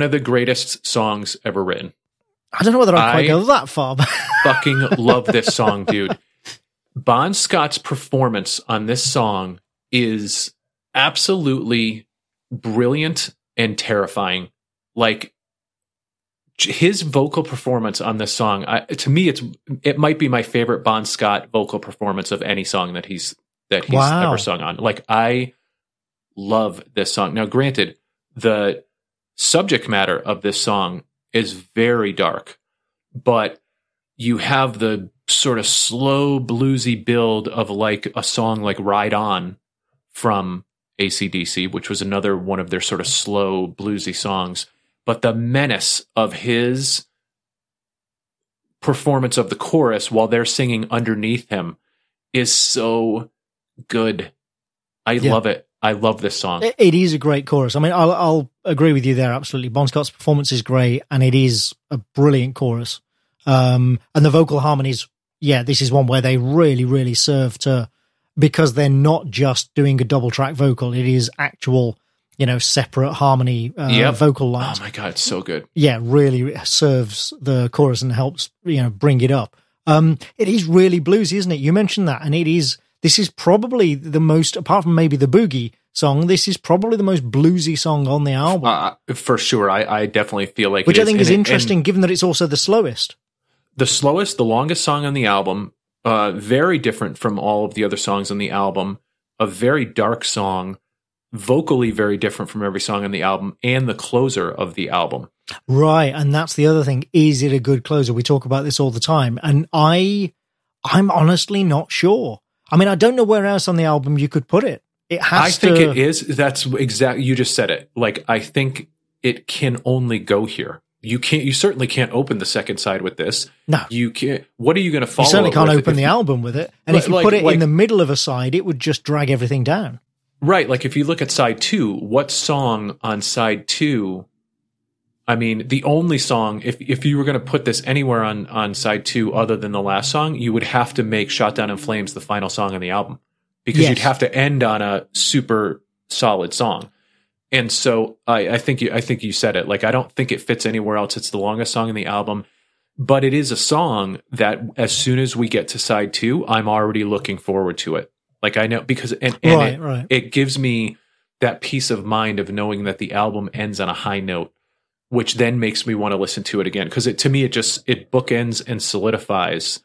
B: One of the greatest songs ever written.
A: I don't know whether I'd quite go that far, but
B: Fucking love this song, dude. Bon Scott's performance on this song is absolutely brilliant and terrifying. Like his vocal performance on this song, I, to me, it's it might be my favorite Bon Scott vocal performance of any song that he's that he's
A: Wow.
B: ever sung on. Like I love this song. Now, granted, the subject matter of this song is very dark, but you have the sort of slow bluesy build of like a song like Ride On from ACDC, which was another one of their sort of slow bluesy songs. But the menace of his performance of the chorus while they're singing underneath him is so good. I
A: Yeah.
B: love it. I love this song.
A: it, it is a great chorus. I mean, I'll, I'll agree with you there. Absolutely. Bon Scott's performance is great and it is a brilliant chorus. Um, and the vocal harmonies, yeah, this is one where they really, really serve to, because they're not just doing a double track vocal. It is actual, you know, separate harmony, uh,
B: Yep.
A: vocal lines.
B: Oh my god, it's so good.
A: yeah, really serves the chorus and helps, you know, bring it up. Um, it is really bluesy, isn't it? You mentioned that, and it is. This is probably the most, apart from maybe the boogie song, this is probably the most bluesy song on the album,
B: Uh, for sure, I, I definitely feel like
A: which I think
B: And
A: is
B: it- and
A: interesting, given that it's also the slowest.
B: the slowest, the longest song on the album, uh, very different from all of the other songs on the album. A very dark song, vocally very different from every song on the album, and the closer of the album.
A: Right, and that's the other thing. Is it a good closer? We talk about this all the time, and I, I'm honestly not sure. I mean, I don't know where else on the album you could put it. It has
B: I think it is. That's exactly. You just said it. Like I think it can only go here. You can't. You certainly can't open the second side with this.
A: No.
B: You can't. What are you going to follow?
A: You certainly can't open the
B: you-
A: album with it, and
B: Like-
A: if you put it
B: like-
A: in the middle of a side, it would just drag everything down.
B: Right. Like if you look at side two, what song on side two? I mean, the only song, if if you were going to put this anywhere on on side two other than the last song, you would have to make "Shot Down in Flames" the final song on the album because
A: Yes.
B: you'd have to end on a super solid song. And so I, I think you I think you said it. Like I don't think it fits anywhere else. It's the longest song in the album, but it is a song that as soon as we get to side two, I'm already looking forward to it. Like I know because and, and
A: Right,
B: it,
A: right.
B: it gives me that peace of mind of knowing that the album ends on a high note, which then makes me want to listen to it again. Because it to me, it just it bookends and solidifies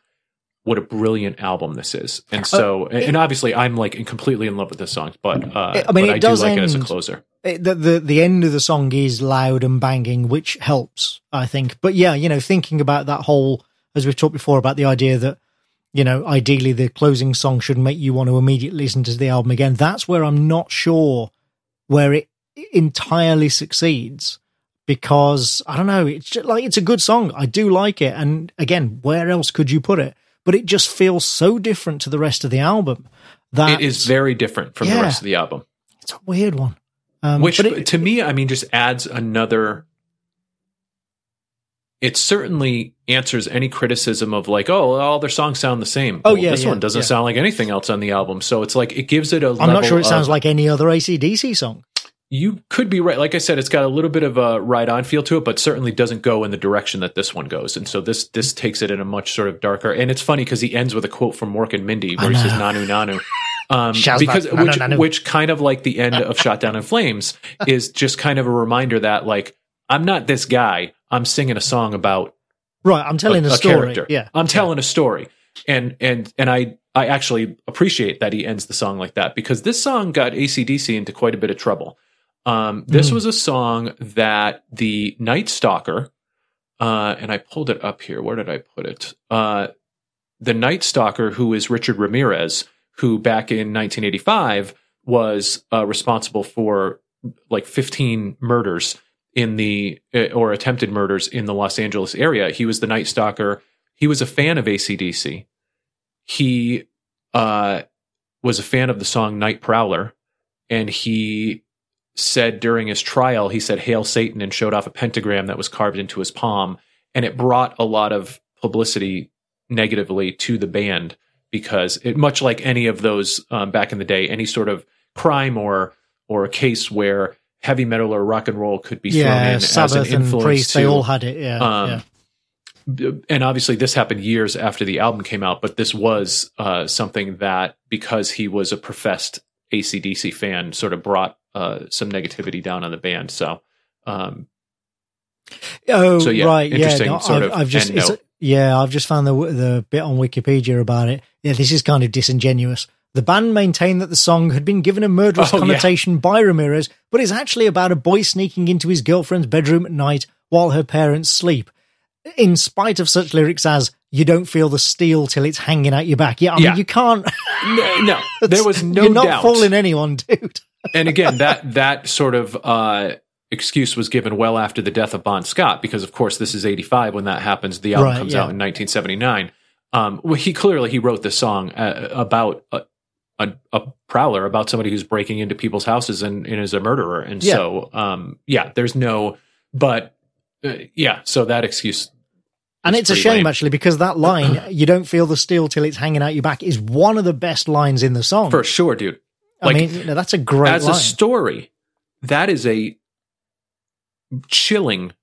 B: what a brilliant album this is.
A: Uh,
B: And so, and obviously, I'm like completely in love with this song, but uh,
A: I mean,
B: but
A: it
B: I
A: does
B: do like it as a closer.
A: It- the, the the end of the song is loud and banging, which helps, I think. But yeah, you know, thinking about that whole, as we've talked before, about the idea that you know, ideally the closing song should make you want to immediately listen to the album again. That's where I'm not sure where it entirely succeeds because I don't know. It's just like it's a good song. I do like it, and again, where else could you put it? But it just feels so different to the rest of the album that
B: It is very different from the rest of the album.
A: it's a weird one. Um,
B: which
A: but it-
B: to me i mean just adds another it certainly answers any criticism of like oh all their songs sound the same
A: Oh,
B: Well,
A: yeah,
B: this
A: yeah,
B: one doesn't
A: yeah.
B: sound like anything else on the album so it's like it gives it a
A: I'm not sure it sounds like any other ACDC song.
B: You could be right like i said it's got a little bit of a ride on feel to it but certainly doesn't go in the direction that this one goes and so this this takes it in a much sort of darker and it's funny because he ends with a quote from mork and mindy where he says nanu nanu um, because
A: back, "Nanu,
B: which,
A: nanu."
B: which kind of like the end of shot down in flames is just kind of a reminder that like i'm not this guy i'm singing a song about
A: Right, I'm telling a,
B: a,
A: story.
B: character.
A: Yeah,
B: I'm telling a story. And and and I I actually appreciate that he ends the song like that because this song got ACDC into quite a bit of trouble. Um, this
A: Mm.
B: was a song that the Night Stalker, uh, and I pulled it up here. Where did I put it? Uh, the Night Stalker, who is Richard Ramirez, who back in 1985 was uh, responsible for like 15 murders in the uh, or attempted murders in the Los Angeles area. He was the Night Stalker. He was a fan of ACDC. He uh, was a fan of the song Night Prowler, and he said during his trial, he said "Hail Satan" and showed off a pentagram that was carved into his palm, and it brought a lot of publicity negatively to the band because it much like any of those um, back in the day, any sort of crime or or a case where heavy metal or rock and roll could be thrown
A: yeah.
B: in as
A: Sabbath
B: an
A: and
B: influence
A: Priest,
B: to,
A: they all had it. Yeah,
B: um,
A: yeah.
B: and obviously this happened years after the album came out, but this was uh, something that because he was a professed ACDC fan, sort of brought uh, some negativity down on the band. So, um,
A: Oh,
B: so, yeah,
A: right. Yeah, no,
B: sort
A: I've,
B: of
A: I've just
B: end
A: it's-
B: note.
A: yeah, I've just found the the bit on Wikipedia about it. Yeah, this is kind of disingenuous. The band maintained that the song had been given a murderous
B: Oh, yeah.
A: connotation by Ramirez, but is actually about a boy sneaking into his girlfriend's bedroom at night while her parents sleep. In spite of such lyrics as "You don't feel the steel till it's hanging out your back," yeah, I
B: Yeah.
A: mean you can't.
B: no, no, there was no
A: You're not
B: doubt.
A: fooling anyone, dude.
B: And again, that that sort of uh, excuse was given well after the death of Bon Scott, because of course this is '85 when that happens. The album
A: Right,
B: comes
A: yeah.
B: out in 1979. Um, well, he clearly he wrote this song uh, about a, a, a prowler, about somebody who's breaking into people's houses and, and is a murderer. And
A: Yeah.
B: so, um, yeah, there's no, but uh, yeah, so that excuse.
A: And
B: is
A: it's a shame
B: lame.
A: actually because that line "You don't feel the steel till it's hanging out your back" is one of the best lines in the song.
B: for sure, dude.
A: I
B: like,
A: mean, you know, that's a great
B: as
A: line.
B: a story, that is a chilling,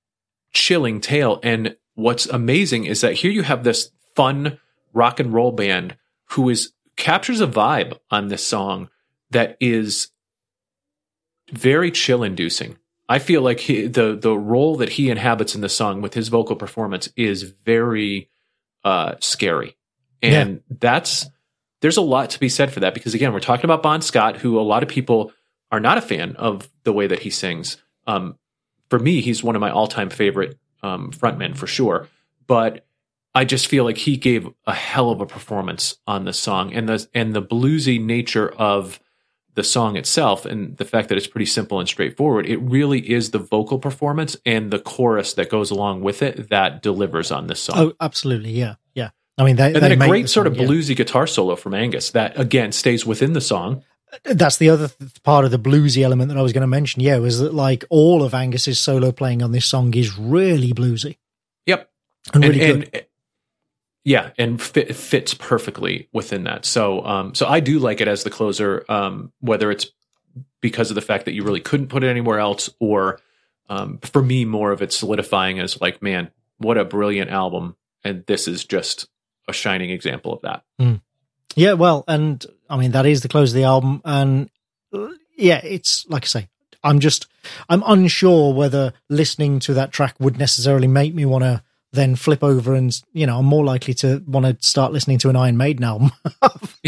B: chilling tale. And what's amazing is that here you have this fun rock and roll band who is captures a vibe on this song that is very chill inducing. I feel like he, the the role that he inhabits in the song with his vocal performance is very uh, scary, and that's there's a lot to be said for that because again we're talking about Bon Scott, who a lot of people are not a fan of the way that he sings. Um, for me, he's one of my all time favorite um, frontmen for sure, but I just feel like he gave a hell of a performance on the song and the and the bluesy nature of the song itself and the fact that it's pretty simple and straightforward. It really is the vocal performance and the chorus that goes along with it that delivers on this song.
A: oh, absolutely, yeah, yeah. I mean, they,
B: and then a great
A: the
B: sort of
A: song, yeah.
B: bluesy guitar solo from Angus that again stays within the song.
A: That's the other th- part of the bluesy element that I was going to mention. Yeah, was that like all of Angus's solo playing on this song is really bluesy
B: Yep.
A: and
B: and,
A: really good.
B: and- yeah, and fit, fits perfectly within that. So, um, so I do like it as the closer, um, whether it's because of the fact that you really couldn't put it anywhere else, or um, for me, more of it solidifying as like, man, what a brilliant album, and this is just a shining example of that.
A: Yeah, well, and I mean that is the close of the album, and yeah, it's like I say, I'm just I'm unsure whether listening to that track would necessarily make me want to then flip over and you know I'm more likely to want to start listening to an Iron Maiden album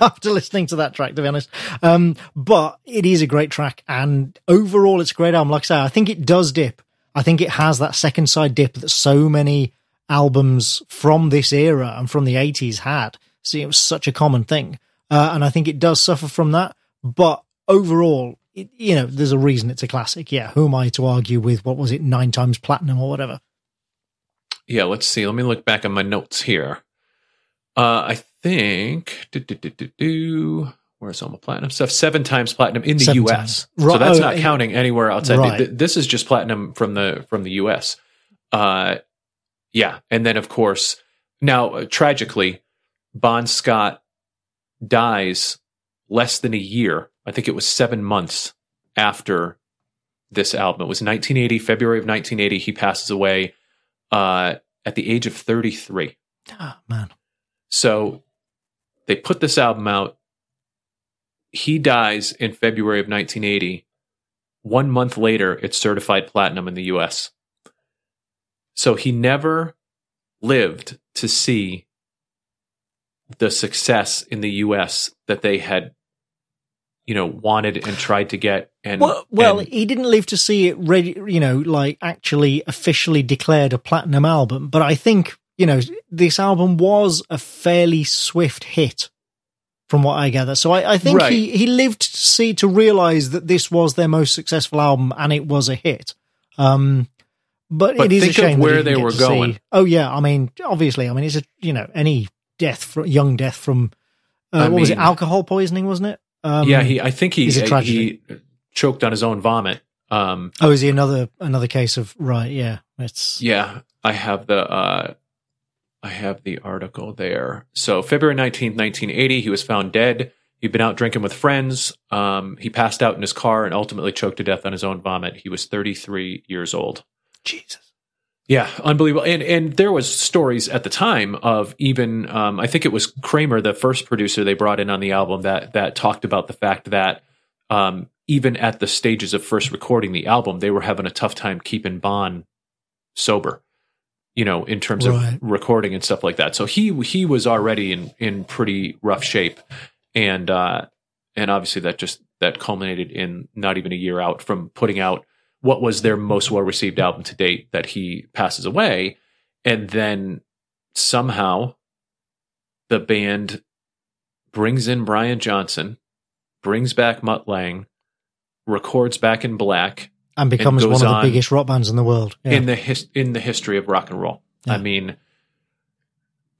A: after listening to that track to be honest. Um, but it is a great track and overall it's a great album. Like I say, I think it does dip. I think it has that second side dip that so many albums from this era and from the 80s had. See, it was such a common thing. Uh, and I think it does suffer from that. But overall, it, you know, there's a reason it's a classic. Yeah. Who am I to argue with what was it, nine times platinum or whatever?
B: Yeah, let's see. Let me look back on my notes here. Uh, I think do, do, do, do, do, where's all my platinum stuff? Seven times platinum in the
A: Seven
B: U.S.
A: times.
B: So that's
A: Oh,
B: not counting anywhere outside.
A: Right.
B: This is just platinum from the from the U.S. Uh, yeah, and then of course now uh, tragically, Bon Scott dies less than a year. I think it was seven months after this album. It was 1980, February of 1980. He passes away uh, at the age of 33.
A: Ah, man.
B: So they put this album out. He dies in February of 1980. One month later, it's certified platinum in the US. So he never lived to see the success in the US that they had, you know, wanted and tried to get. And
A: Well, well,
B: and-
A: he didn't live to see it ready, you know, like actually officially declared a platinum album. But I think, you know, this album was a fairly swift hit from what I gather. So I, I think
B: Right.
A: he, he lived to see, to realize that this was their most successful album and it was a hit. Um, but,
B: But
A: it is a shame
B: where they were going.
A: See. Oh yeah, I mean, obviously, I mean, it's a you know any death, from, young death from uh, what was it? Alcohol poisoning, wasn't it? Um,
B: yeah, he, I think he,
A: is a
B: he choked on his own vomit. Um,
A: Oh, is he another another case of right? Yeah, it's
B: Yeah, I have the uh I have the article there. So February 19th, 1980, he was found dead. He'd been out drinking with friends. Um, he passed out in his car and ultimately choked to death on his own vomit. He was 33 years old.
A: Jesus.
B: Yeah, unbelievable. And and there was stories at the time of even um, I think it was Kramer, the first producer they brought in on the album, that that talked about the fact that um, even at the stages of first recording the album, they were having a tough time keeping Bon sober. You know, in terms
A: Right.
B: of recording and stuff like that. So he he was already in in pretty rough shape, and uh, and obviously that just that culminated in not even a year out from putting out what was their most well received album to date that he passes away and then somehow the band brings in Brian Johnson brings back Mutt Lange records back in black
A: And becomes
B: goes
A: one of the biggest rock bands in the world. Yeah.
B: in the his, in the history of rock and roll.
A: Yeah.
B: I mean,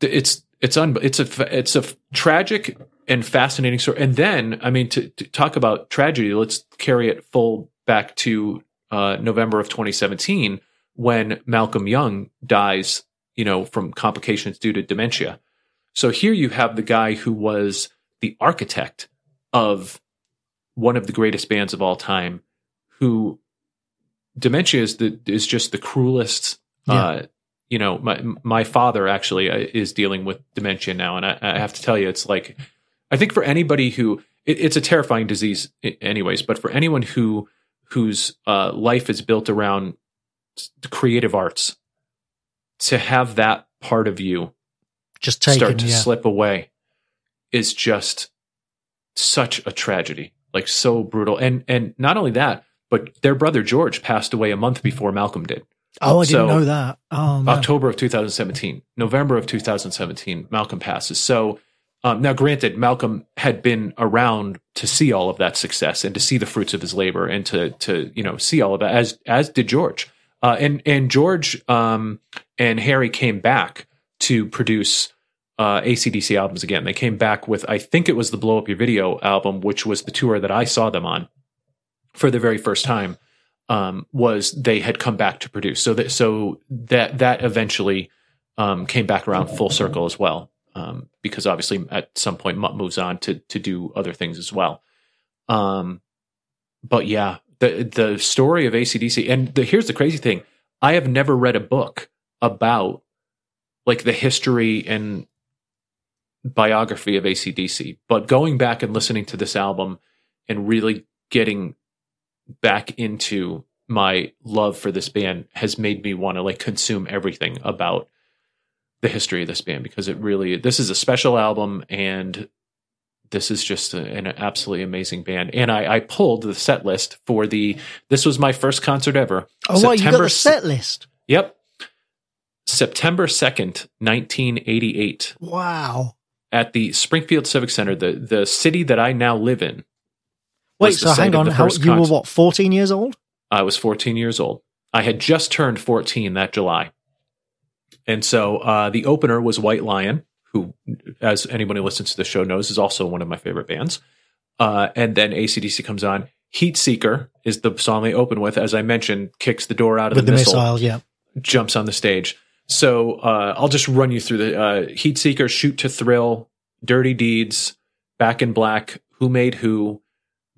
B: it's it's un, it's a it's a tragic and fascinating story. And then, I mean, to, to talk about tragedy, let's carry it full back to uh, November of 2017 when Malcolm Young dies, you know, from complications due to dementia. So here you have the guy who was the architect of one of the greatest bands of all time, who dementia is the is just the cruelest. Uh, you know, my my father actually uh, is dealing with dementia now, and I, I have to tell you, it's like I think for anybody who it, it's a terrifying disease, anyways. But for anyone who whose uh, life is built around s- creative arts, to have that part of you
A: Just taken.
B: start to
A: yeah.
B: slip away is just such a tragedy like so brutal and and not only that but their brother george passed away a month before malcolm did
A: oh, I didn't know that. Oh,
B: october of 2017 november of 2017 malcolm passes so um, now granted malcolm had been around to see all of that success and to see the fruits of his labor and to to you know see all of that as as did george uh, and and george um, and harry came back to produce uh, ACDC albums again. They came back with, I think it was the Blow Up Your Video album, which was the tour that I saw them on for the very first time. Um, was they had come back to produce, so that so that that eventually um, came back around full circle as well, um, because obviously at some point Mutt moves on to to do other things as well. Um, but yeah, the the story of ACDC, and the, here's the crazy thing: I have never read a book about like the history and biography of ACDC. But going back and listening to this album and really getting back into my love for this band has made me want to like consume everything about the history of this band because it really this is a special album and this is just a, an absolutely amazing band and I, I pulled the set list for the this was my first concert ever
A: Oh, what? You got the set list?
B: yep september 2nd 1988
A: Wow.
B: at the springfield civic center the the city that i now live in
A: Wait, so hang on. How, you were what, 14 years old?
B: I was 14 years old. I had just turned 14 that July. And so uh, the opener was White Lion, who, as anyone who listens to the show knows, is also one of my favorite bands. Uh, and then ACDC comes on. Heat Seeker is the song they open with, as I mentioned, kicks the door out of
A: With
B: the,
A: the
B: missile,
A: missile, yeah.
B: jumps on the stage. So uh, I'll just run you through the uh, Heat Seeker, Shoot to Thrill, Dirty Deeds, Back in Black, Who Made Who,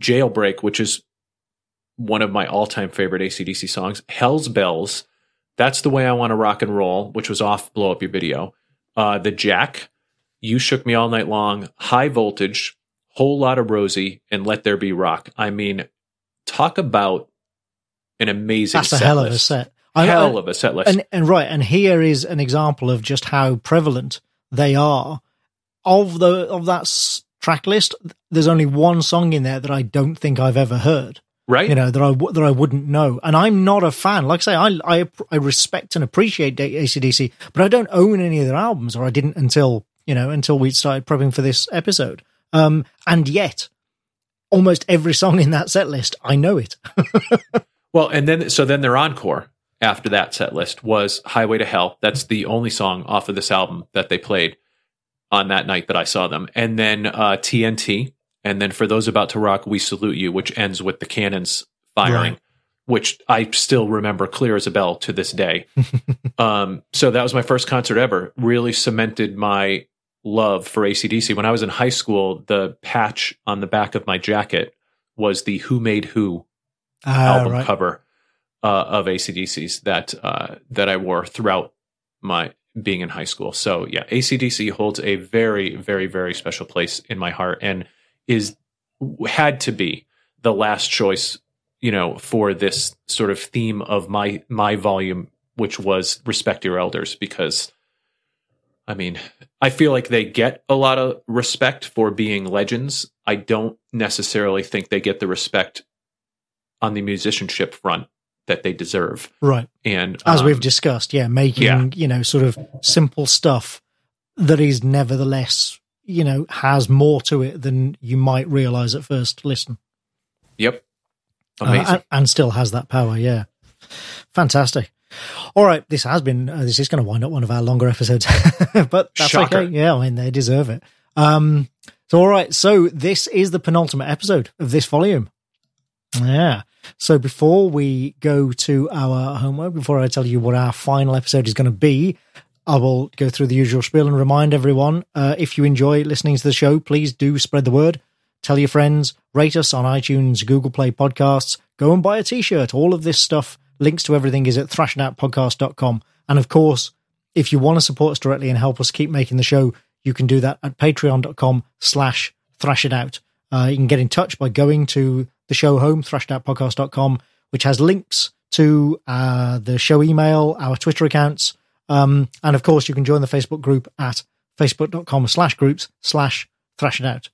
B: Jailbreak, which is one of my all time favorite ACDC songs, Hell's Bells, That's the Way I Want to Rock and Roll, which was off Blow Up Your Video, uh, The Jack, You Shook Me All Night Long, High Voltage, Whole Lot of Rosie, and Let There Be Rock. I mean, talk about an amazing
A: That's a
B: set
A: hell of a set.
B: Hell
A: I-
B: of a set list.
A: and, and right, and here is an example of just how prevalent they are. Of the of that s- track list, there's only one song in there that I don't think I've ever heard.
B: Right?
A: You know that I that I wouldn't know, and I'm not a fan. Like I say, I I, I respect and appreciate ACDC, but I don't own any of their albums, or I didn't until you know until we started prepping for this episode. Um, and yet, almost every song in that set list, I know it.
B: Well, and then so then their encore after that set list was Highway to Hell. That's the only song off of this album that they played on that night that I saw them. And then uh, TNT, and then for those about to rock, we salute you, which ends with the cannons firing,
A: Right.
B: which I still remember clear as a bell to this day. um, so that was my first concert ever. Really cemented my love for ACDC. When I was in high school, the patch on the back of my jacket was the Who Made Who
A: Ah,
B: album
A: right.
B: cover uh, of ACDC's that uh, that I wore throughout my being in high school. So yeah, ACDC holds a very, very, very special place in my heart and is had to be the last choice, you know, for this sort of theme of my my volume, which was respect your elders, because I mean, I feel like they get a lot of respect for being legends. I don't necessarily think they get the respect on the musicianship front that they deserve.
A: Right.
B: And
A: as
B: um,
A: we've discussed, yeah, making
B: yeah.
A: you know sort of simple stuff that is nevertheless you know has more to it than you might realize at first listen,
B: Yep.
A: Uh,
B: Amazing.
A: and, and still has that power. Yeah, fantastic. All right, this has been uh, this is going to wind up one of our longer episodes, but that's
B: Shocker.
A: okay. Yeah, I mean they deserve it. Um, so all right, so this is the penultimate episode of this volume. Yeah. So before we go to our homework, before I tell you what our final episode is going to be, I will go through the usual spiel and remind everyone uh, if you enjoy listening to the show, please do spread the word. Tell your friends, rate us on iTunes, Google Play Podcasts, go and buy a t shirt. All of this stuff, links to everything is at thrashitoutpodcast.com. And of course, if you want to support us directly and help us keep making the show, you can do that at patreon.com slash thrashitout. Uh, you can get in touch by going to the show home, thrashitoutpodcast.com, which has links to uh, the show email, our Twitter accounts, um, and of course, you can join the Facebook group at facebook.com slash groups slash thrash it out.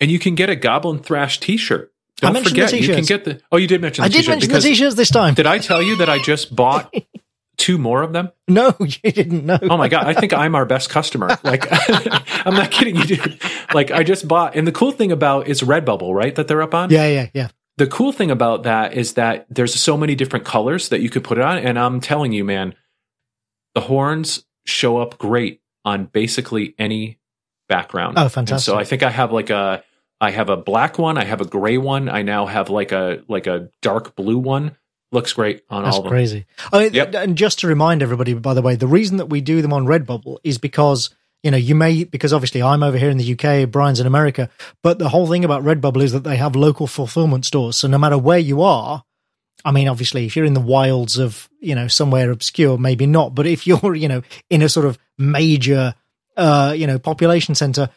B: and you can get a Goblin Thrash t-shirt.
A: I
B: Don't
A: mentioned the
B: forget, you can get the Oh, you did mention the
A: I did mention the t-shirts this time.
B: did I tell you that I just bought two more of them?
A: No, you didn't know.
B: Oh my god, I think I'm our best customer. Like I'm not kidding you, dude. Like I just bought and the cool thing about is Redbubble, right? That they're up on?
A: Yeah, yeah, yeah.
B: the cool thing about that is that there's so many different colors that you could put it on and i'm telling you man the horns show up great on basically any background
A: Oh,
B: And
A: fantastic.
B: so i think i have like a i have a black one i have a gray one i now have like a like a dark blue one looks great on
A: That's
B: all of them
A: crazy. I mean,
B: Yep.
A: And just to remind everybody, by the way, the reason that we do them on Redbubble is because you know you may because obviously I'm over here in the UK, Brian's in America, but the whole thing about Redbubble is that they have local fulfillment stores. So no matter where you are, I mean, obviously, if you're in the wilds of you know somewhere obscure, maybe not, but if you're you know in a sort of major uh, you know population center,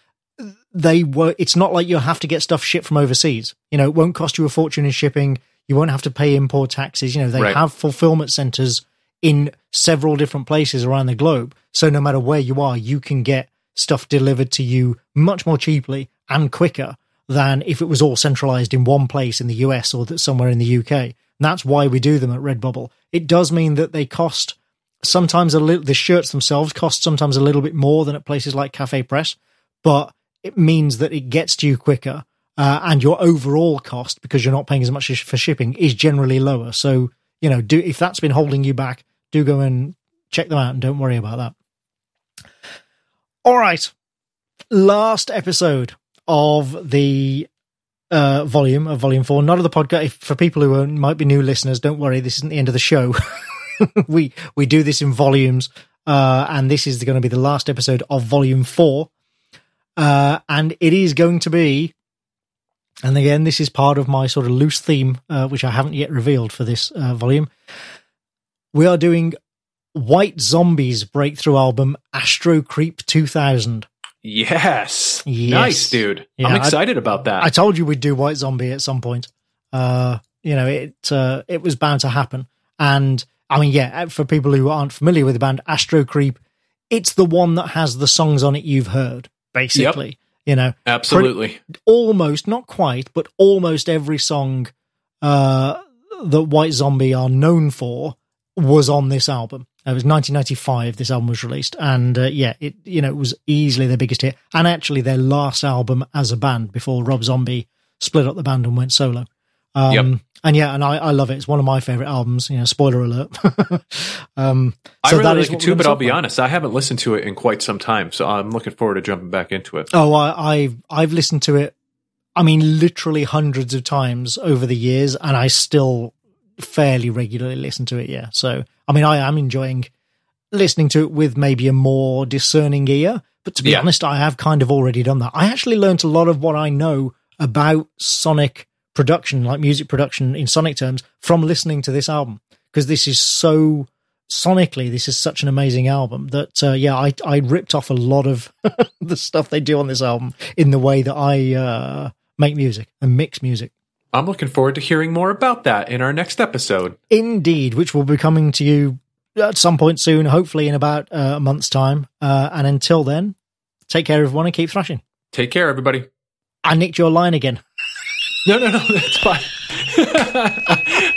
A: they were. It's not like you have to get stuff shipped from overseas. You know, it won't cost you a fortune in shipping. You won't have to pay import taxes. You know, they
B: Right.
A: have fulfillment centers in several different places around the globe. So no matter where you are, you can get stuff delivered to you much more cheaply and quicker than if it was all centralized in one place in the US or that somewhere in the UK. That's why we do them at Redbubble. It does mean that they cost sometimes a little, the shirts themselves cost sometimes a little bit more than at places like Cafe Press, but it means that it gets to you quicker. Uh, and your overall cost, because you're not paying as much for shipping, is generally lower. So, you know, do if that's been holding you back, do go and check them out and don't worry about that. All right. Last episode of the uh, volume of volume four, not of the podcast. For people who are, might be new listeners, don't worry, this isn't the end of the show. we we do this in volumes, uh, and this is going to be the last episode of volume four, uh, and it is going to be. And again, this is part of my sort of loose theme, uh, which I haven't yet revealed for this uh, volume. We are doing White Zombies breakthrough album Astro Creep 2000.
B: Yes.
A: Yes.
B: Nice, dude.
A: Yeah,
B: I'm
A: I-
B: excited about that.
A: I told you we'd do White Zombie at some point. Uh, you know, it uh, it was bound to happen. And I mean, yeah, for people who aren't familiar with the band Astro Creep, it's the one that has the songs on it you've heard, basically. You know,
B: Absolutely.
A: almost, not quite, but almost every song uh, that White Zombie are known for was on this album. It was 1995. This album was released, and uh, yeah, it you know it was easily their biggest hit, and actually their last album as a band before Rob Zombie split up the band and went solo. Um,
B: Yep.
A: And yeah, and I, I love it. It's one of my favorite albums. You know, spoiler alert. um,
B: I
A: so
B: really
A: that is
B: like it too, but I'll be
A: about.
B: honest, I haven't listened to it in quite some time, so I'm looking forward to jumping back into it.
A: Oh, I, I've I've listened to it. I mean, literally hundreds of times over the years, and I still fairly regularly listen to it. Yeah, so I mean, I am enjoying listening to it with maybe a more discerning ear. But to be
B: Yeah.
A: honest, I have kind of already done that. I actually learnt a lot of what I know about Sonic production, like music production in Sonic terms, from listening to this album because this is so sonically this is such an amazing album that uh, yeah I I ripped off a lot of the stuff they do on this album in the way that I uh, make music and mix music.
B: I'm looking forward to hearing more about that in our next episode.
A: Indeed, which will be coming to you at some point soon, hopefully in about uh, a month's time. Uh, and until then, take care, everyone, and keep thrashing.
B: Take care, everybody.
A: I nicked your line again.
B: No, no, no, that's fine.